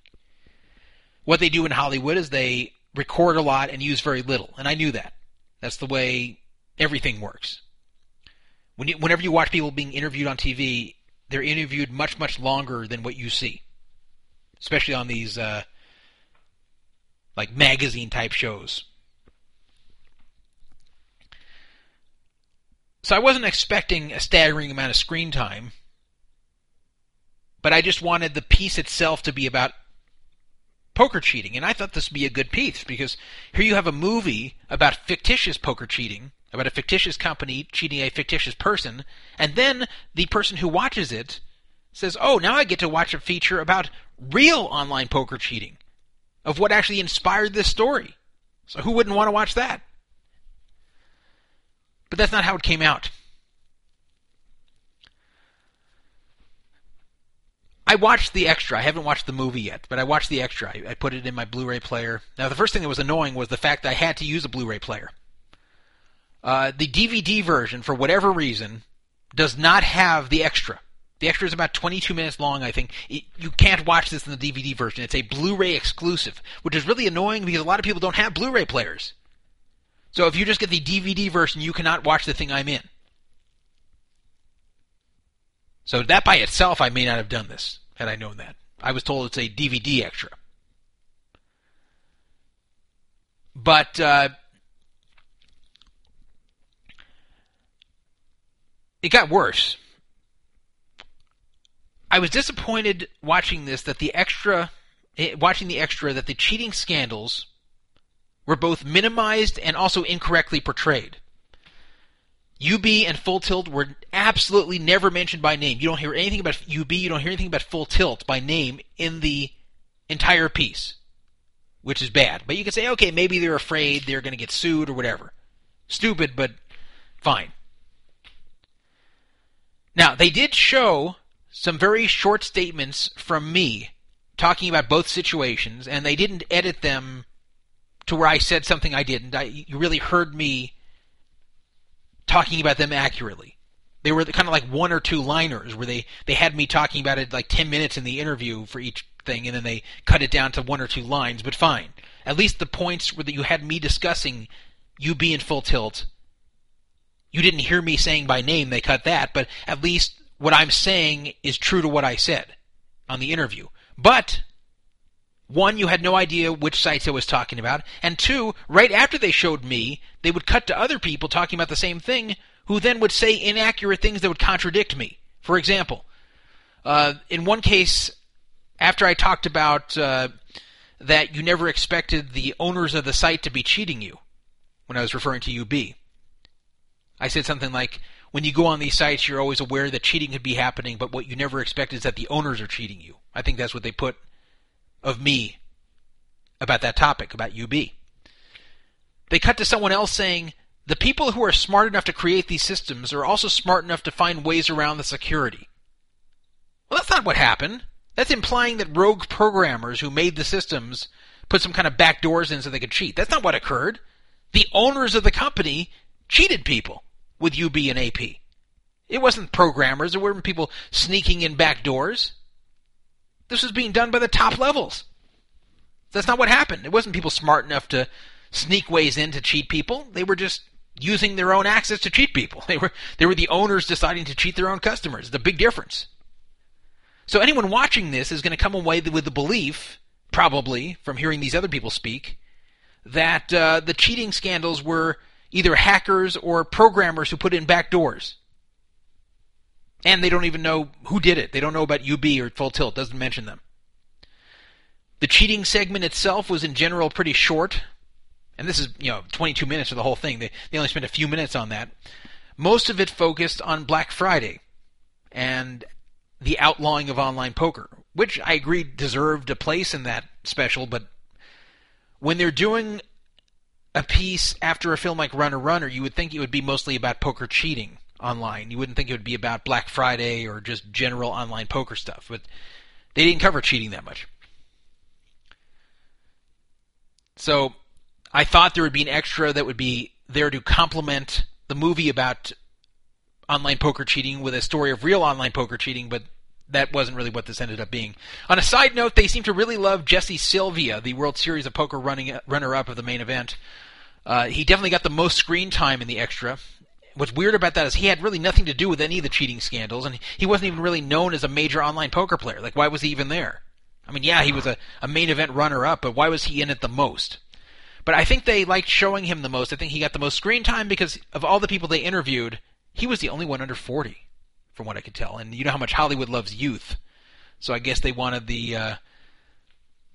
What they do in Hollywood is they record a lot and use very little, and I knew that. That's the way everything works. When you, whenever you watch people being interviewed on TV, they're interviewed much, much longer than what you see especially on these uh, like magazine type shows. So I wasn't expecting a staggering amount of screen time, but I just wanted the piece itself to be about poker cheating, and I thought this would be a good piece because here you have a movie about fictitious poker cheating, about a fictitious company cheating a fictitious person, and then the person who watches it says, "Oh, now I get to watch a feature about real online poker cheating, of what actually inspired this story." So who wouldn't want to watch that? But that's not how it came out. I watched the extra. I haven't watched the movie yet, but I watched the extra. I, I, put it in my Blu-ray player. Now, the first thing that was annoying was the fact that I had to use a Blu-ray player. Uh, the DVD version, for whatever reason, does not have the extra. The extra is about 22 minutes long, I think. It, you can't watch this in the DVD version. It's a Blu-ray exclusive, which is really annoying because a lot of people don't have Blu-ray players. So if you just get the DVD version, you cannot watch the thing I'm in. So that by itself, I may not have done this had I known that. I was told it's a DVD extra. But uh, it got worse. I was disappointed watching this that the extra, eh, watching the extra, that the cheating scandals were both minimized and also incorrectly portrayed. UB and Full Tilt were absolutely never mentioned by name. You don't hear anything about UB, you don't hear anything about Full Tilt by name in the entire piece, which is bad. But you can say, okay, maybe they're afraid they're going to get sued or whatever. Stupid, but fine. Now, they did show some very short statements from me talking about both situations, and they didn't edit them to where I said something I didn't. I, you really heard me talking about them accurately. They were kind of like one or two liners where they, they had me talking about it like 10 minutes in the interview for each thing, and then they cut it down to one or two lines, but fine. At least the points where that you had me discussing UB in full tilt you didn't hear me saying by name, they cut that, but at least what I'm saying is true to what I said on the interview. But, one, you had no idea which sites I was talking about, and two, right after they showed me, they would cut to other people talking about the same thing, who then would say inaccurate things that would contradict me. For example, uh, in one case, after I talked about uh, that you never expected the owners of the site to be cheating you, when I was referring to UB, I said something like, when you go on these sites, you're always aware that cheating could be happening, but what you never expect is that the owners are cheating you. I think that's what they put of me about that topic, about UB. They cut to someone else saying, the people who are smart enough to create these systems are also smart enough to find ways around the security. Well, that's not what happened. That's implying that rogue programmers who made the systems put some kind of back doors in so they could cheat. That's not what occurred. The owners of the company cheated people with UB and AP. It wasn't programmers, it weren't people sneaking in back doors. This was being done by the top levels. That's not what happened. It wasn't people smart enough to sneak ways in to cheat people. They were just using their own access to cheat people. They were they were the owners deciding to cheat their own customers. The big difference. So anyone watching this is going to come away with the belief, probably from hearing these other people speak, that uh, the cheating scandals were either hackers or programmers who put in back doors. And they don't even know who did it. They don't know about UB or Full Tilt. Doesn't mention them. The cheating segment itself was in general pretty short. And this is, you know, 22 minutes of the whole thing. They, they only spent a few minutes on that. Most of it focused on Black Friday and the outlawing of online poker, which I agree deserved a place in that special, but when they're doing a piece after a film like Runner Runner, you would think it would be mostly about poker cheating online. You wouldn't think it would be about Black Friday or just general online poker stuff. But they didn't cover cheating that much. So I thought there would be an extra that would be there to complement the movie about online poker cheating with a story of real online poker cheating, but that wasn't really what this ended up being. On a side note, they seem to really love Jesse Sylvia, the World Series of Poker running runner-up of the main event. Uh, he definitely got the most screen time in the extra. What's weird about that is he had really nothing to do with any of the cheating scandals, and he wasn't even really known as a major online poker player. Like, why was he even there? I mean, yeah, he was a, a main event runner-up, but why was he in it the most? But I think they liked showing him the most. I think he got the most screen time because of all the people they interviewed, he was the only one under 40 from what I could tell. And you know how much Hollywood loves youth, so I guess they wanted the uh,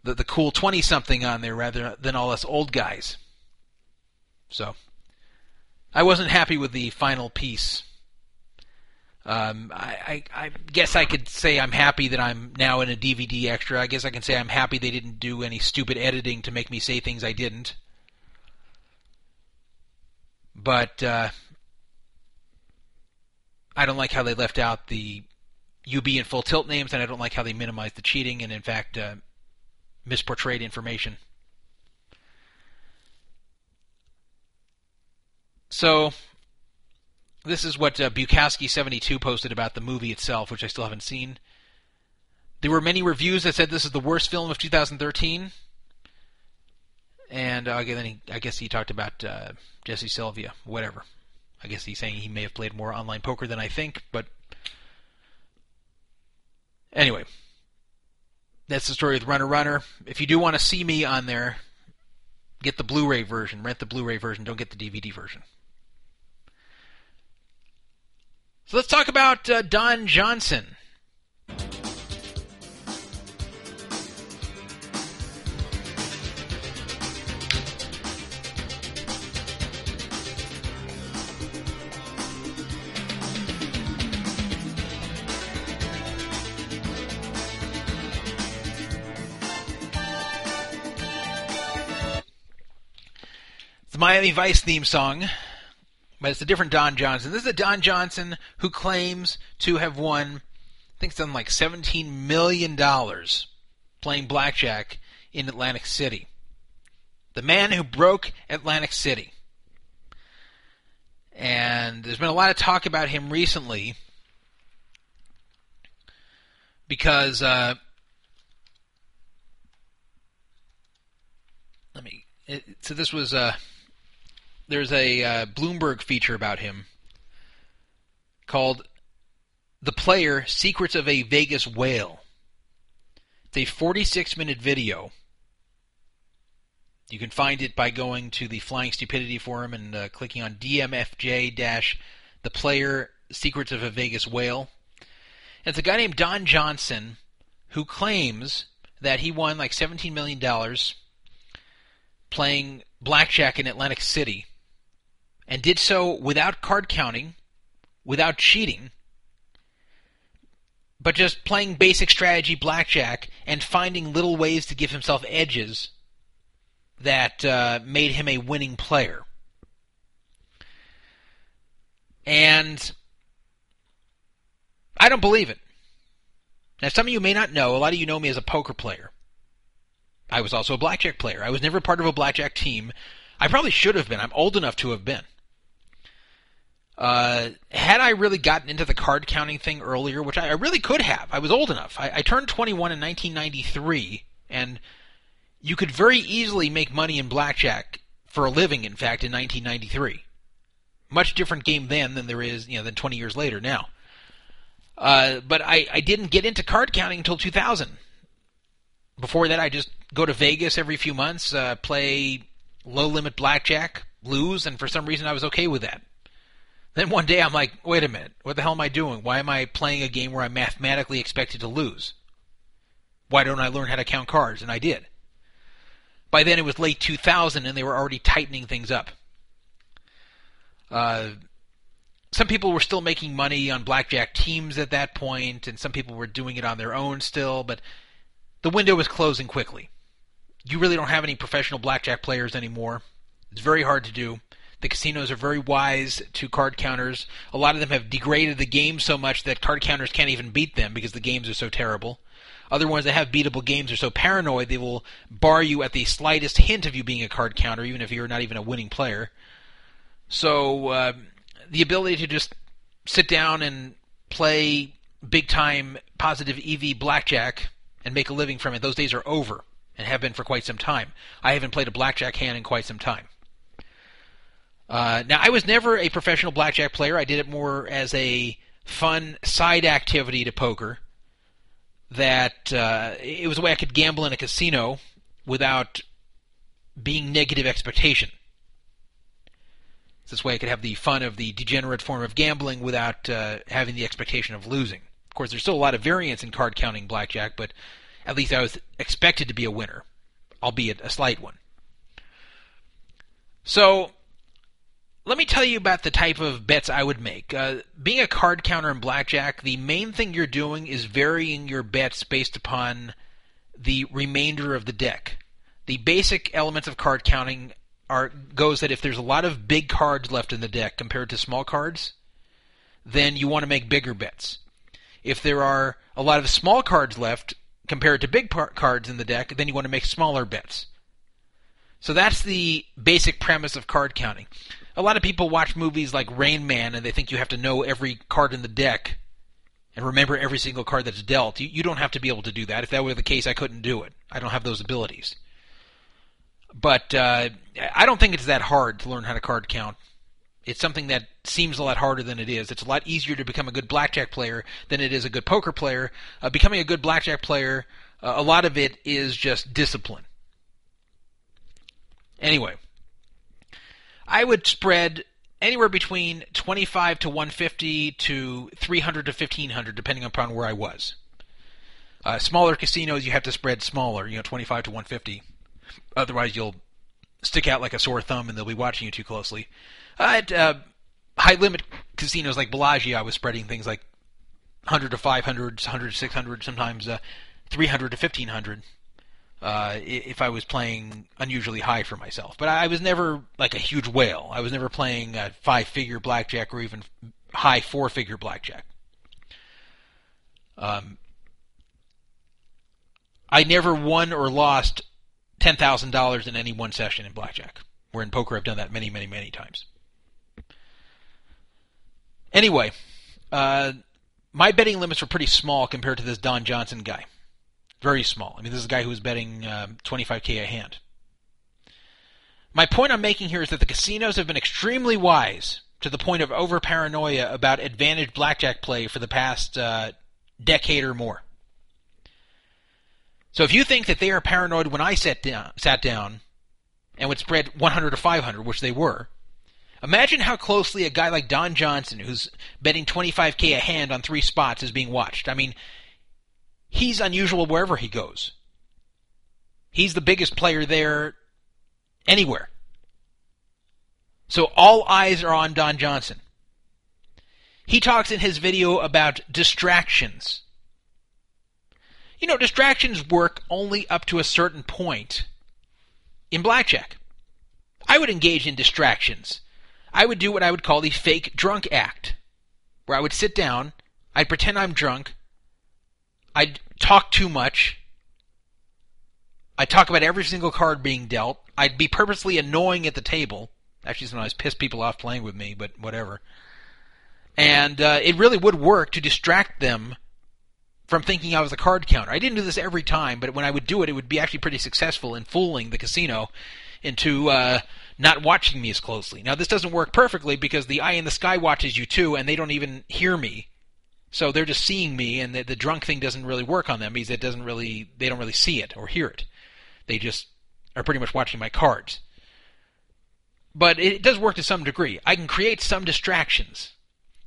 the, the cool twenty something on there rather than all us old guys. So I wasn't happy with the final piece. Um, I, I, I guess I could say I'm happy that I'm now in a DVD extra. I guess I can say I'm happy they didn't do any stupid editing to make me say things I didn't. But uh, I don't like how they left out the UB and full tilt names, and I don't like how they minimized the cheating and, in fact, uh, misportrayed information. So, this is what uh, Bukowski72 posted about the movie itself, which I still haven't seen. There were many reviews that said this is the worst film of 2013. And uh, again, he, I guess he talked about uh, Jesse Sylvia, whatever. I guess he's saying he may have played more online poker than I think, but anyway. That's the story with Runner Runner. If you do want to see me on there, get the Blu-ray version. Rent the Blu-ray version. Don't get the DVD version. So let's talk about uh, Don Johnson. The Miami Vice theme song, but it's a different Don Johnson. This is a Don Johnson who claims to have won, I think, something like $17 million playing blackjack in Atlantic City. The man who broke Atlantic City. And there's been a lot of talk about him recently because uh, let me. It, so this was uh, there's a uh, Bloomberg feature about him called "The Player: Secrets of a Vegas Whale." It's a 46 minute video. You can find it by going to the Flying Stupidity forum and uh, clicking on DMFJ the player Secrets of a Vegas Whale. And it's a guy named Don Johnson who claims that he won like $17 million playing blackjack in Atlantic City and did so without card counting, without cheating, but just playing basic strategy blackjack and finding little ways to give himself edges that uh, made him a winning player. And I don't believe it. Now, some of you may not know, a lot of you know me as a poker player. I was also a blackjack player. I was never part of a blackjack team. I probably should have been. I'm old enough to have been. Uh, had I really gotten into the card counting thing earlier, which I, I really could have, I was old enough. I, I turned 21 in 1993, and you could very easily make money in blackjack for a living, in fact, in 1993. Much different game then than there is, you know, than 20 years later now. Uh, but I, I didn't get into card counting until 2000. Before that, I just go to Vegas every few months, uh, play low limit blackjack, lose, and for some reason I was okay with that. Then one day I'm like, wait a minute, what the hell am I doing? Why am I playing a game where I'm mathematically expected to lose? Why don't I learn how to count cards? And I did. By then it was late 2000 and they were already tightening things up. Uh, some people were still making money on blackjack teams at that point, and some people were doing it on their own still, but the window was closing quickly. You really don't have any professional blackjack players anymore. It's very hard to do. The casinos are very wise to card counters. A lot of them have degraded the game so much that card counters can't even beat them because the games are so terrible. Other ones that have beatable games are so paranoid they will bar you at the slightest hint of you being a card counter, even if you're not even a winning player. So uh, the ability to just sit down and play big time positive EV blackjack and make a living from it, those days are over and have been for quite some time. I haven't played a blackjack hand in quite some time. Uh, now, I was never a professional blackjack player. I did it more as a fun side activity to poker. That uh, it was a way I could gamble in a casino without being negative expectation. It's This way, I could have the fun of the degenerate form of gambling without uh, having the expectation of losing. Of course, there's still a lot of variance in card counting blackjack, but at least I was expected to be a winner, albeit a slight one. So, let me tell you about the type of bets I would make. Uh, being a card counter in blackjack, the main thing you're doing is varying your bets based upon the remainder of the deck. The basic elements of card counting are goes that if there's a lot of big cards left in the deck compared to small cards, then you want to make bigger bets. If there are a lot of small cards left compared to big par- cards in the deck, then you want to make smaller bets. So that's the basic premise of card counting. A lot of people watch movies like Rain Man and they think you have to know every card in the deck and remember every single card that's dealt. You, you don't have to be able to do that. If that were the case, I couldn't do it. I don't have those abilities. But uh, I don't think it's that hard to learn how to card count. It's something that seems a lot harder than it is. It's a lot easier to become a good blackjack player than it is a good poker player. Uh, becoming a good blackjack player Uh, a lot of it is just discipline. Anyway, I would spread anywhere between 25 to 150 to 300 to 1500, depending upon where I was. Uh, smaller casinos, you have to spread smaller, you know, 25 to 150. Otherwise, you'll stick out like a sore thumb and they'll be watching you too closely. At uh, high limit casinos like Bellagio, I was spreading things like 100 to 500, 100 to 600, sometimes uh, 300 to 1500 uh, if I was playing unusually high for myself. But I was never like a huge whale. I was never playing a five figure blackjack or even high four figure blackjack. Um, I never won or lost $10,000 in any one session in blackjack. Where in poker I've done that many, many, many times. Anyway, uh, my betting limits were pretty small compared to this Don Johnson guy. Very small. I mean, this is a guy who was betting um, 25k a hand. My point I'm making here is that the casinos have been extremely wise to the point of over paranoia about advantage blackjack play for the past uh, decade or more. So if you think that they are paranoid when I sat down, sat down and would spread 100 to 500, which they were, imagine how closely a guy like Don Johnson, who's betting 25k a hand on three spots, is being watched. I mean, he's unusual wherever he goes. He's the biggest player there anywhere. So all eyes are on Don Johnson. He talks in his video about distractions. You know, distractions work only up to a certain point in blackjack. I would engage in distractions. I would do what I would call the fake drunk act, where I would sit down, I'd pretend I'm drunk, I'd talk too much, I'd talk about every single card being dealt, I'd be purposely annoying at the table. Actually, sometimes piss people off playing with me, but whatever. And uh, it really would work to distract them from thinking I was a card counter. I didn't do this every time, but when I would do it, it would be actually pretty successful in fooling the casino into uh, not watching me as closely. Now, this doesn't work perfectly because the eye in the sky watches you too, and they don't even hear me. So they're just seeing me, and the, the drunk thing doesn't really work on them because it doesn't really they don't really see it or hear it. They just are pretty much watching my cards. But it does work to some degree. I can create some distractions.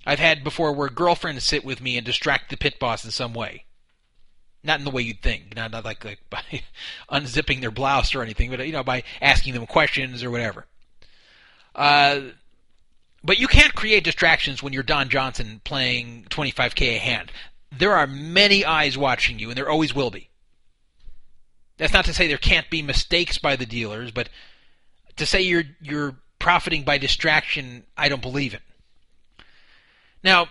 I've had before where girlfriends sit with me and distract the pit boss in some way. Not in the way you'd think, not, not like, like by unzipping their blouse or anything, but you know by asking them questions or whatever. Uh, but you can't create distractions when you're Don Johnson playing 25k a hand. There are many eyes watching you, and there always will be. That's not to say there can't be mistakes by the dealers, but to say you're you're profiting by distraction, I don't believe it. Now,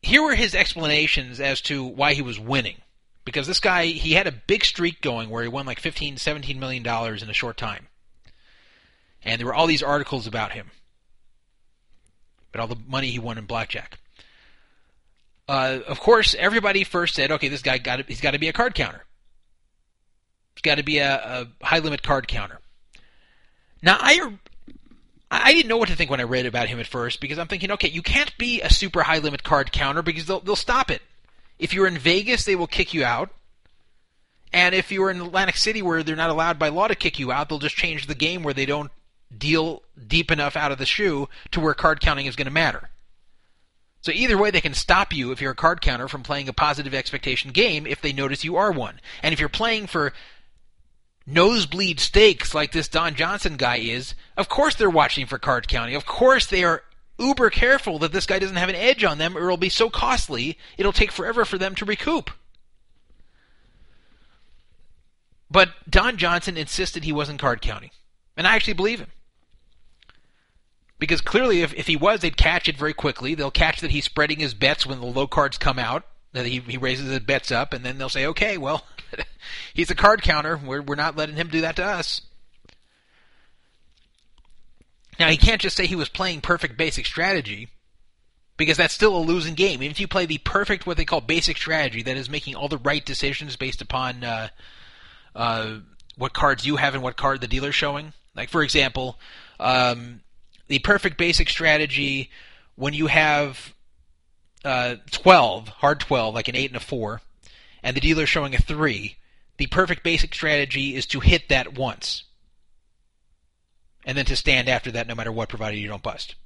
here were his explanations as to why he was winning. Because this guy, he had a big streak going where he won like 15, 17 million dollars in a short time. And there were all these articles about him. But all the money he won in blackjack. Uh, of course, everybody first said, okay, this guy got he's got to be a card counter. He's got to be a, a high limit card counter. Now, I I didn't know what to think when I read about him at first because I'm thinking, okay, you can't be a super high limit card counter because they'll they'll stop it. If you're in Vegas, they will kick you out. And if you're in Atlantic City where they're not allowed by law to kick you out, they'll just change the game where they don't deal deep enough out of the shoe to where card counting is going to matter. So either way, they can stop you if you're a card counter from playing a positive expectation game if they notice you are one. And if you're playing for nosebleed stakes like this Don Johnson guy is, of course they're watching for card counting. Of course they are uber careful that this guy doesn't have an edge on them or it'll be so costly it'll take forever for them to recoup. But Don Johnson insisted he wasn't card counting. And I actually believe him. Because clearly, if, if he was, they'd catch it very quickly. They'll catch that he's spreading his bets when the low cards come out, that he, he raises his bets up, and then they'll say, okay, well, he's a card counter. We're, we're not letting him do that to us. Now, he can't just say he was playing perfect basic strategy, because that's still a losing game. Even if you play the perfect, what they call basic strategy, that is making all the right decisions based upon uh, uh, what cards you have and what card the dealer's showing. Like, for example, um, the perfect basic strategy when you have uh, 12, hard 12, like an 8 and a 4, and the dealer's showing a 3, the perfect basic strategy is to hit that once. And then to stand after that no matter what, provided you don't bust.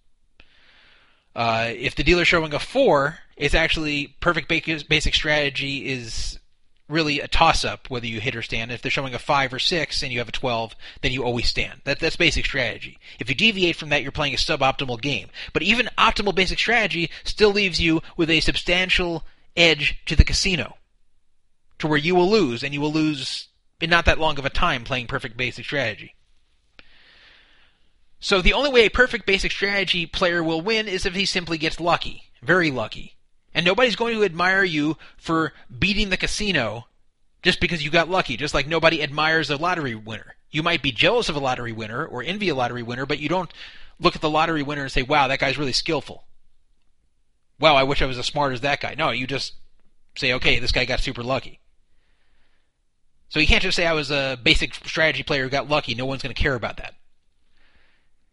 Uh, if the dealer's showing a 4, it's actually perfect basic strategy is really a toss up whether you hit or stand. If they're showing a 5 or 6 and you have a 12, then you always stand. That, that's basic strategy. If you deviate from that, you're playing a suboptimal game. But even optimal basic strategy still leaves you with a substantial edge to the casino, to where you will lose, and you will lose in not that long of a time playing perfect basic strategy. So the only way a perfect basic strategy player will win is if he simply gets lucky, very lucky. And nobody's going to admire you for beating the casino just because you got lucky, just like nobody admires a lottery winner. You might be jealous of a lottery winner or envy a lottery winner, but you don't look at the lottery winner and say, wow, that guy's really skillful. Wow, I wish I was as smart as that guy. No, you just say, okay, this guy got super lucky. So you can't just say I was a basic strategy player who got lucky. No one's going to care about that.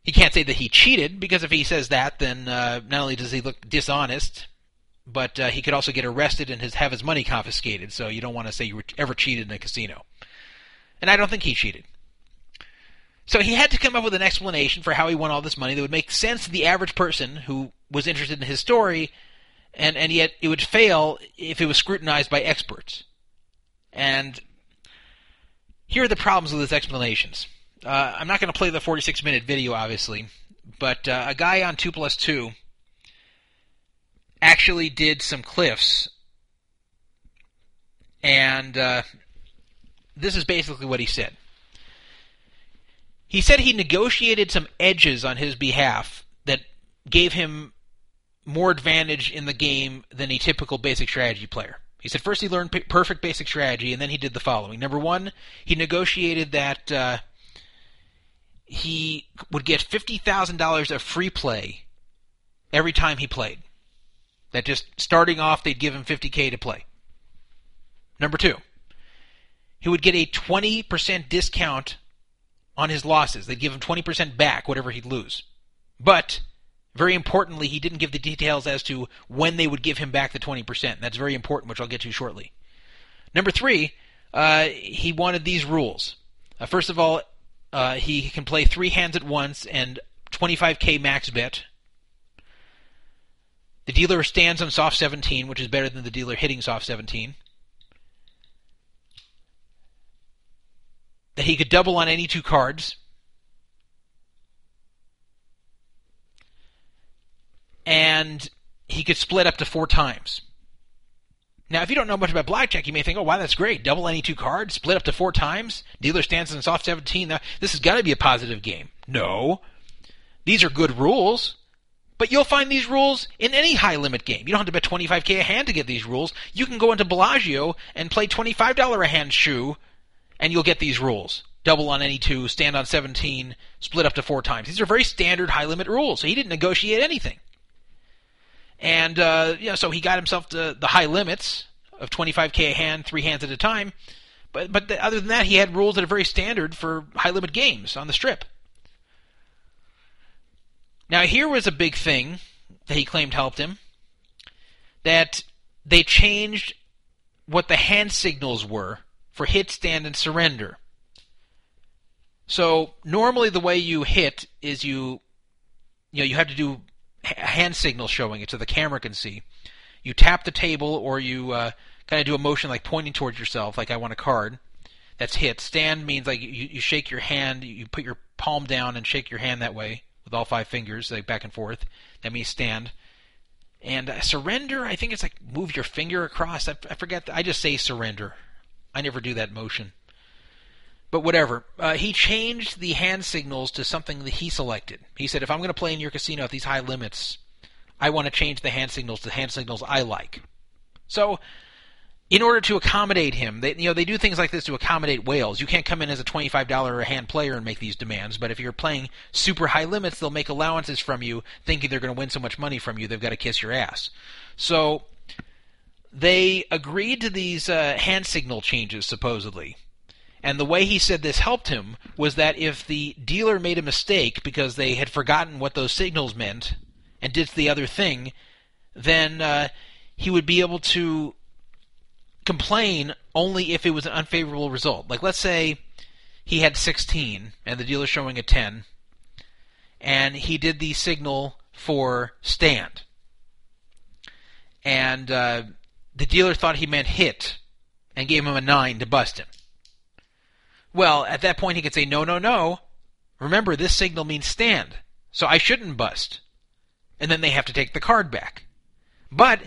He can't say that he cheated because if he says that, then uh, not only does he look dishonest, but uh, he could also get arrested and his, have his money confiscated. So you don't want to say you were ever cheated in a casino. And I don't think he cheated. So he had to come up with an explanation for how he won all this money that would make sense to the average person who was interested in his story, and, and yet it would fail if it was scrutinized by experts. And here are the problems with his explanations. Uh, I'm not going to play the 46 minute video, obviously, but uh, a guy on 2 plus 2 actually did some cliffs, and uh, this is basically what he said. He said he negotiated some edges on his behalf that gave him more advantage in the game than a typical basic strategy player. He said first he learned p- perfect basic strategy, and then he did the following. Number one, he negotiated that uh, he would get fifty thousand dollars of free play every time he played. That just starting off, they'd give him fifty k to play. Number two, he would get a twenty percent discount on his losses. They'd give him twenty percent back, whatever he'd lose. But very importantly, he didn't give the details as to when they would give him back the 20%. That's very important, which I'll get to shortly. Number three, uh, he wanted these rules. Uh, first of all, uh, he can play three hands at once and 25k max bet. The dealer stands on soft 17, which is better than the dealer hitting soft 17. That he could double on any two cards. and he could split up to four times. Now, if you don't know much about blackjack, you may think, "Oh, wow, that's great! Double any two cards, split up to four times. Dealer stands on soft seventeen. Now, this has got to be a positive game." No, these are good rules, but you'll find these rules in any high limit game. You don't have to bet 25k a hand to get these rules. You can go into Bellagio and play $25 a hand shoe, and you'll get these rules. Double on any two, stand on 17, split up to four times. These are very standard high limit rules. So he didn't negotiate anything. And uh, yeah, so he got himself to the high limits of 25k a hand, three hands at a time. But but the, other than that, he had rules that are very standard for high limit games on the strip. Now here was a big thing that he claimed helped him. That they changed what the hand signals were for hit, stand, and surrender. So normally the way you hit is you you know you have to do a hand signal showing it so the camera can see. You tap the table or you uh, kind of do a motion like pointing towards yourself, like I want a card. That's hit. Stand means like you, you shake your hand, you put your palm down and shake your hand that way with all five fingers, like back and forth. That means stand. And uh, surrender, I think it's like move your finger across. I, I forget. I just say surrender. I never do that motion. But whatever. Uh, he changed the hand signals to something that he selected. He said, if I'm going to play in your casino at these high limits, I want to change the hand signals to hand signals I like. So, in order to accommodate him, they, you know, they do things like this to accommodate whales. You can't come in as a $25 a hand player and make these demands, but if you're playing super high limits, they'll make allowances from you, thinking they're going to win so much money from you, they've got to kiss your ass. So, they agreed to these uh, hand signal changes, supposedly. And the way he said this helped him was that if the dealer made a mistake because they had forgotten what those signals meant and did the other thing, then uh, he would be able to complain only if it was an unfavorable result. Like let's say he had 16 and the dealer's showing a 10 and he did the signal for stand. And uh, the dealer thought he meant hit and gave him a 9 to bust him. Well, at that point he could say no, no, no. Remember this signal means stand. So I shouldn't bust. And then they have to take the card back. But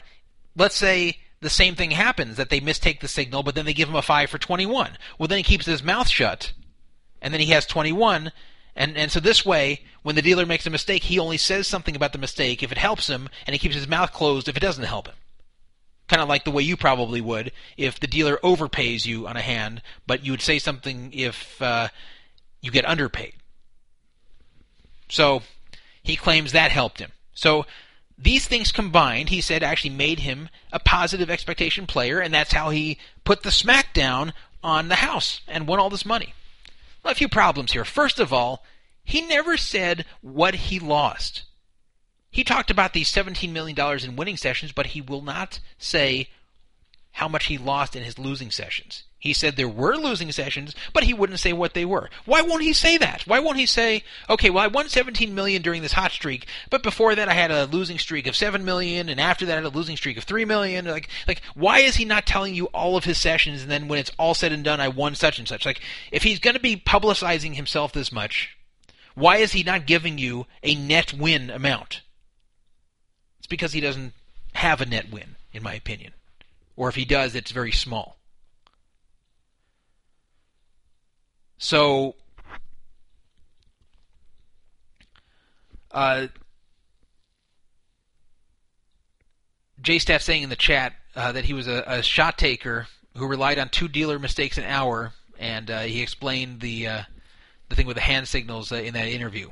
let's say the same thing happens that they mistake the signal, but then they give him a 5 for 21. Well, then he keeps his mouth shut, and then he has 21. And, and so this way, when the dealer makes a mistake, he only says something about the mistake if it helps him, and he keeps his mouth closed if it doesn't help him. Kind of like the way you probably would if the dealer overpays you on a hand, but you would say something if uh, you get underpaid. So he claims that helped him. So these things combined, he said, actually made him a positive expectation player, and that's how he put the smackdown on the house and won all this money. Well, a few problems here. First of all, he never said what he lost. He talked about these $17 million in winning sessions, but he will not say how much he lost in his losing sessions. He said there were losing sessions, but he wouldn't say what they were. Why won't he say that? Why won't he say, okay, well I won 17 million during this hot streak, but before that I had a losing streak of 7 million and after that I had a losing streak of 3 million. Like like why is he not telling you all of his sessions and then when it's all said and done I won such and such? Like if he's going to be publicizing himself this much, why is he not giving you a net win amount? It's because he doesn't have a net win in my opinion. Or if he does, it's very small. So, uh, J Staff saying in the chat uh, that he was a, a, shot taker who relied on two dealer mistakes an hour, and uh, he explained the uh, the thing with the hand signals uh, in that interview.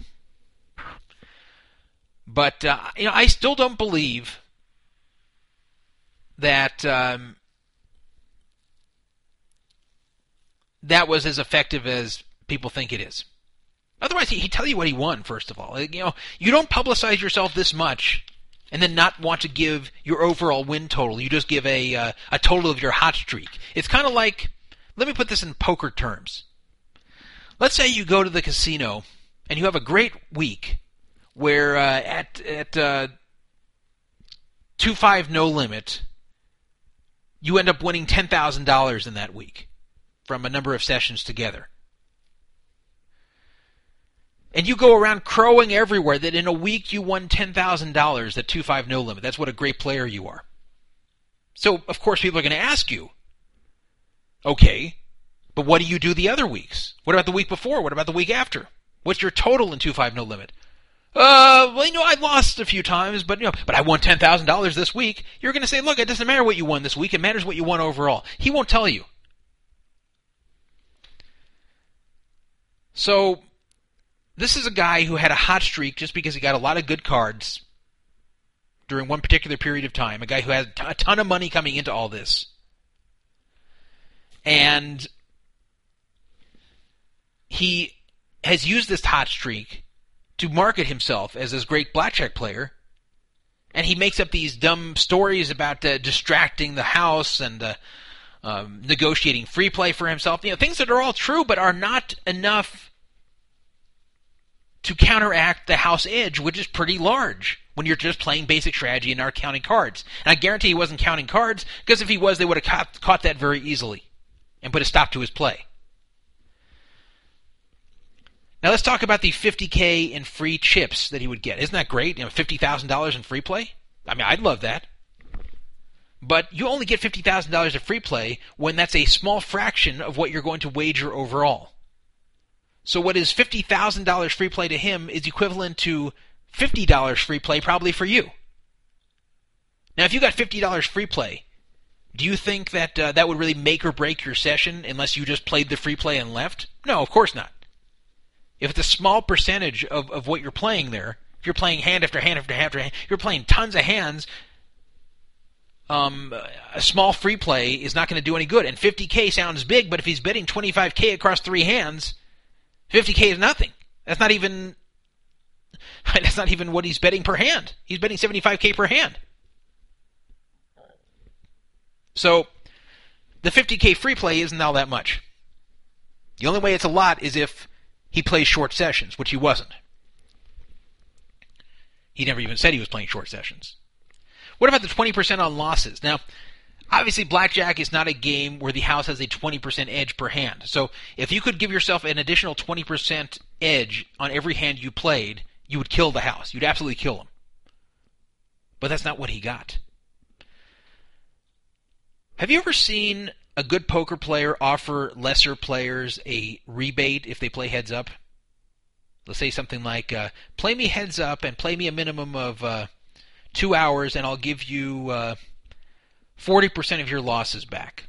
But uh, you know, I still don't believe that um, that was as effective as people think it is. Otherwise, he, would tell you what he won. First of all, you know, you don't publicize yourself this much and then not want to give your overall win total. You just give a uh, a total of your hot streak. It's kind of like, let me put this in poker terms. Let's say you go to the casino and you have a great week where uh, at at uh, two five no limit you end up winning $10,000 in that week from a number of sessions together. And you go around crowing everywhere that in a week you won $10,000 at 2-5 no limit. That's what a great player you are. So, of course, people are going to ask you, okay, but what do you do the other weeks? What about the week before? What about the week after? What's your total in 2-5 no limit? Uh, well, you know, I lost a few times, but you know, but I won ten thousand dollars this week. You're going to say, look, it doesn't matter what you won this week; it matters what you won overall. He won't tell you. So, this is a guy who had a hot streak just because he got a lot of good cards during one particular period of time. A guy who had a ton of money coming into all this, and he has used this hot streak to market himself as this great blackjack player. And he makes up these dumb stories about uh, distracting the house and uh, um, negotiating free play for himself. You know, things that are all true, but are not enough to counteract the house edge, which is pretty large when you're just playing basic strategy and aren't counting cards. And I guarantee he wasn't counting cards because if he was, they would have caught, caught that very easily and put a stop to his play. Now let's talk about the 50k in free chips that he would get. Isn't that great? You know, $50,000 in free play? I mean, I'd love that. But you only get $50,000 of free play when that's a small fraction of what you're going to wager overall. So what is $50,000 free play to him is equivalent to $50 free play probably for you. Now, if you got $50 free play, do you think that uh, that would really make or break your session unless you just played the free play and left? No, of course not. If it's a small percentage of, of what you're playing there, if you're playing hand after hand after hand after hand, you're playing tons of hands. Um, a small free play is not going to do any good. And 50k sounds big, but if he's betting 25k across three hands, 50k is nothing. That's not even. That's not even what he's betting per hand. He's betting 75k per hand. So, the 50k free play isn't all that much. The only way it's a lot is if he plays short sessions, which he wasn't. He never even said he was playing short sessions. What about the 20% on losses? Now, obviously, blackjack is not a game where the house has a 20% edge per hand. So, if you could give yourself an additional 20% edge on every hand you played, you would kill the house. You'd absolutely kill him. But that's not what he got. Have you ever seen a good poker player offer lesser players a rebate if they play heads up? Let's say something like, uh, "Play me heads up and play me a minimum of uh, two hours, and I'll give you uh, forty percent of your losses back."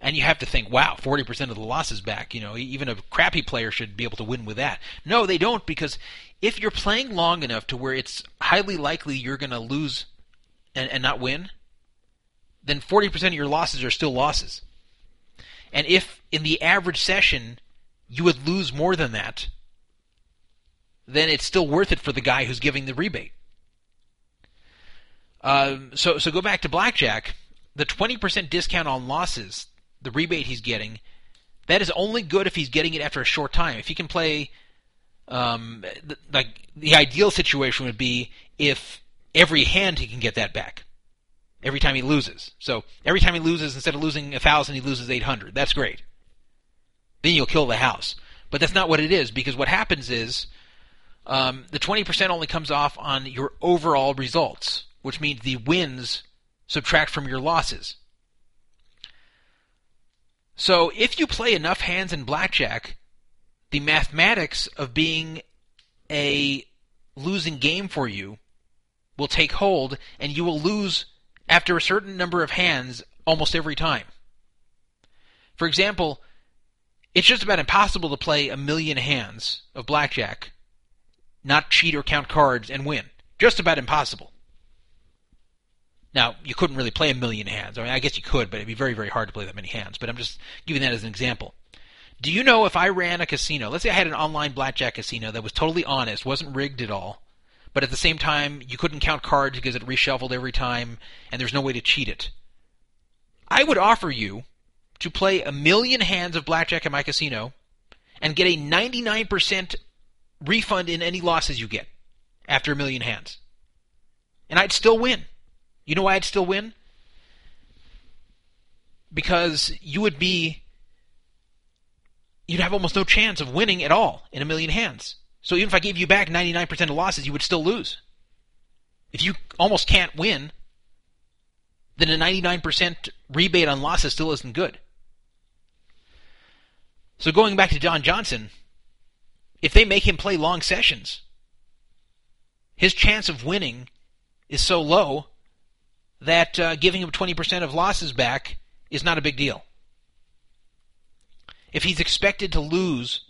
And you have to think, "Wow, forty percent of the losses back." You know, even a crappy player should be able to win with that. No, they don't, because if you're playing long enough to where it's highly likely you're going to lose and, and not win, then 40% of your losses are still losses. And if in the average session you would lose more than that, then it's still worth it for the guy who's giving the rebate. Um, so, so go back to blackjack. The 20% discount on losses, the rebate he's getting, that is only good if he's getting it after a short time. If he can play, um, th- like the ideal situation would be if every hand he can get that back every time he loses. So every time he loses, instead of losing a thousand, he loses eight hundred. That's great. Then you'll kill the house. But that's not what it is because what happens is um, the twenty percent only comes off on your overall results, which means the wins subtract from your losses. So if you play enough hands in blackjack, the mathematics of being a losing game for you will take hold, and you will lose after a certain number of hands almost every time. For example, it's just about impossible to play a million hands of blackjack, not cheat or count cards, and win. Just about impossible. Now, you couldn't really play a million hands. I mean, I guess you could, but it'd be very, very hard to play that many hands. But I'm just giving that as an example. Do you know if I ran a casino, let's say I had an online blackjack casino that was totally honest, wasn't rigged at all, but at the same time, you couldn't count cards because it reshuffled every time, and there's no way to cheat it. I would offer you to play a million hands of blackjack at my casino and get a 99% refund in any losses you get after a million hands. And I'd still win. You know why I'd still win? Because you would be. You'd have almost no chance of winning at all in a million hands. So even if I gave you back 99% of losses, you would still lose. If you almost can't win, then a 99% rebate on losses still isn't good. So going back to John Johnson, if they make him play long sessions, his chance of winning is so low that uh, giving him 20% of losses back is not a big deal. If he's expected to lose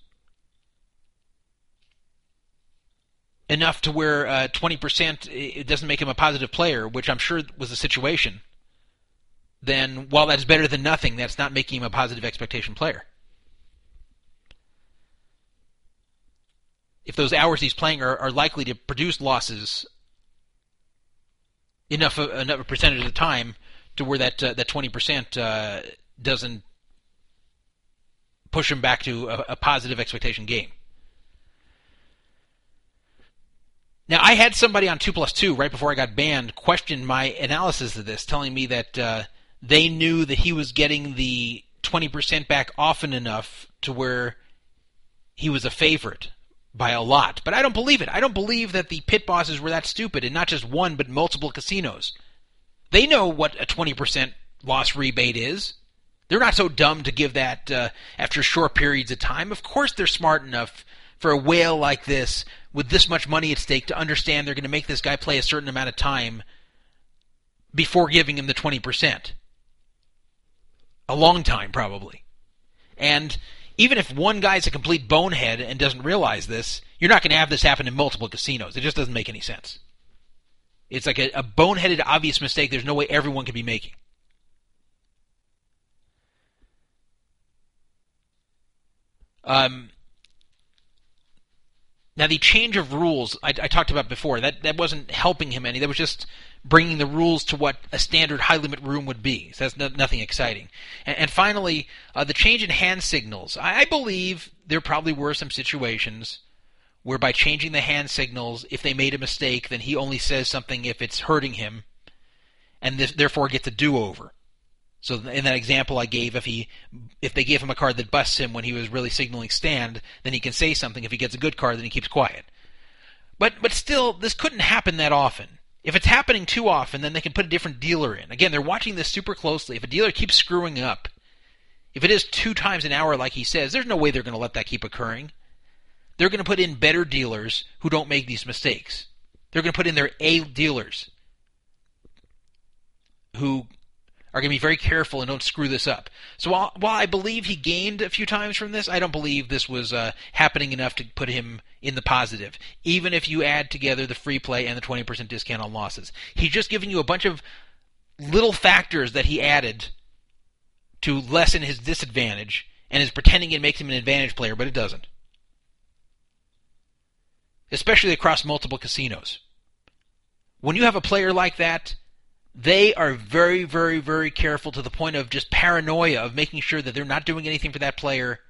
enough to where uh, 20% it doesn't make him a positive player, which I'm sure was the situation, then while that's better than nothing, that's not making him a positive expectation player. If those hours he's playing are, are likely to produce losses enough enough a percentage of the time to where that uh, that 20% uh, doesn't push him back to a, a positive expectation game. Now, I had somebody on 2 plus 2 right before I got banned question my analysis of this, telling me that uh, they knew that he was getting the 20% back often enough to where he was a favorite by a lot. But I don't believe it. I don't believe that the pit bosses were that stupid, and not just one, but multiple casinos. They know what a 20% loss rebate is. They're not so dumb to give that uh, after short periods of time. Of course, they're smart enough for a whale like this with this much money at stake to understand they're going to make this guy play a certain amount of time before giving him the 20%. A long time, probably. And even if one guy's a complete bonehead and doesn't realize this, you're not going to have this happen in multiple casinos. It just doesn't make any sense. It's like a, a boneheaded, obvious mistake there's no way everyone could be making. Um, Now the change of rules I, I talked about before that that wasn't helping him any. That was just bringing the rules to what a standard high limit room would be. So that's no, nothing exciting. And, and finally, uh, the change in hand signals. I, I believe there probably were some situations where by changing the hand signals, if they made a mistake, then he only says something if it's hurting him, and this, therefore gets a do over. So in that example I gave, if he if they gave him a card that busts him when he was really signaling stand, then he can say something. If he gets a good card, then he keeps quiet. But but still, this couldn't happen that often. If it's happening too often, then they can put a different dealer in. Again, they're watching this super closely. If a dealer keeps screwing up, if it is two times an hour like he says, there's no way they're going to let that keep occurring. They're going to put in better dealers who don't make these mistakes. They're going to put in their A dealers who are going to be very careful and don't screw this up. So while, while I believe he gained a few times from this, I don't believe this was uh, happening enough to put him in the positive, even if you add together the free play and the 20% discount on losses. He's just giving you a bunch of little factors that he added to lessen his disadvantage and is pretending it makes him an advantage player, but it doesn't. Especially across multiple casinos. When you have a player like that, they are very, very, very careful to the point of just paranoia of making sure that they're not doing anything for that player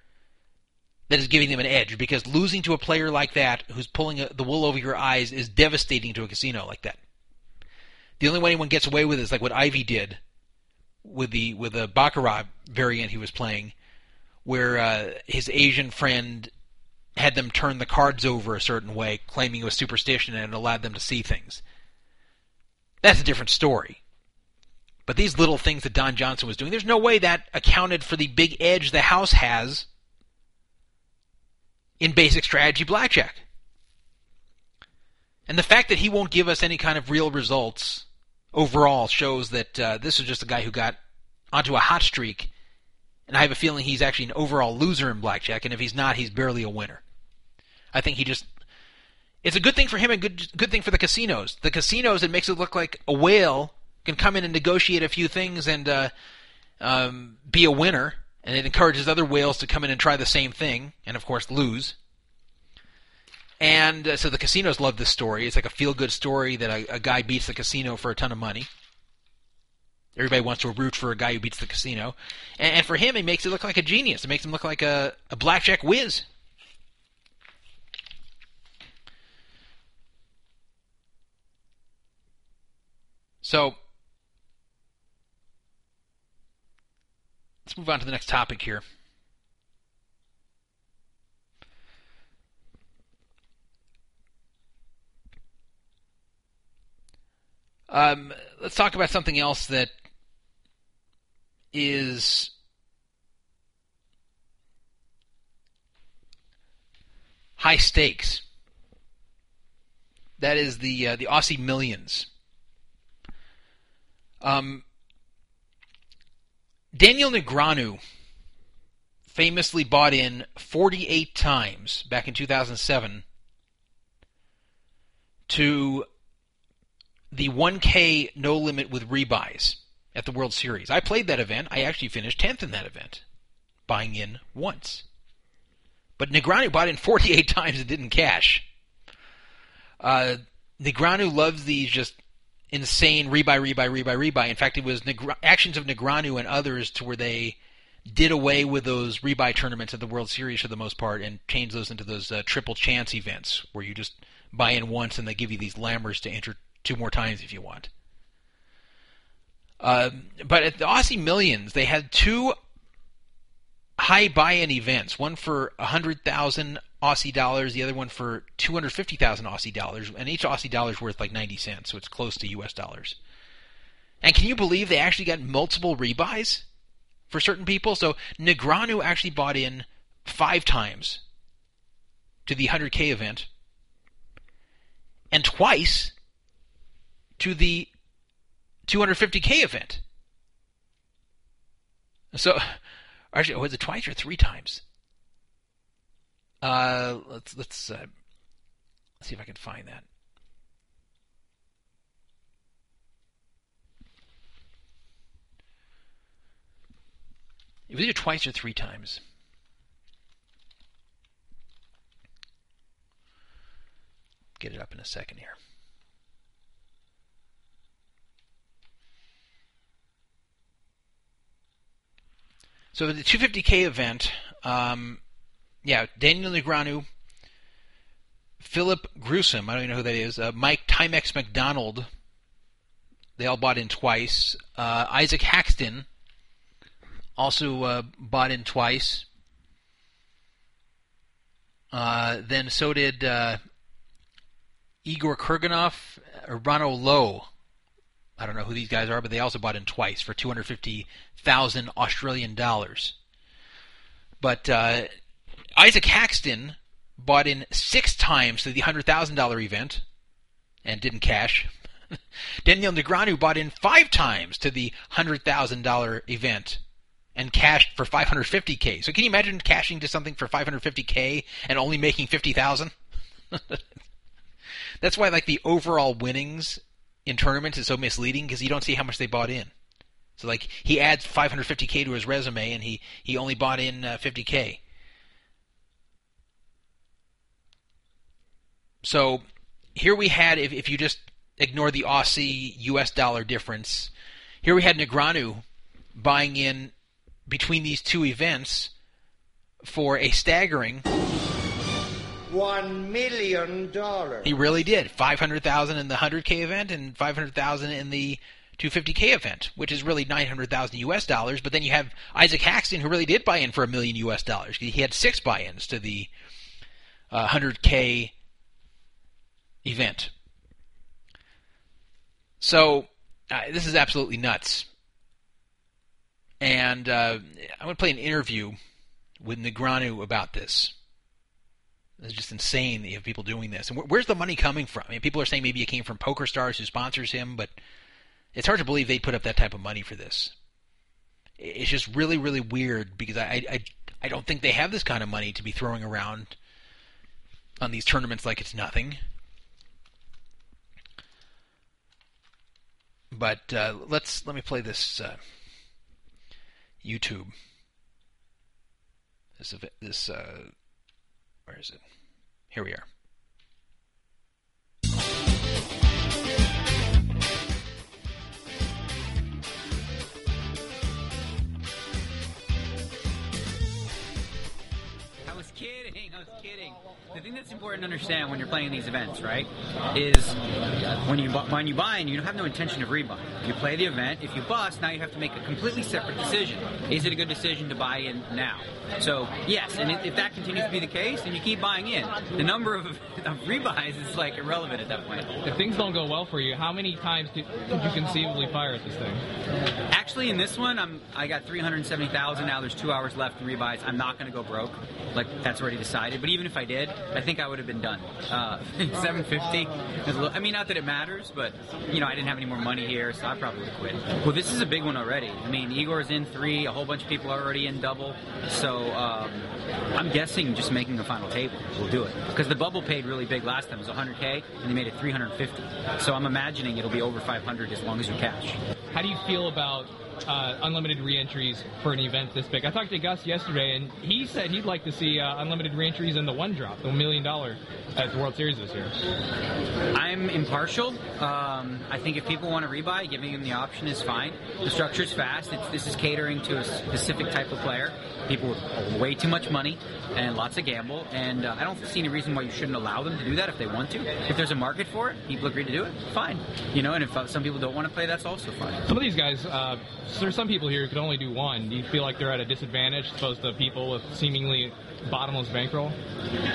that is giving them an edge. Because losing to a player like that, who's pulling the wool over your eyes, is devastating to a casino like that. The only way anyone gets away with it is like what Ivey did with the with the baccarat variant he was playing, where uh, his Asian friend had them turn the cards over a certain way, claiming it was superstition and allowed them to see things. That's a different story. But these little things that Don Johnson was doing, there's no way that accounted for the big edge the house has in basic strategy blackjack. And the fact that he won't give us any kind of real results overall shows that uh, this is just a guy who got onto a hot streak. And I have a feeling he's actually an overall loser in blackjack, and if he's not, he's barely a winner. I think he just it's a good thing for him and good good thing for the casinos. The casinos it makes it look like a whale can come in and negotiate a few things and uh, um, be a winner, and it encourages other whales to come in and try the same thing, and of course lose. And uh, so the casinos love this story. It's like a feel good story that a, a guy beats the casino for a ton of money. Everybody wants to root for a guy who beats the casino, and, and for him, it makes it look like a genius. It makes him look like a, a blackjack whiz. So let's move on to the next topic here. Um, let's talk about something else that is high stakes. That is the uh, the Aussie Millions. Um, Daniel Negreanu famously bought in 48 times back in 2007 to the 1K no limit with rebuys at the World Series. I played that event. I actually finished 10th in that event, buying in once. But Negreanu bought in 48 times and didn't cash. Uh, Negreanu loves these just insane rebuy, rebuy, rebuy, rebuy. In fact, it was Negr- actions of Negreanu and others to where they did away with those rebuy tournaments at the World Series for the most part and changed those into those uh, triple chance events where you just buy in once and they give you these lammers to enter two more times if you want. Uh, but at the Aussie Millions, they had two high buy-in events. One for a hundred thousand Aussie dollars, the other one for two hundred fifty thousand Aussie dollars, and each Aussie dollar is worth like ninety cents, so it's close to U.S. dollars. And can you believe they actually got multiple rebuys for certain people? So Negreanu actually bought in five times to the 100K event, and twice to the 250K event. So, actually, was it twice or three times? Uh, let's let's uh, see if I can find that. It was either twice or three times. get it up in a second here. So the 250k event, um, yeah, Daniel Negreanu, Philipp Gruissem, I don't even know who that is, uh, Mike Timex McDonald, they all bought in twice. Uh, Isaac Haxton also uh, bought in twice. Uh, then so did uh, Igor Kurganov, Urbano Lowe. I don't know who these guys are, but they also bought in twice for 250,000 Australian dollars. But uh, Isaac Haxton bought in six times to the $100,000 event and didn't cash. Daniel Negreanu bought in five times to the $100,000 event and cashed for 550k. So can you imagine cashing to something for 550k and only making 50,000? That's why like the overall winnings in tournaments is so misleading because you don't see how much they bought in. So like he adds 550k to his resume and he he only bought in uh, 50k. So here we had if if you just ignore the Aussie US dollar difference, here we had Negreanu buying in between these two events for a staggering One million dollars. He really did. 500,000 in the 100k event and 500,000 in the 250k event, which is really 900,000 US dollars, but then you have Isaac Haxton who really did buy in for a million US dollars. He had 6 buy-ins to the uh, 100k event. So, uh, this is absolutely nuts. And uh, I'm going to play an interview with Negreanu about this. It's just insane that you have people doing this. And wh- where's the money coming from? I mean, people are saying maybe it came from Poker Stars, who sponsors him, but it's hard to believe they put up that type of money for this. It's just really, really weird because I, I, I don't think they have this kind of money to be throwing around on these tournaments like it's nothing. But uh, let's let me play this uh, YouTube. This this uh, where is it? Here we are. The thing that's important to understand when you're playing these events, right, is when you when you buy in, you have no intention of rebuying. You play the event. If you bust, now you have to make a completely separate decision. Is it a good decision to buy in now? So yes, and if, that continues to be the case, then you keep buying in. The number of, of rebuys is like irrelevant at that point. If things don't go well for you, how many times could, could you conceivably fire at this thing? Actually, in this one, I'm I got 370,000. Now there's two hours left in rebuys. I'm not going to go broke. Like that's already decided. But even if I did, I think I would have been done. Uh, 750. little- I mean, not that it matters, but you know, I didn't have any more money here, so I probably quit. Well, this is a big one already. I mean, Igor's in three. A whole bunch of people are already in double. So um, I'm guessing just making a final table will do it because the bubble paid really big last time. It was 100k, and they made it 350. So I'm imagining it'll be over 500 as long as you cash. How do you feel about uh, unlimited reentries for an event this big? I talked to Gus yesterday, and he said he'd like to see uh, unlimited reentries in the one drop, the million dollar at the World Series this year. I'm impartial. Um, I think if people want to rebuy, giving them the option is fine. The structure's fast. It's, this is catering to a specific type of player. People with way too much money and lots of gamble. And uh, I don't see any reason why you shouldn't allow them to do that if they want to. If there's a market for it, people agree to do it, fine. You know, and if uh, some people don't want to play, that's also fine. Some of these guys, uh, there's some people here who can only do one. Do you feel like they're at a disadvantage as opposed to people with seemingly bottomless bankroll?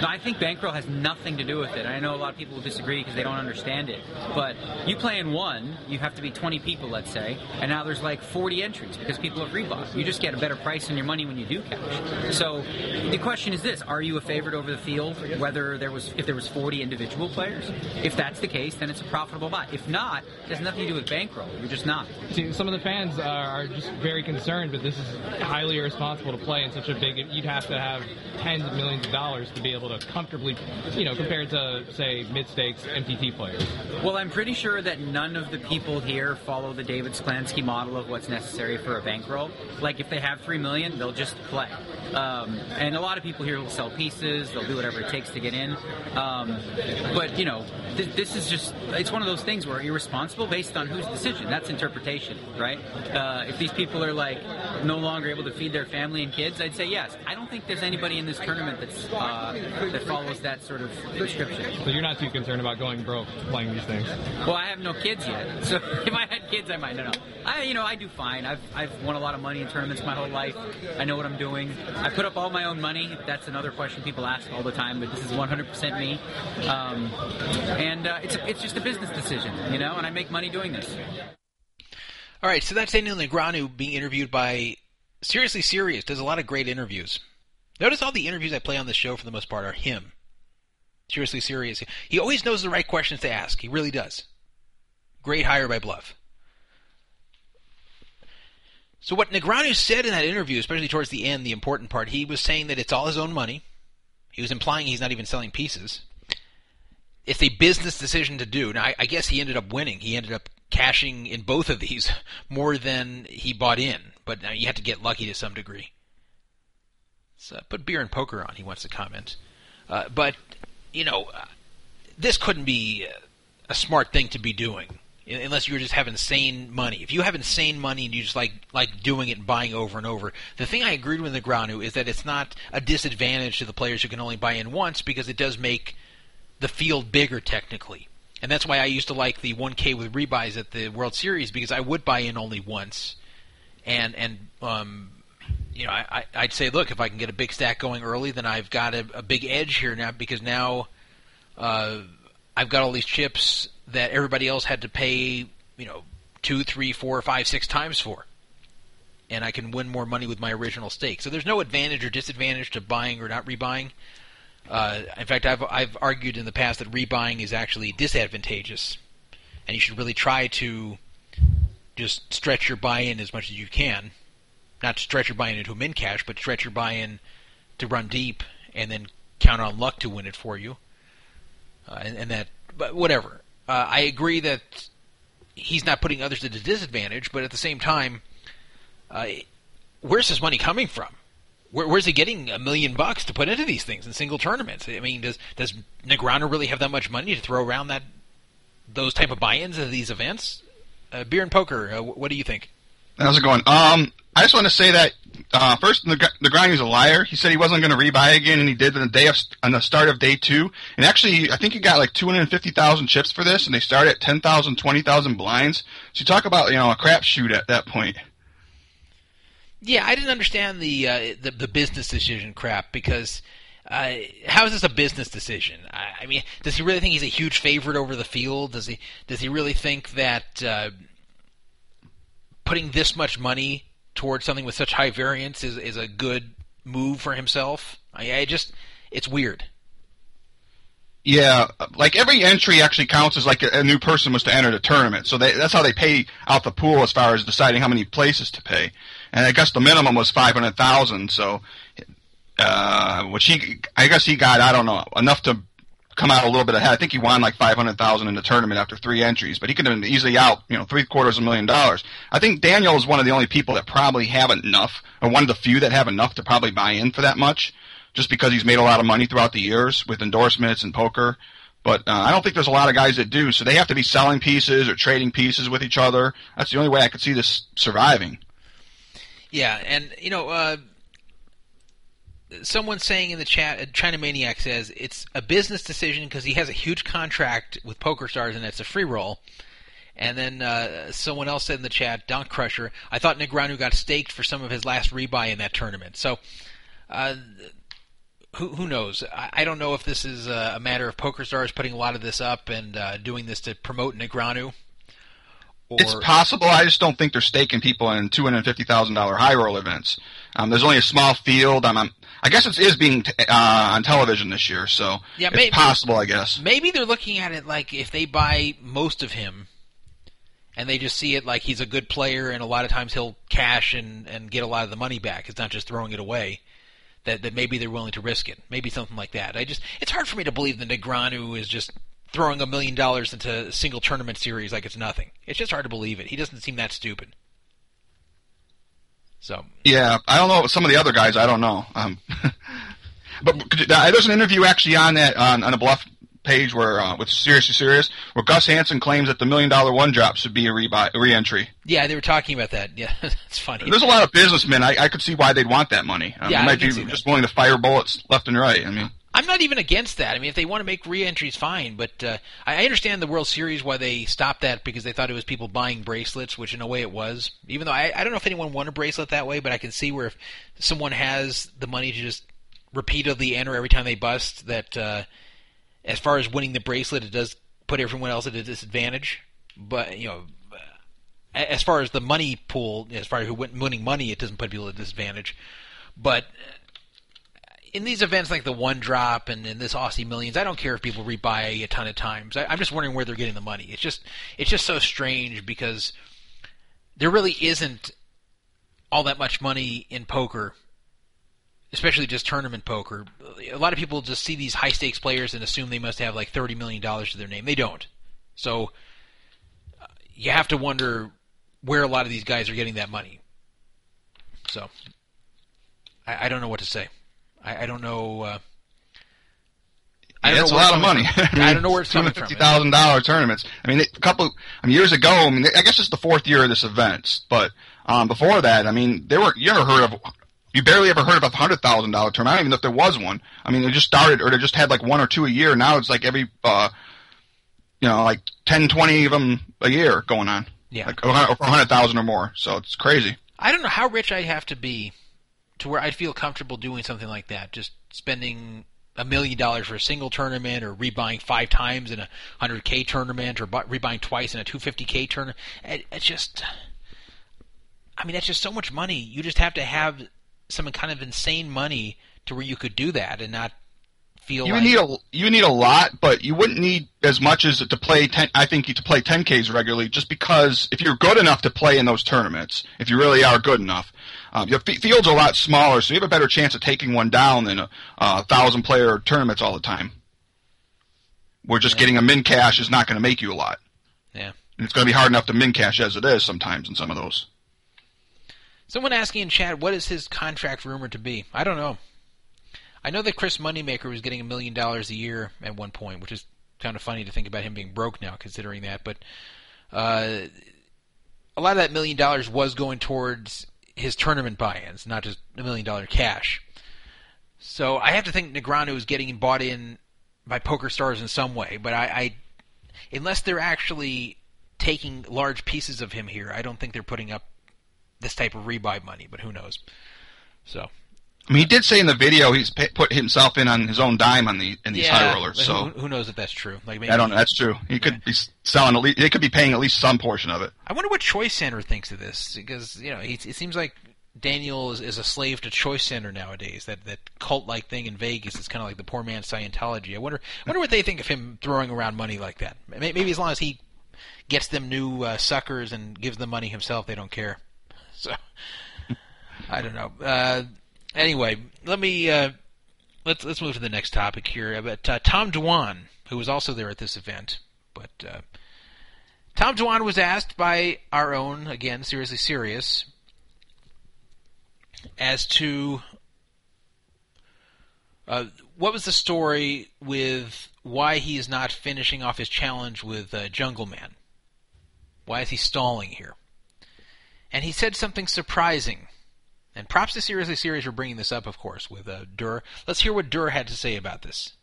No, I think bankroll has nothing to do with it. I know a lot of people will disagree because they don't understand it. But you play in one, you have to be 20 people, let's say, and now there's like 40 entries because people have rebought. You just get a better price on your money when you do cash. So the question is this: Are you a favorite over the field? Whether there was, if there was 40 individual players, if that's the case, then it's a profitable buy. If not, it has nothing to do with bankroll. You're just not. See, some of the fans are, are just very concerned, but this is highly irresponsible to play in such a big. You'd have to have tens of millions of dollars to be able to comfortably, you know, compared to say mid-stakes MTT players. Well, I'm pretty sure that none of the people here follow the David Sklansky model of what's necessary for a bankroll. Like, if they have three million, they'll just play. Um, and a lot of people here will sell pieces. They'll do whatever it takes to get in. Um, but you know, th- this is just—it's one of those things where you're responsible based on whose decision. That's interpretation, right? Uh, if these people are like no longer able to feed their family and kids, I'd say yes. I don't think there's anybody in this tournament that's uh, that follows that sort of prescription. So you're not too concerned about going broke playing these things. Well, I have no kids yet, so if I had kids, I might. No, no. I, you know, I do fine. I've, I've won a lot of money in tournaments my whole life. I know what I'm doing. I put up all my own money. That's another question people ask all the time, but this is 100% me. Um, and uh, it's it's just a business decision, you know. And I make money doing this. All right, so that's Daniel Negreanu being interviewed by Seriously Serious. Does a lot of great interviews. Notice all the interviews I play on the show for the most part are him. Seriously Serious. He always knows the right questions to ask. He really does. Great hire by Bluff. So what Negreanu said in that interview, especially towards the end, the important part, he was saying that it's all his own money. He was implying he's not even selling pieces. It's a business decision to do. Now, I, I guess he ended up winning. He ended up cashing in both of these more than he bought in. But now you have to get lucky to some degree. So put beer and poker on. He wants to comment. Uh, but you know, uh, this couldn't be a smart thing to be doing unless you were just have insane money. If you have insane money and you just like like doing it and buying over and over, the thing I agreed with the Negreanu is that it's not a disadvantage to the players who can only buy in once because it does make the field bigger technically. And that's why I used to like the 1K with rebuys at the World Series because I would buy in only once, and and um, you know I, I'd say, look, if I can get a big stack going early, then I've got a, a big edge here now because now uh, I've got all these chips that everybody else had to pay, you know, two, three, four, five, six times for. And I can win more money with my original stake. So there's no advantage or disadvantage to buying or not rebuying. Uh, in fact, I've I've argued in the past that rebuying is actually disadvantageous, and you should really try to just stretch your buy-in as much as you can. Not to stretch your buy-in into a min cash, but stretch your buy-in to run deep, and then count on luck to win it for you. Uh, and, and that, but whatever. Uh, I agree that he's not putting others at a disadvantage, but at the same time, uh, where's his money coming from? Where, where's he getting a million bucks to put into these things in single tournaments? I mean, does does Negreanu really have that much money to throw around that those type of buy-ins of these events? Uh, beer and poker. Uh, what do you think? How's it going? Um, I just want to say that uh, first, the Negreanu's a liar. He said he wasn't going to rebuy again, and he did on the day of on the start of day two. And actually, I think he got like two hundred fifty thousand chips for this, and they start at 10,000, 20,000 blinds. So you talk about you know a crapshoot at that point. Yeah, I didn't understand the uh, the, the business decision crap because uh, how is this a business decision? I, I, mean, does he really think he's a huge favorite over the field? Does he does he really think that uh, putting this much money towards something with such high variance is is a good move for himself? I, I just it's weird. Yeah, like every entry actually counts as like a, a new person was to enter the tournament. So they, that's how they pay out the pool as far as deciding how many places to pay. And I guess the minimum was five hundred thousand. So, uh, which he, I guess he got, I don't know, enough to come out a little bit ahead. I think he won like five hundred thousand in the tournament after three entries, but he could have been easily out, you know, three quarters of a million dollars. I think Daniel is one of the only people that probably have enough, or one of the few that have enough to probably buy in for that much just because he's made a lot of money throughout the years with endorsements and poker. But uh, I don't think there's a lot of guys that do. So they have to be selling pieces or trading pieces with each other. That's the only way I could see this surviving. Yeah, and you know, uh, someone saying in the chat, uh, China Maniac says it's a business decision because he has a huge contract with Poker Stars and it's a free roll. And then uh, someone else said in the chat, Don Crusher, I thought Negreanu got staked for some of his last rebuy in that tournament. So. Uh, who, who knows? I, I, don't know if this is a, a, matter of PokerStars putting a lot of this up and uh, doing this to promote Negreanu. Or... It's possible. I just don't think they're staking people in two hundred fifty thousand dollar high roll events. Um, there's only a small field. I'm, I'm, i guess it is being t- uh, on television this year, so yeah, it's maybe, possible. I guess maybe they're looking at it like if they buy most of him, and they just see it like he's a good player, and a lot of times he'll cash and and get a lot of the money back. It's not just throwing it away. That that maybe they're willing to risk it, maybe something like that. I just it's hard for me to believe that Negreanu is just throwing a million dollars into a single tournament series like it's nothing. It's just hard to believe it. He doesn't seem that stupid. So Yeah, I don't know some of the other guys. I don't know. Um, but uh, there's an interview actually on that on, on the bluff page where uh, with seriously serious where Gus Hansen claims that the million dollar one drop should be a rebuy, a re-entry. yeah, they were talking about that. Yeah, it's funny. There's a lot of businessmen. I, I could see why they'd want that money. Um, Yeah, they I might be just willing to fire bullets left and right. I mean, I'm not even against that. I mean, if they want to make re-entries, fine. But uh, I understand the World Series why they stopped that because they thought it was people buying bracelets, which in a way it was. Even though I, I don't know if anyone won a bracelet that way, but I can see where if someone has the money to just repeatedly enter every time they bust, that uh, as far as winning the bracelet, it does put everyone else at a disadvantage. But you know, as far as the money pool, as far as who win- winning money, it doesn't put people at a disadvantage. But in these events like the one drop and in this Aussie Millions, I don't care if people rebuy a ton of times. I, I'm just wondering where they're getting the money. It's just it's just so strange because there really isn't all that much money in poker, especially just tournament poker. A lot of people just see these high stakes players and assume they must have like thirty million dollars to their name. They don't. So uh, you have to wonder where a lot of these guys are getting that money. So I, I don't know what to say. I, I don't know. Uh, I yeah, it's a lot of money. from. I don't know where it's two coming hundred from. fifty thousand dollar tournaments. I mean, a couple I mean, years ago. I mean, I guess it's the fourth year of this event, but um, before that, I mean, there were you ever heard of? You barely ever heard of a hundred thousand dollar tournament. I don't even know if there was one. I mean, it just started, or they just had like one or two a year. Now it's like every, uh, you know, like 10, 20 of them a year going on. Yeah. like a hundred thousand or more. So it's crazy. I don't know how rich I'd have to be to where I'd feel comfortable doing something like that. Just spending a million dollars for a single tournament, or rebuying five times in a hundred k tournament, or bu- rebuying twice in a two fifty k tournament. It, it's just, I mean, that's just so much money. You just have to have some kind of insane money to where you could do that and not feel You like need a you need a lot, but you wouldn't need as much as to play ten. I think you to play 10ks regularly, just because if you're good enough to play in those tournaments, if you really are good enough, um, your f- fields a lot smaller, so you have a better chance of taking one down than a, a thousand player tournaments all the time. Where just getting a min cash is not going to make you a lot. Yeah. And it's going to be hard enough to min cash as it is sometimes in some of those. Someone asking in chat, what is his contract rumored to be? I don't know. I know that Chris Moneymaker was getting a million dollars a year at one point, which is kind of funny to think about him being broke now, considering that. But uh, a lot of that million dollars was going towards his tournament buy-ins, not just a million dollar cash. So I have to think Negreanu is getting bought in by poker stars in some way, but I, I unless they're actually taking large pieces of him here, I don't think they're putting up this type of rebuy money. But who knows? So I mean, he did say in the video he's put himself in on his own dime on the in these yeah, high rollers. So who, who knows if that's true? Like maybe I don't know. That's true. He could be selling at least. They could be paying at least some portion of it. I wonder what Choice Center thinks of this because you know he, it seems like Daniel is, is a slave to Choice Center nowadays. That that cult like thing in Vegas is kind of like the poor man's Scientology. I wonder I wonder what they think of him throwing around money like that. Maybe as long as he gets them new uh, suckers and gives them money himself, they don't care. So I don't know. Uh, anyway, let me uh, let's let's move to the next topic here. But uh, Tom Dwan, who was also there at this event, but. Uh, Tom Dwan was asked by our own, again, seriously serious, as to uh, what was the story with why he is not finishing off his challenge with uh, Jungle Man. Why is he stalling here? And he said something surprising. And props to Seriously Serious for bringing this up, of course, with uh, Durr. Let's hear what Durr had to say about this.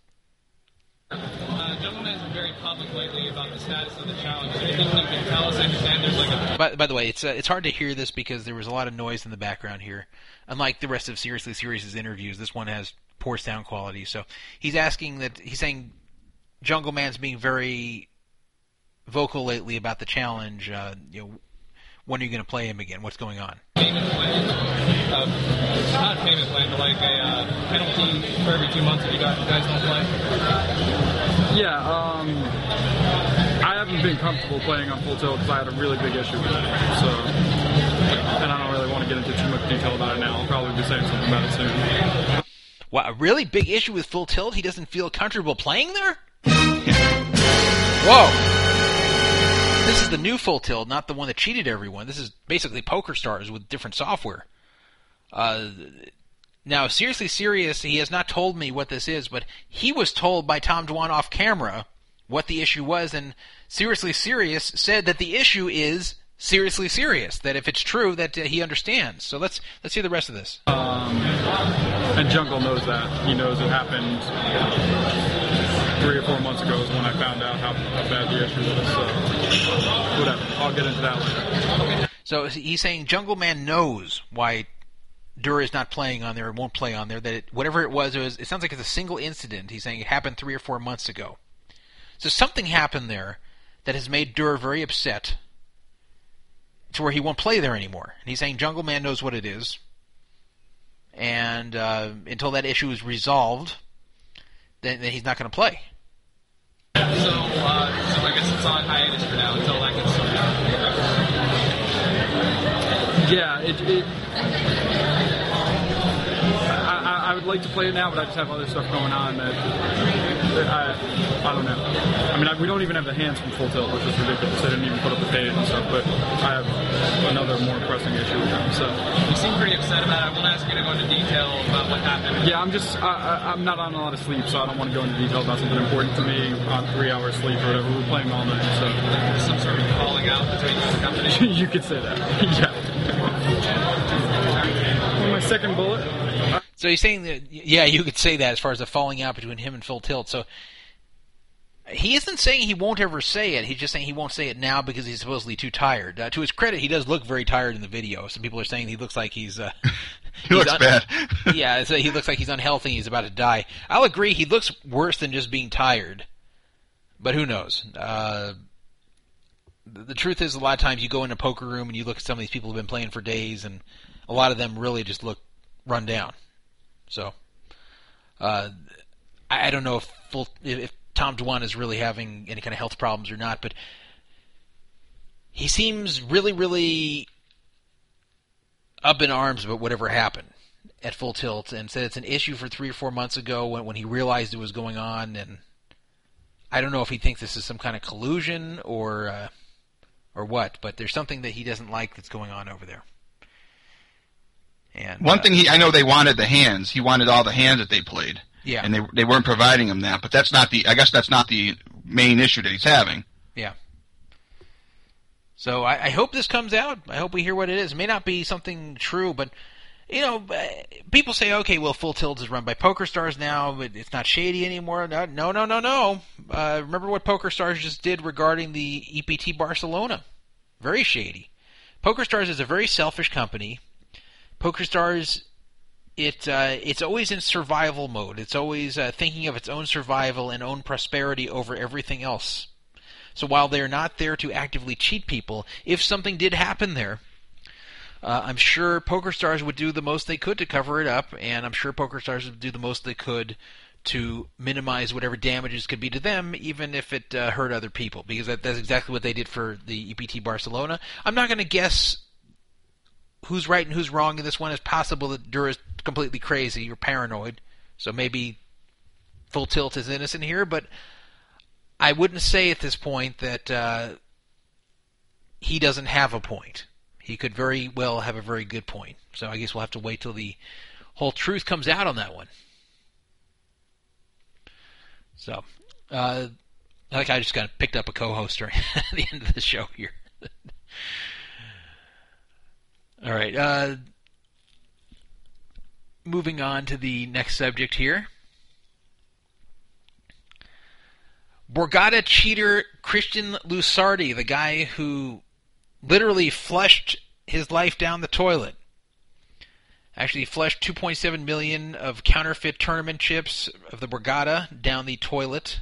Uh, Jungle Man's been very public lately about the status of the challenge. Anything you can tell us? I understand there's like a By, by the way, it's uh, it's hard to hear this because there was a lot of noise in the background here. Unlike the rest of Seriously Serious' interviews, this one has poor sound quality. So he's asking that he's saying Jungle Man's being very vocal lately about the challenge. Uh, you know, when are you going to play him again? What's going on? payment plan. Uh, not a payment plan, but like a uh, penalty for every two months if you got, guys don't play. Yeah, um, I have haven't been comfortable playing on full tilt because I had a really big issue with it. So, and I don't really want to get into too much detail about it now. I'll probably be saying something about it soon. Wow, a really big issue with full tilt? He doesn't feel comfortable playing there? Whoa. This is the new full tilt, not the one that cheated everyone. This is basically Poker Stars with different software. Uh, now, seriously serious, he has not told me what this is, but he was told by Tom Dwan off camera what the issue was, and seriously serious said that the issue is seriously serious. That if it's true, that uh, he understands. So let's let's hear the rest of this. Um, and Jungle knows that. He knows it happened three or four months ago is when I found out how, how bad the issue was. So, whatever. I'll get into that later. So he's saying Jungle Man knows why Dur is not playing on there and won't play on there. That it, whatever it was, it was. It sounds like it's a single incident. He's saying it happened three or four months ago. So something happened there that has made Dur very upset to where he won't play there anymore. And he's saying Jungle Man knows what it is, and uh, until that issue is resolved, then, then he's not going to play. So, uh, so I guess it's on hiatus for now until that gets sorted. Yeah, it. it I, I, I would like to play it now, but I just have other stuff going on that I, I don't know. I mean, I, we don't even have the hands from Full Tilt, which is ridiculous. They didn't even put up the page and stuff, but I have another more pressing issue with them. So You seem pretty upset about it. I won't ask you to go into detail about what happened. yeah, I'm just I, I, I'm not on a lot of sleep, so I don't want to go into detail about something important to me on three hours sleep or whatever. We're playing all night, so Some sort of falling out between you and company. you could say that. yeah. My second bullet. So he's saying that, yeah, you could say that as far as the falling out between him and Full Tilt. So he isn't saying he won't ever say it. He's just saying he won't say it now because he's supposedly too tired. Uh, to his credit, he does look very tired in the video. Some people are saying he looks like he's. Uh, He looks bad. yeah, so he looks like he's unhealthy. He's about to die. I'll agree. He looks worse than just being tired. But who knows? Uh, the, the truth is, a lot of times you go in a poker room and you look at some of these people who've been playing for days, and a lot of them really just look run down. So, uh, I, don't know if full, if Tom Dwan is really having any kind of health problems or not, but he seems really, really up in arms about whatever happened at Full Tilt, and said it's an issue for three or four months ago when when he realized it was going on, and I don't know if he thinks this is some kind of collusion or uh, or what, but there's something that he doesn't like that's going on over there. And One uh, thing he, I know they wanted the hands. He wanted all the hands that they played. Yeah. And they they weren't providing him that. But that's not the. I guess that's not the main issue that he's having. Yeah. So I, I hope this comes out. I hope we hear what it is. It may not be something true, but you know, uh, people say, okay, well, Full Tilt is run by Poker Stars now, but it's not shady anymore. No, no, no, no. no. Uh, remember what Poker Stars just did regarding the EPT Barcelona? Very shady. Poker Stars is a very selfish company. Poker Stars, it uh, it's always in survival mode. It's always uh, thinking of its own survival and own prosperity over everything else. So while they're not there to actively cheat people, if something did happen there, uh, I'm sure Poker Stars would do the most they could to cover it up, and I'm sure Poker Stars would do the most they could to minimize whatever damages could be to them, even if it uh, hurt other people, because that, that's exactly what they did for the EPT Barcelona. I'm not going to guess who's right and who's wrong in this one. It's possible that Dur is completely crazy or paranoid, so maybe Full Tilt is innocent here, but I wouldn't say at this point that uh, he doesn't have a point. He could very well have a very good point. So I guess we'll have to wait till the whole truth comes out on that one. So, uh, I think I just got picked up a co-host during the end of the show here. All right. Uh, moving on to the next subject here. Borgata cheater Christian Lusardi, the guy who literally flushed his life down the toilet. Actually, he flushed 2.7 million of counterfeit tournament chips of the Borgata down the toilet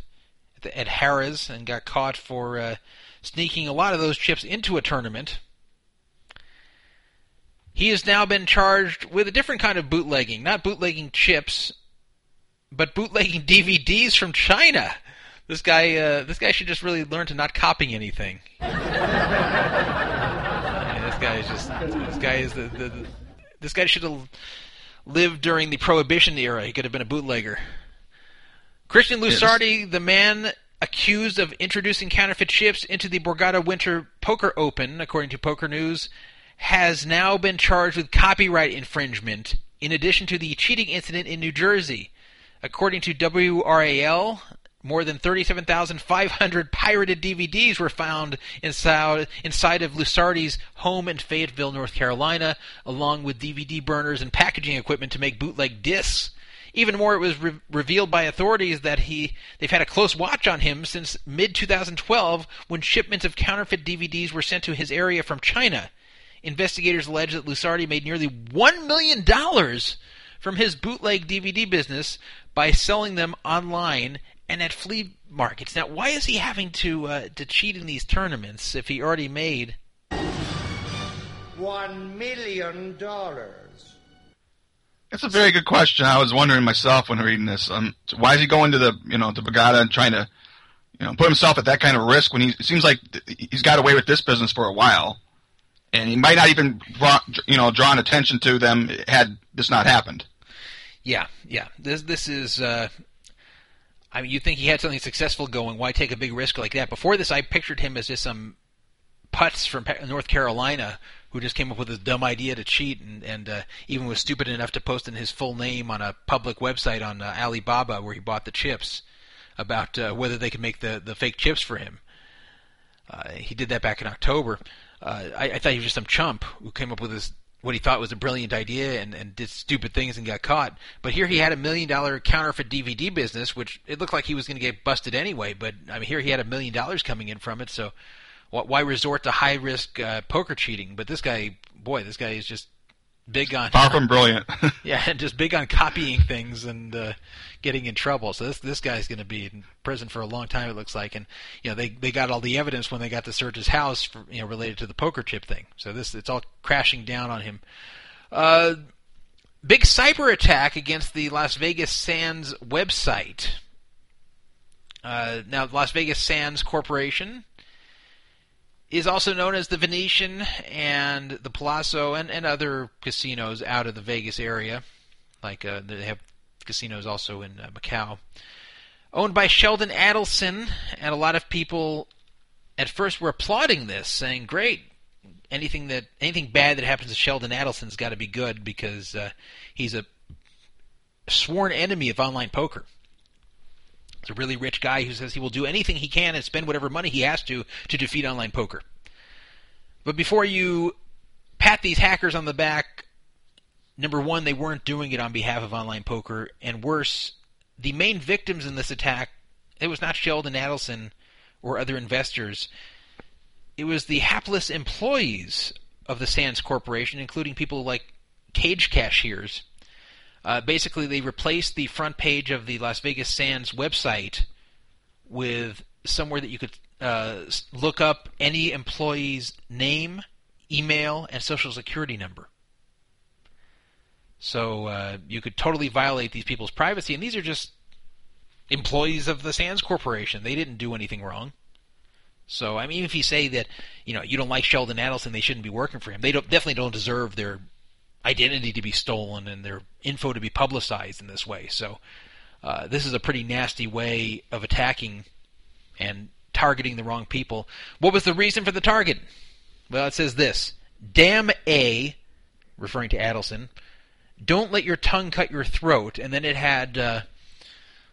at Harrah's and got caught for uh, sneaking a lot of those chips into a tournament. He has now been charged with a different kind of bootlegging, not bootlegging chips, but bootlegging DVDs from China. This guy, uh, this guy should just really learn to not copy anything. Yeah, this guy is just. This guy is the. the, the this guy should have lived during the Prohibition era. He could have been a bootlegger. Christian Yes. The man accused of introducing counterfeit chips into the Borgata Winter Poker Open, according to Poker News, has now been charged with copyright infringement in addition to the cheating incident in New Jersey. According to WRAL, more than 37,500 pirated DVDs were found inside, inside of Lusardi's home in Fayetteville, North Carolina, along with DVD burners and packaging equipment to make bootleg discs. Even more, it was re- revealed by authorities that he they've had a close watch on him since mid 2012 when shipments of counterfeit DVDs were sent to his area from China. Investigators allege that Lusardi made nearly $1 million from his bootleg DVD business by selling them online and at flea markets. Now, why is he having to uh, to cheat in these tournaments if he already made? One million dollars. That's a very good question. I was wondering myself when reading this. Um, why is he going to the you know to Borgata and trying to you know put himself at that kind of risk when he it seems like th- he's got away with this business for a while, and he might not even you know drawn attention to them had this not happened. Yeah, yeah. This this is. Uh, I mean, you think he had something successful going? Why take a big risk like that? Before this, I pictured him as just some putz from North Carolina who just came up with this dumb idea to cheat, and and uh, even was stupid enough to post in his full name on a public website on uh, Alibaba where he bought the chips about uh, whether they could make the the fake chips for him. Uh, he did that back in October. Uh, I, I thought he was just some chump who came up with this what he thought was a brilliant idea and, and did stupid things and got caught. But here he had a million dollar counterfeit DVD business, which it looked like he was going to get busted anyway. But I mean, here he had a million dollars coming in from it, so why resort to high risk uh, poker cheating? But this guy, boy, this guy is just big on Far from brilliant. yeah, and just big on copying things and uh, getting in trouble. So this this guy's going to be in prison for a long time. It looks like, and you know they they got all the evidence when they got to search his house, for, you know, related to the poker chip thing. So this it's all crashing down on him. Uh, big cyber attack against the Las Vegas Sands website. Uh, now, Las Vegas Sands Corporation is also known as the Venetian and the Palazzo and, and other casinos out of the Vegas area. Like uh, they have casinos also in uh, Macau. Owned by Sheldon Adelson, and a lot of people at first were applauding this, saying, "Great, anything that anything bad that happens to Sheldon Adelson's got to be good because uh, he's a sworn enemy of online poker." He's a really rich guy who says he will do anything he can and spend whatever money he has to to defeat online poker. But before you pat these hackers on the back, number one, they weren't doing it on behalf of online poker, and worse, the main victims in this attack, it was not Sheldon Adelson or other investors. It was the hapless employees of the Sands Corporation, including people like cage cashiers. Uh, basically, they replaced the front page of the Las Vegas Sands website with somewhere that you could uh, look up any employee's name, email, and social security number. So uh, you could totally violate these people's privacy, and these are just employees of the Sands Corporation. They didn't do anything wrong. So I mean, if you say that you know you don't like Sheldon Adelson, they shouldn't be working for him. They don't, definitely don't deserve their identity to be stolen and their info to be publicized in this way. So uh, this is a pretty nasty way of attacking and targeting the wrong people. What was the reason for the target? Well, it says this: "Damn A," referring to Adelson. Don't let your tongue cut your throat. And then it had, uh,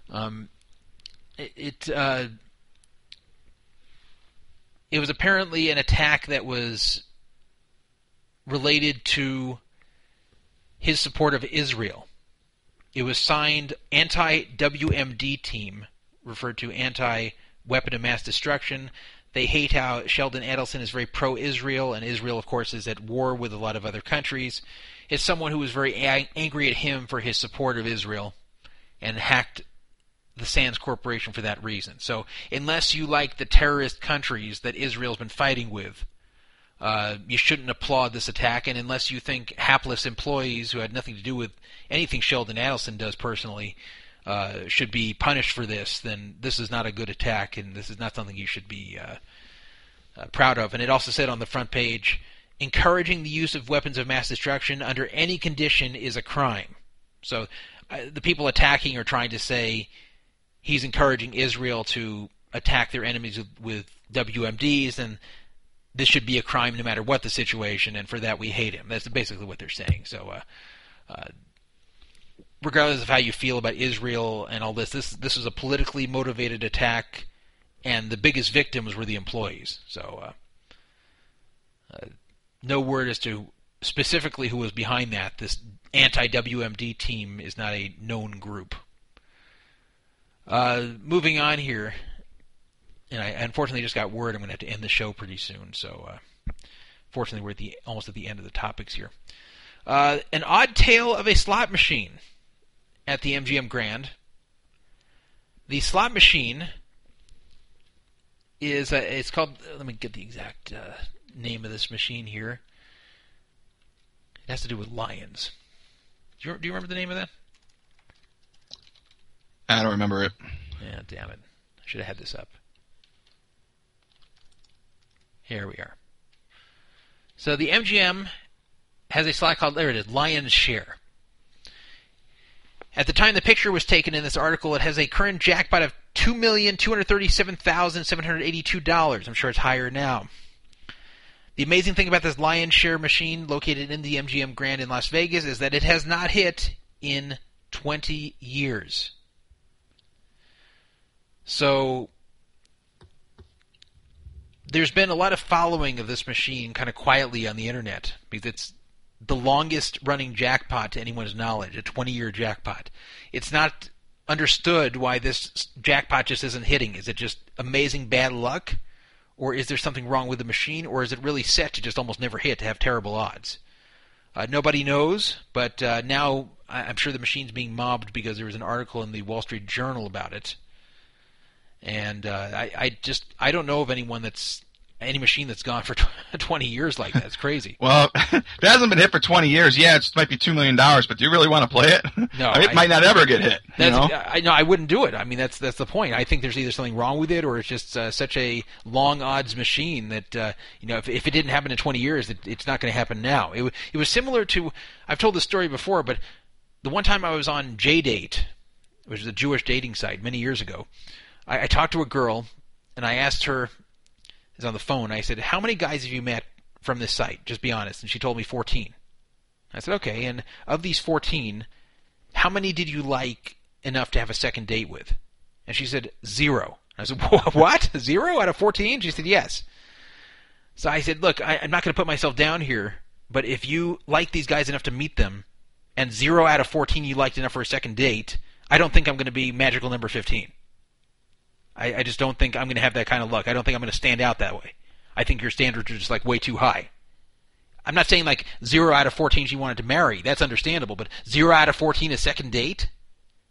um, it, uh, it was apparently an attack that was related to his support of Israel. It was signed anti WMD team, referred to anti weapon of mass destruction. They hate how Sheldon Adelson is very pro Israel, and Israel, of course, is at war with a lot of other countries. It's someone who was very a- angry at him for his support of Israel and hacked the Sands Corporation for that reason. So, unless you like the terrorist countries that Israel's been fighting with, uh, you shouldn't applaud this attack. And unless you think hapless employees who had nothing to do with anything Sheldon Adelson does personally uh, should be punished for this, then this is not a good attack, and this is not something you should be uh, uh, proud of. And it also said on the front page, encouraging the use of weapons of mass destruction under any condition is a crime. So uh, the people attacking are trying to say he's encouraging Israel to attack their enemies with, with WMDs, and this should be a crime no matter what the situation, and for that we hate him. That's basically what they're saying. So, uh, uh, regardless of how you feel about Israel and all this, this this was a politically motivated attack, and the biggest victims were the employees. So, uh, uh, no word as to specifically who was behind that. This anti-WMD team is not a known group. Uh, moving on here, and I unfortunately just got word I'm going to have to end the show pretty soon. So, uh, fortunately, we're at the almost at the end of the topics here. Uh, an odd tale of a slot machine at the MGM Grand. The slot machine is uh, it's called. Let me get the exact uh, name of this machine here. It has to do with lions. Do you, do you remember the name of that? I don't remember it. Yeah, damn it. I should have had this up. Here we are. So the MGM has a slot called, there it is, Lion's Share. At the time the picture was taken in this article, it has a current jackpot of $2,237,782. I'm sure it's higher now. The amazing thing about this Lion's Share machine located in the MGM Grand in Las Vegas is that it has not hit in 20 years. So there's been a lot of following of this machine kind of quietly on the internet because it's the longest running jackpot to anyone's knowledge, a 20 year jackpot. It's not understood why this jackpot just isn't hitting. Is it just amazing bad luck? Or is there something wrong with the machine? Or is it really set to just almost never hit to have terrible odds? Uh, nobody knows, but uh, now I'm sure the machine's being mobbed because there was an article in the Wall Street Journal about it. And uh, I, I just I don't know of anyone that's any machine that's gone for 20 years like that. It's crazy. Well, if it hasn't been hit for 20 years. Yeah, it might be two million dollars, but do you really want to play it? No, I mean, it I- might not ever get hit. you know? I know I wouldn't do it. I mean, that's that's the point. I think there's either something wrong with it, or it's just uh, such a long odds machine that uh, you know if, if it didn't happen in 20 years, it, it's not going to happen now. It it was similar to I've told this story before, but the one time I was on JDate, which is a Jewish dating site many years ago, I, I talked to a girl and I asked her, is on the phone. I said, "How many guys have you met from this site? Just be honest." And she told me 14. I said, "Okay." And of these 14, how many did you like enough to have a second date with? And she said, zero. I said, what? Zero out of 14? She said, yes. So I said, look, I, I'm not going to put myself down here, but if you like these guys enough to meet them, and zero out of 14 you liked enough for a second date, I don't think I'm going to be magical number 15. I, I just don't think I'm going to have that kind of luck. I don't think I'm going to stand out that way. I think your standards are just like way too high. I'm not saying like zero out of 14 she wanted to marry. That's understandable, but zero out of 14 a second date?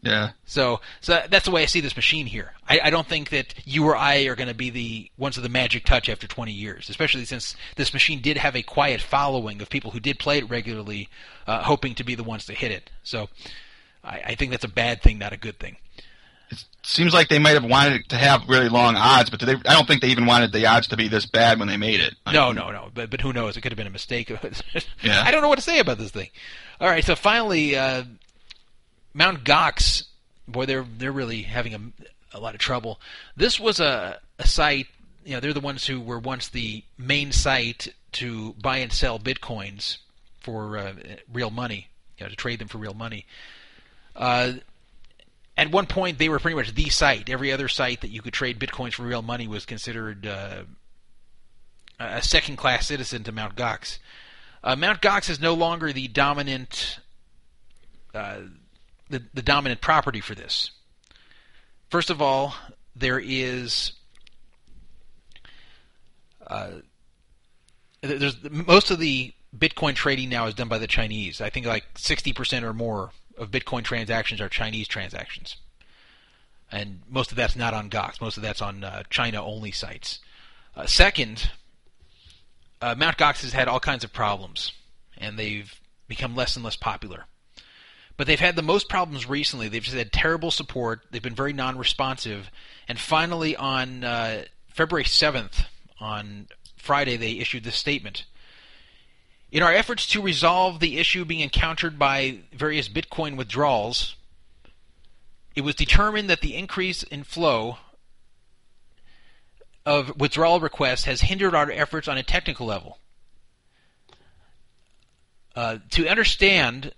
Yeah. So, so that's the way I see this machine here. I, I don't think that you or I are going to be the ones with the magic touch after 20 years, especially since this machine did have a quiet following of people who did play it regularly, uh, hoping to be the ones to hit it. So, I, I think that's a bad thing, not a good thing. Seems like they might have wanted to have really long odds, but they, I don't think they even wanted the odds to be this bad when they made it. No, no, no. But but who knows? It could have been a mistake. Yeah. I don't know what to say about this thing. All right. So finally, uh, Mount Gox. Boy, they're they're really having a, a lot of trouble. This was a, a site. You know, they're the ones who were once the main site to buy and sell bitcoins for uh, real money. You know, to trade them for real money. Uh, at one point, they were pretty much the site. Every other site that you could trade bitcoins for real money was considered uh, a second-class citizen to Mount Gox. Uh, Mount Gox is no longer the dominant, uh, the, the dominant property for this. First of all, there is uh, there's most of the Bitcoin trading now is done by the Chinese. I think like 60% or more of Bitcoin transactions are Chinese transactions. And most of that's not on Gox. Most of that's on uh, China-only sites. Uh, second, uh, Mount Gox has had all kinds of problems, and they've become less and less popular. But they've had the most problems recently. They've just had terrible support. They've been very non-responsive. And finally, on uh, February 7th, on Friday, they issued this statement. In our efforts to resolve the issue being encountered by various Bitcoin withdrawals, it was determined that the increase in flow of withdrawal requests has hindered our efforts on a technical level. Uh, to understand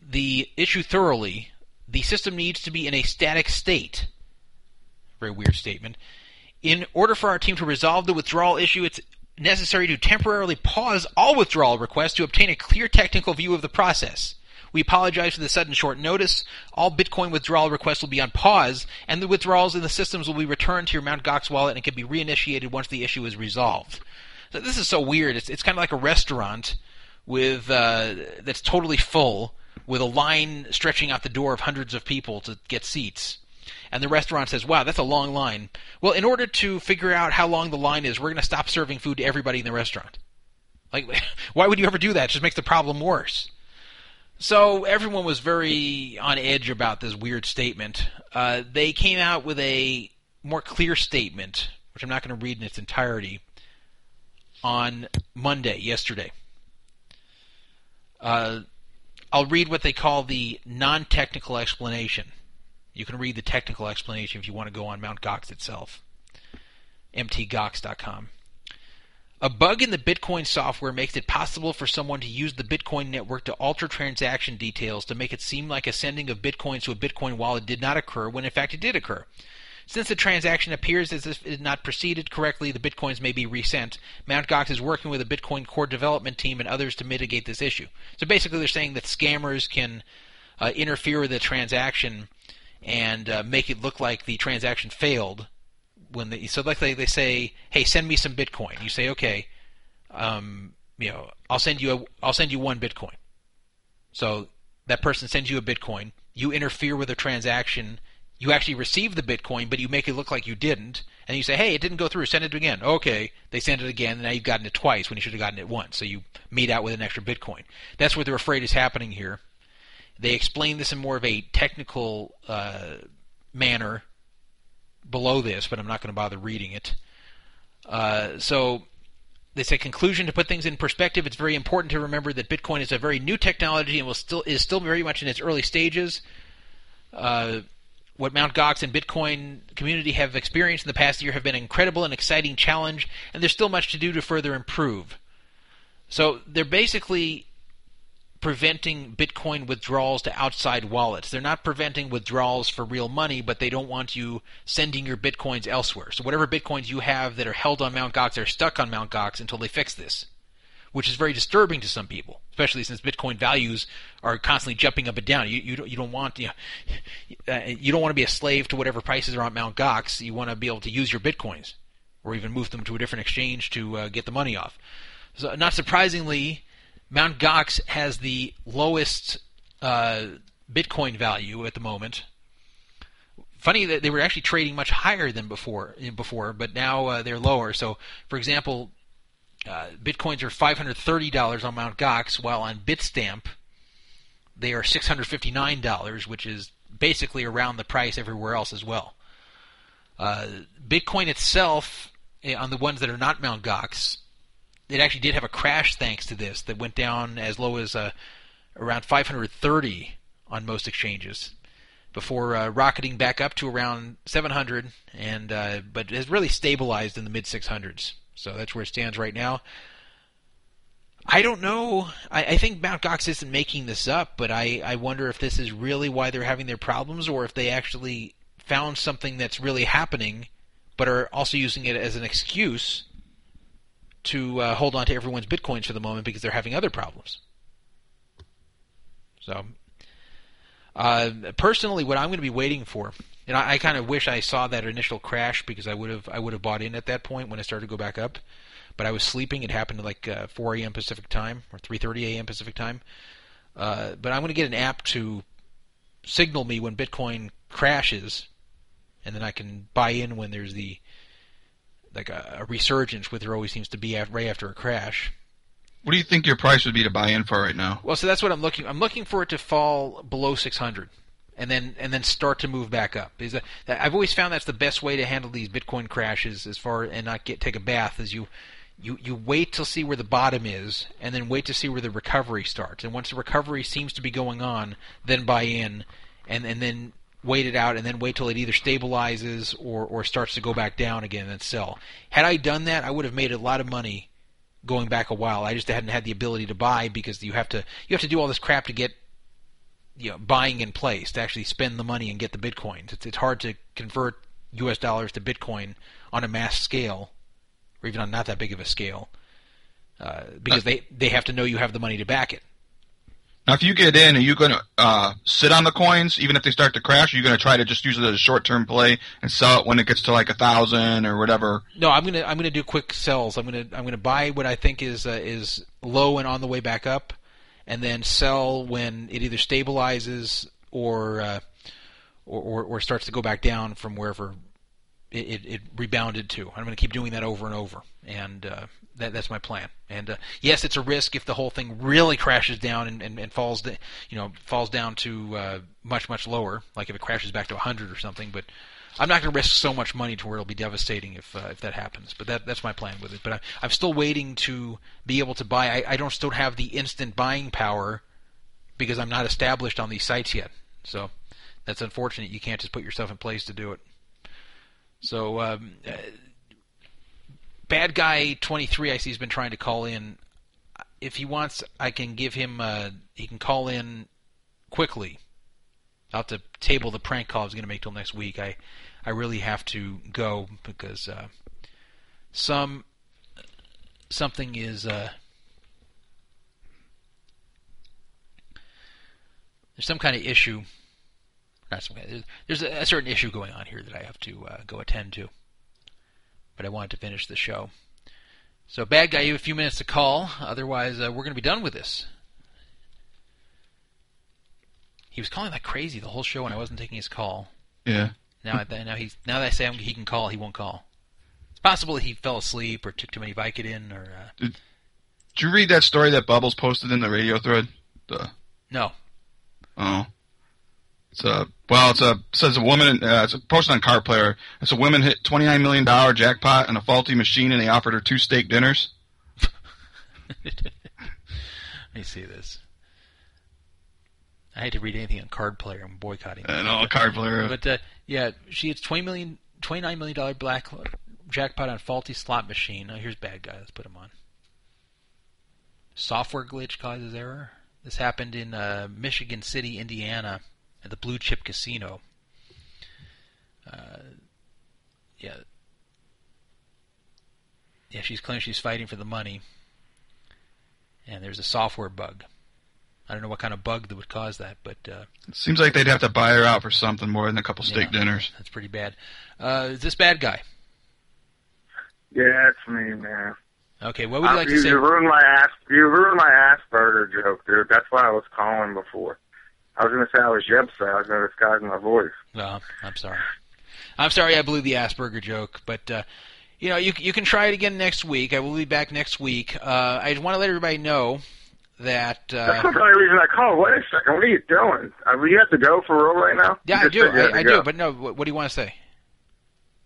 the issue thoroughly, the system needs to be in a static state. Very weird statement. In order for our team to resolve the withdrawal issue, it's necessary to temporarily pause all withdrawal requests to obtain a clear technical view of the process. We apologize for the sudden short notice. All Bitcoin withdrawal requests will be on pause, and the withdrawals in the systems will be returned to your Mt. Gox wallet and can be reinitiated once the issue is resolved. So this is so weird. It's, it's kind of like a restaurant with uh, that's totally full, with a line stretching out the door of hundreds of people to get seats. And the restaurant says, "Wow, that's a long line." Well, in order to figure out how long the line is, we're going to stop serving food to everybody in the restaurant. Like, why would you ever do that? It just makes the problem worse. So everyone was very on edge about this weird statement. Uh, they came out with a more clear statement, which I'm not going to read in its entirety, on Monday, yesterday. Uh, I'll read what they call the non-technical explanation. You can read the technical explanation if you want to go on Mt. Gox itself. mtgox.com. A bug in the Bitcoin software makes it possible for someone to use the Bitcoin network to alter transaction details to make it seem like a sending of Bitcoins to a Bitcoin wallet did not occur when in fact it did occur. Since the transaction appears as if it had not proceeded correctly, the Bitcoins may be resent. Mt. Gox is working with a Bitcoin core development team and others to mitigate this issue. So basically, they're saying that scammers can uh, interfere with the transaction and uh, make it look like the transaction failed when they so like they, they say, hey, send me some Bitcoin. You say, okay, um, you know, I'll send you a, I'll send you one Bitcoin. So that person sends you a Bitcoin. You interfere with a transaction. You actually receive the Bitcoin, but you make it look like you didn't. And you say, hey, it didn't go through. Send it again. Okay. They send it again, and now you've gotten it twice when you should have gotten it once. So you meet out with an extra Bitcoin. That's what they're afraid is happening here. They explain this in more of a technical uh, manner below this, but I'm not going to bother reading it. Uh, so they say conclusion to put things in perspective. It's very important to remember that Bitcoin is a very new technology and will still is still very much in its early stages. Uh, what Mt. Gox and Bitcoin community have experienced in the past year have been an incredible and exciting challenge, and there's still much to do to further improve. So they're basically preventing Bitcoin withdrawals to outside wallets. They're not preventing withdrawals for real money, but they don't want you sending your Bitcoins elsewhere. So whatever Bitcoins you have that are held on Mt. Gox are stuck on Mt. Gox until they fix this, which is very disturbing to some people, especially since Bitcoin values are constantly jumping up and down. You you don't, you don't want you, know, uh, you don't want to be a slave to whatever prices are on Mt. Gox. You want to be able to use your Bitcoins or even move them to a different exchange to uh, get the money off. So not surprisingly, Mt. Gox has the lowest uh, Bitcoin value at the moment. Funny that they were actually trading much higher than before, before, but now uh, they're lower. So, for example, uh, bitcoins are $530 on Mt. Gox, while on Bitstamp they are $659, which is basically around the price everywhere else as well. Uh, Bitcoin itself, eh, on the ones that are not Mt. Gox, it actually did have a crash thanks to this that went down as low as uh, around 530 on most exchanges before uh, rocketing back up to around 700 and uh, but has really stabilized in the mid 600s so that's where it stands right now I don't know. I, I think Mount Gox isn't making this up, but I, I wonder if this is really why they're having their problems, or if they actually found something that's really happening, but are also using it as an excuse to uh, hold on to everyone's bitcoins for the moment because they're having other problems. So, uh, personally, what I'm going to be waiting for, and I, I kind of wish I saw that initial crash because I would have I would have bought in at that point when it started to go back up, but I was sleeping. It happened at like uh, 4 a.m. Pacific time or 3:30 a.m. Pacific time. Uh, but I'm going to get an app to signal me when Bitcoin crashes, and then I can buy in when there's the like a, a resurgence, where there always seems to be right after a crash. What do you think your price would be to buy in for right now? Well, so that's what I'm looking. I'm looking for it to fall below 600, and then and then start to move back up. Is that, I've always found that's the best way to handle these Bitcoin crashes, as far and not get take a bath. Is you you you wait to see where the bottom is, and then wait to see where the recovery starts. And once the recovery seems to be going on, then buy in, and and then wait it out, and then wait till it either stabilizes or or starts to go back down again, and sell. Had I done that, I would have made a lot of money going back a while. I just hadn't had the ability to buy because you have to you have to do all this crap to get you know buying in place to actually spend the money and get the bitcoins. It's it's hard to convert U.S. dollars to Bitcoin on a mass scale, or even on not that big of a scale, uh, because they they have to know you have the money to back it. Now, if you get in, are you going to uh, sit on the coins even if they start to crash? Are you going to try to just use it as a short-term play and sell it when it gets to like a thousand or whatever? No, I'm gonna I'm gonna do quick sells. I'm gonna I'm gonna buy what I think is uh, is low and on the way back up, and then sell when it either stabilizes or uh, or, or or starts to go back down from wherever it, it, it rebounded to. I'm gonna keep doing that over and over, and uh, that, that's my plan. And uh, yes, it's a risk if the whole thing really crashes down and, and, and falls, da- you know, falls down to uh, much much lower, like if it crashes back to 100 or something. But I'm not going to risk so much money to where it'll be devastating if uh, if that happens. But that that's my plan with it. But I, I'm still waiting to be able to buy. I, I don't still have the instant buying power because I'm not established on these sites yet. So that's unfortunate. You can't just put yourself in place to do it. So um, bad guy 23 I see he's been trying to call in. If he wants, I can give him. Uh, he can call in quickly. I'll have to table the prank call I was going to make till next week. I I really have to go because uh, some something is uh, there's some kind of issue. Not some kind. There's a, a certain issue going on here that I have to uh, go attend to but I wanted to finish the show. So, bad guy, you have a few minutes to call. Otherwise, uh, we're going to be done with this. He was calling like crazy the whole show, and I wasn't taking his call. Yeah. Now, now he's now that I say he can call, he won't call. It's possible that he fell asleep or took too many Vicodin or. Uh, Did, did you read that story that Bubbles posted in the radio thread? The no. oh, it's a well, it's a says a woman. Uh, it's a posted on Card Player. It's a woman hit twenty nine million dollar jackpot on a faulty machine, and they offered her two steak dinners. Let me see this. I hate to read anything on Card Player. I'm boycotting. I know, Card Player. But uh, yeah, she hits twenty million, twenty nine million dollar black jackpot on faulty slot machine. Oh, here's bad guy. Let's put him on. Software glitch causes error. This happened in uh, Michigan City, Indiana, at the Blue Chip Casino. Uh, yeah. Yeah, she's claiming she's fighting for the money. And there's a software bug. I don't know what kind of bug that would cause that, but uh, It seems like they'd have to buy her out for something more than a couple steak Yeah. dinners. that's pretty bad. Uh, is this bad guy? Yeah, it's me, man. Okay, what would you like Uh, to say? You ruined my ass. You ruined my Asperger joke, dude. That's why I was calling before. I was gonna say I was Jebsa. I was gonna disguise my voice. Well, I'm sorry. I'm sorry I blew the Asperger joke, but uh, you know you you can try it again next week. I will be back next week. Uh, I just want to let everybody know that. That's Uh, not the only reason I called. Wait a second. What are you doing? Uh, you have to go for real right now? yeah, I do. said you had I, I do. But no, what, what do you want to say?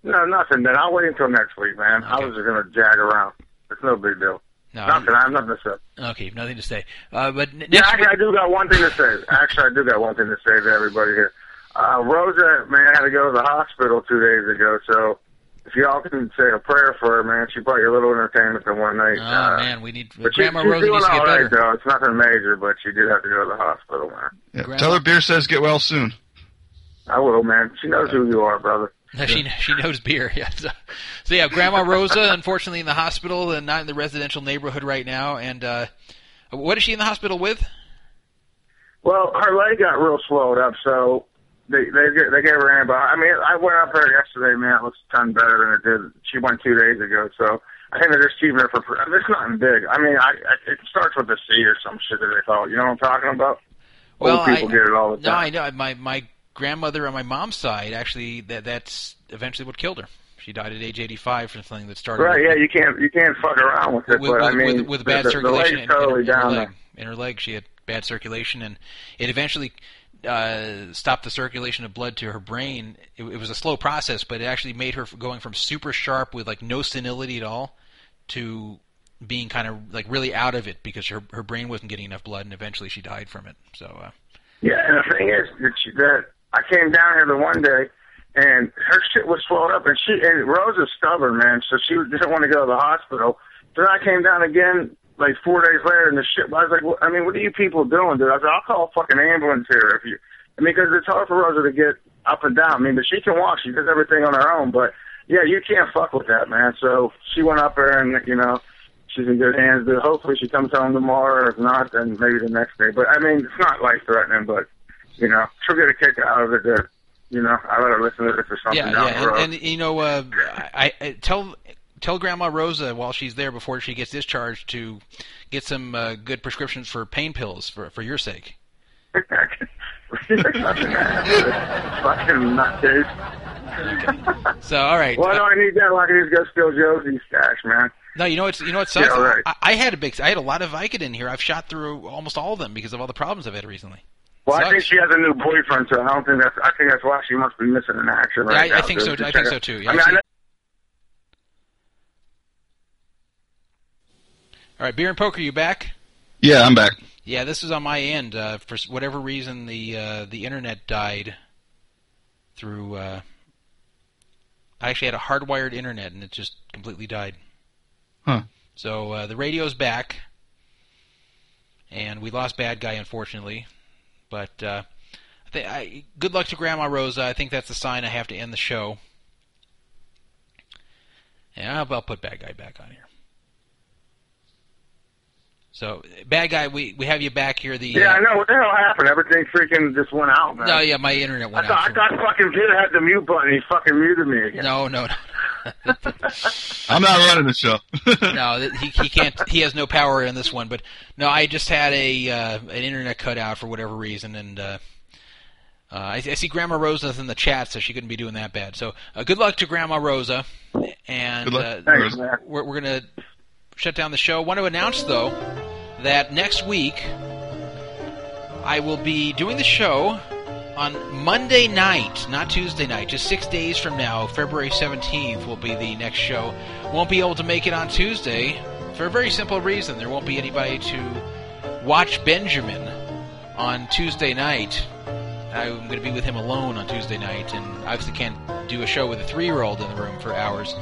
No, nothing. Then I'll wait until next week, man. I was just gonna jag around. It's no big deal. No, nothing. I have nothing to say. Okay, nothing to say. Uh, but n- Yeah, next actually, I do got one thing to say. Actually, I do got one thing to say to everybody here. Uh, Rosa, man, had to go to the hospital two days ago, so if y'all can say a prayer for her, man, she brought you a little entertainment the one night. Oh uh, man, we need but she, Grandma she's Rosa doing needs to get all right, better. though. It's nothing major, but she did have to go to the hospital, man. Yeah. Grandma- Tell her beer says get well soon. I will, man. She knows who you are, brother. No, she she knows beer. Yeah. So, so yeah, Grandma Rosa, unfortunately, in the hospital and not in the residential neighborhood right now. And uh, what is she in the hospital with? Well, her leg got real swelled up, so they they they gave her antibiotics. I mean, I went up there yesterday, man. It looks a ton better than it did. She went two days ago, so I think they're just keeping her for. It's nothing big. I mean, I, I it starts with a C or some shit that they thought. You know what I'm talking about? Well, Old people I, get it all the time. No. I know. My my grandmother on my mom's side actually that that's eventually what killed her. She died at age 85 from something that started Right? with- Yeah, you can't you can't fuck around with it. with, but with, I mean, with, with bad the, circulation the in, totally in, her- in her leg. In her leg, she had bad circulation, and it eventually uh, stopped the circulation of blood to her brain. It, it was a slow process, but it actually made her going from super sharp with like no senility at all to being kind of like really out of it because her her brain wasn't getting enough blood, and eventually she died from it. So. Uh, Yeah, and the thing is that, she, that I came down here the one day, and her shit was swelled up, and she and Rose is stubborn, man. So she didn't want to go to the hospital. Then I came down again like four days later, and the shit. I was like, well, I mean, what are you people doing, dude? I said, I'll call a fucking ambulance here if you. I mean, because it's hard for Rosa to get up and down. I mean, but she can walk. She does everything on her own. But yeah, you can't fuck with that, man. So she went up there, and you know, she's in good hands. But hopefully, she comes home tomorrow. Or if not, then maybe the next day. But I mean, it's not life threatening. But you know, she'll get a kick out of it. That you know, I let her listen to this or something yeah, down yeah, the road. and, and you know, uh, I, I tell tell Grandma Rosa while she's there before she gets discharged to get some uh, good prescriptions for pain pills for for your sake. fucking nutcase. So, all right. Why do I need that? Like, I just go steal Josie's stash, man. No, you know what's you know what sucks. Yeah, right. I, I had a big, I had a lot of Vicodin here. I've shot through almost all of them because of all the problems I've had recently. Well, I think she has a new boyfriend, so I don't think that's. I think that's why she must be missing an action right I- I now. think so- I think so, too. Yeah, I mean, I I know All right, beer and poker, you back? Yeah, I'm back. Yeah, this is on my end. Uh, for whatever reason, the uh, the internet died through. Uh, I actually had a hardwired internet, and it just completely died. Huh. So uh, the radio's back, and we lost bad guy, unfortunately. But uh, I I, good luck to Grandma Rosa. I think that's a sign I have to end the show. Yeah, I'll, I'll put bad guy back on here. So bad guy, we we have you back here. The Yeah, uh, I know. What the hell happened? Everything freaking just went out, man. No, yeah, my internet I went thought, out. I thought fucking Peter had the mute button. He fucking muted me again. No, no, no. I'm not running the show. no, he he can't. He has no power in this one. But no, I just had a uh, an internet cut out for whatever reason, and uh, uh, I, I see Grandma Rosa's in the chat, so she couldn't be doing that bad. So uh, good luck to Grandma Rosa, and Good luck. uh, Thanks, we're we're gonna shut down the show. Want to announce though that next week I will be doing the show on Monday night, not Tuesday night, just six days from now, February 17th will be the next show. Won't be able to make it on Tuesday for a very simple reason. There won't be anybody to watch Benjamin on Tuesday night. I'm going to be with him alone on Tuesday night, and I obviously can't do a show with a three year old in the room for hours.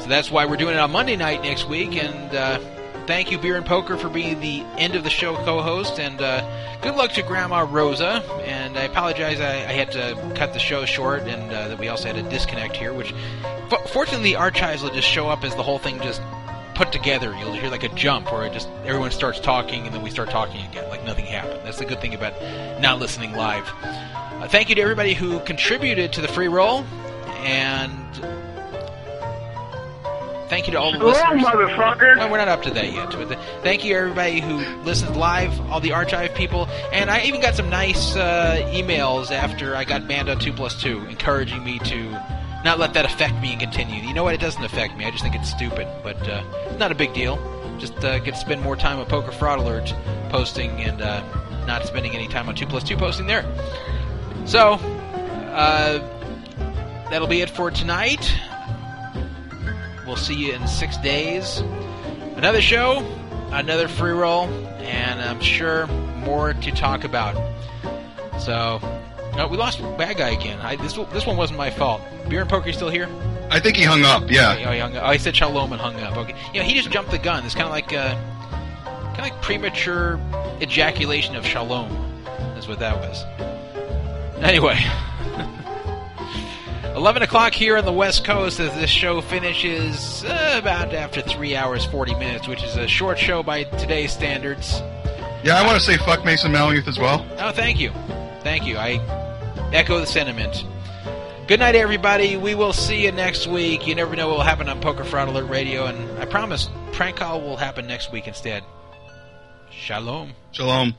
So that's why we're doing it on Monday night next week, and uh, thank you, Beer and Poker, for being the end of the show co host, and uh, good luck to Grandma Rosa. And I apologize, I, I had to cut the show short, and uh, that we also had a disconnect here, which f- fortunately, the archives will just show up as the whole thing just put together. You'll hear like a jump where it just everyone starts talking and then we start talking again, like nothing happened. That's the good thing about not listening live. Uh, thank you to everybody who contributed to the free roll, and thank you to all the Hello, listeners. motherfucker. No, we're not up to that yet. Thank you everybody who listened live, all the archive people, and I even got some nice uh, emails after I got banned on Two Plus Two, encouraging me to not let that affect me and continue. You know what? It doesn't affect me. I just think it's stupid, but uh, not a big deal. Just uh, get to spend more time on Poker Fraud Alert posting and uh, not spending any time on Two Plus Two posting there. So uh, that'll be it for tonight. We'll see you in six days. Another show, another free roll, and I'm sure more to talk about. So, no, we lost bad guy again. I, this this one wasn't my fault. Beer and poker still here? I think he hung up. Yeah. Oh, he hung up. Oh, he said shalom and hung up. Okay, you know he just jumped the gun. It's kind of like uh, kind of like premature ejaculation of shalom. That's what that was. Anyway. 11 o'clock here on the West Coast as this show finishes uh, about after 3 hours 40 minutes, which is a short show by today's standards. Yeah, I want to say fuck Mason Malmuth as well. Oh, thank you. Thank you. I echo the sentiment. Good night, everybody. We will see you next week. You never know what will happen on Poker Fraud Alert Radio, and I promise prank call will happen next week instead. Shalom. Shalom.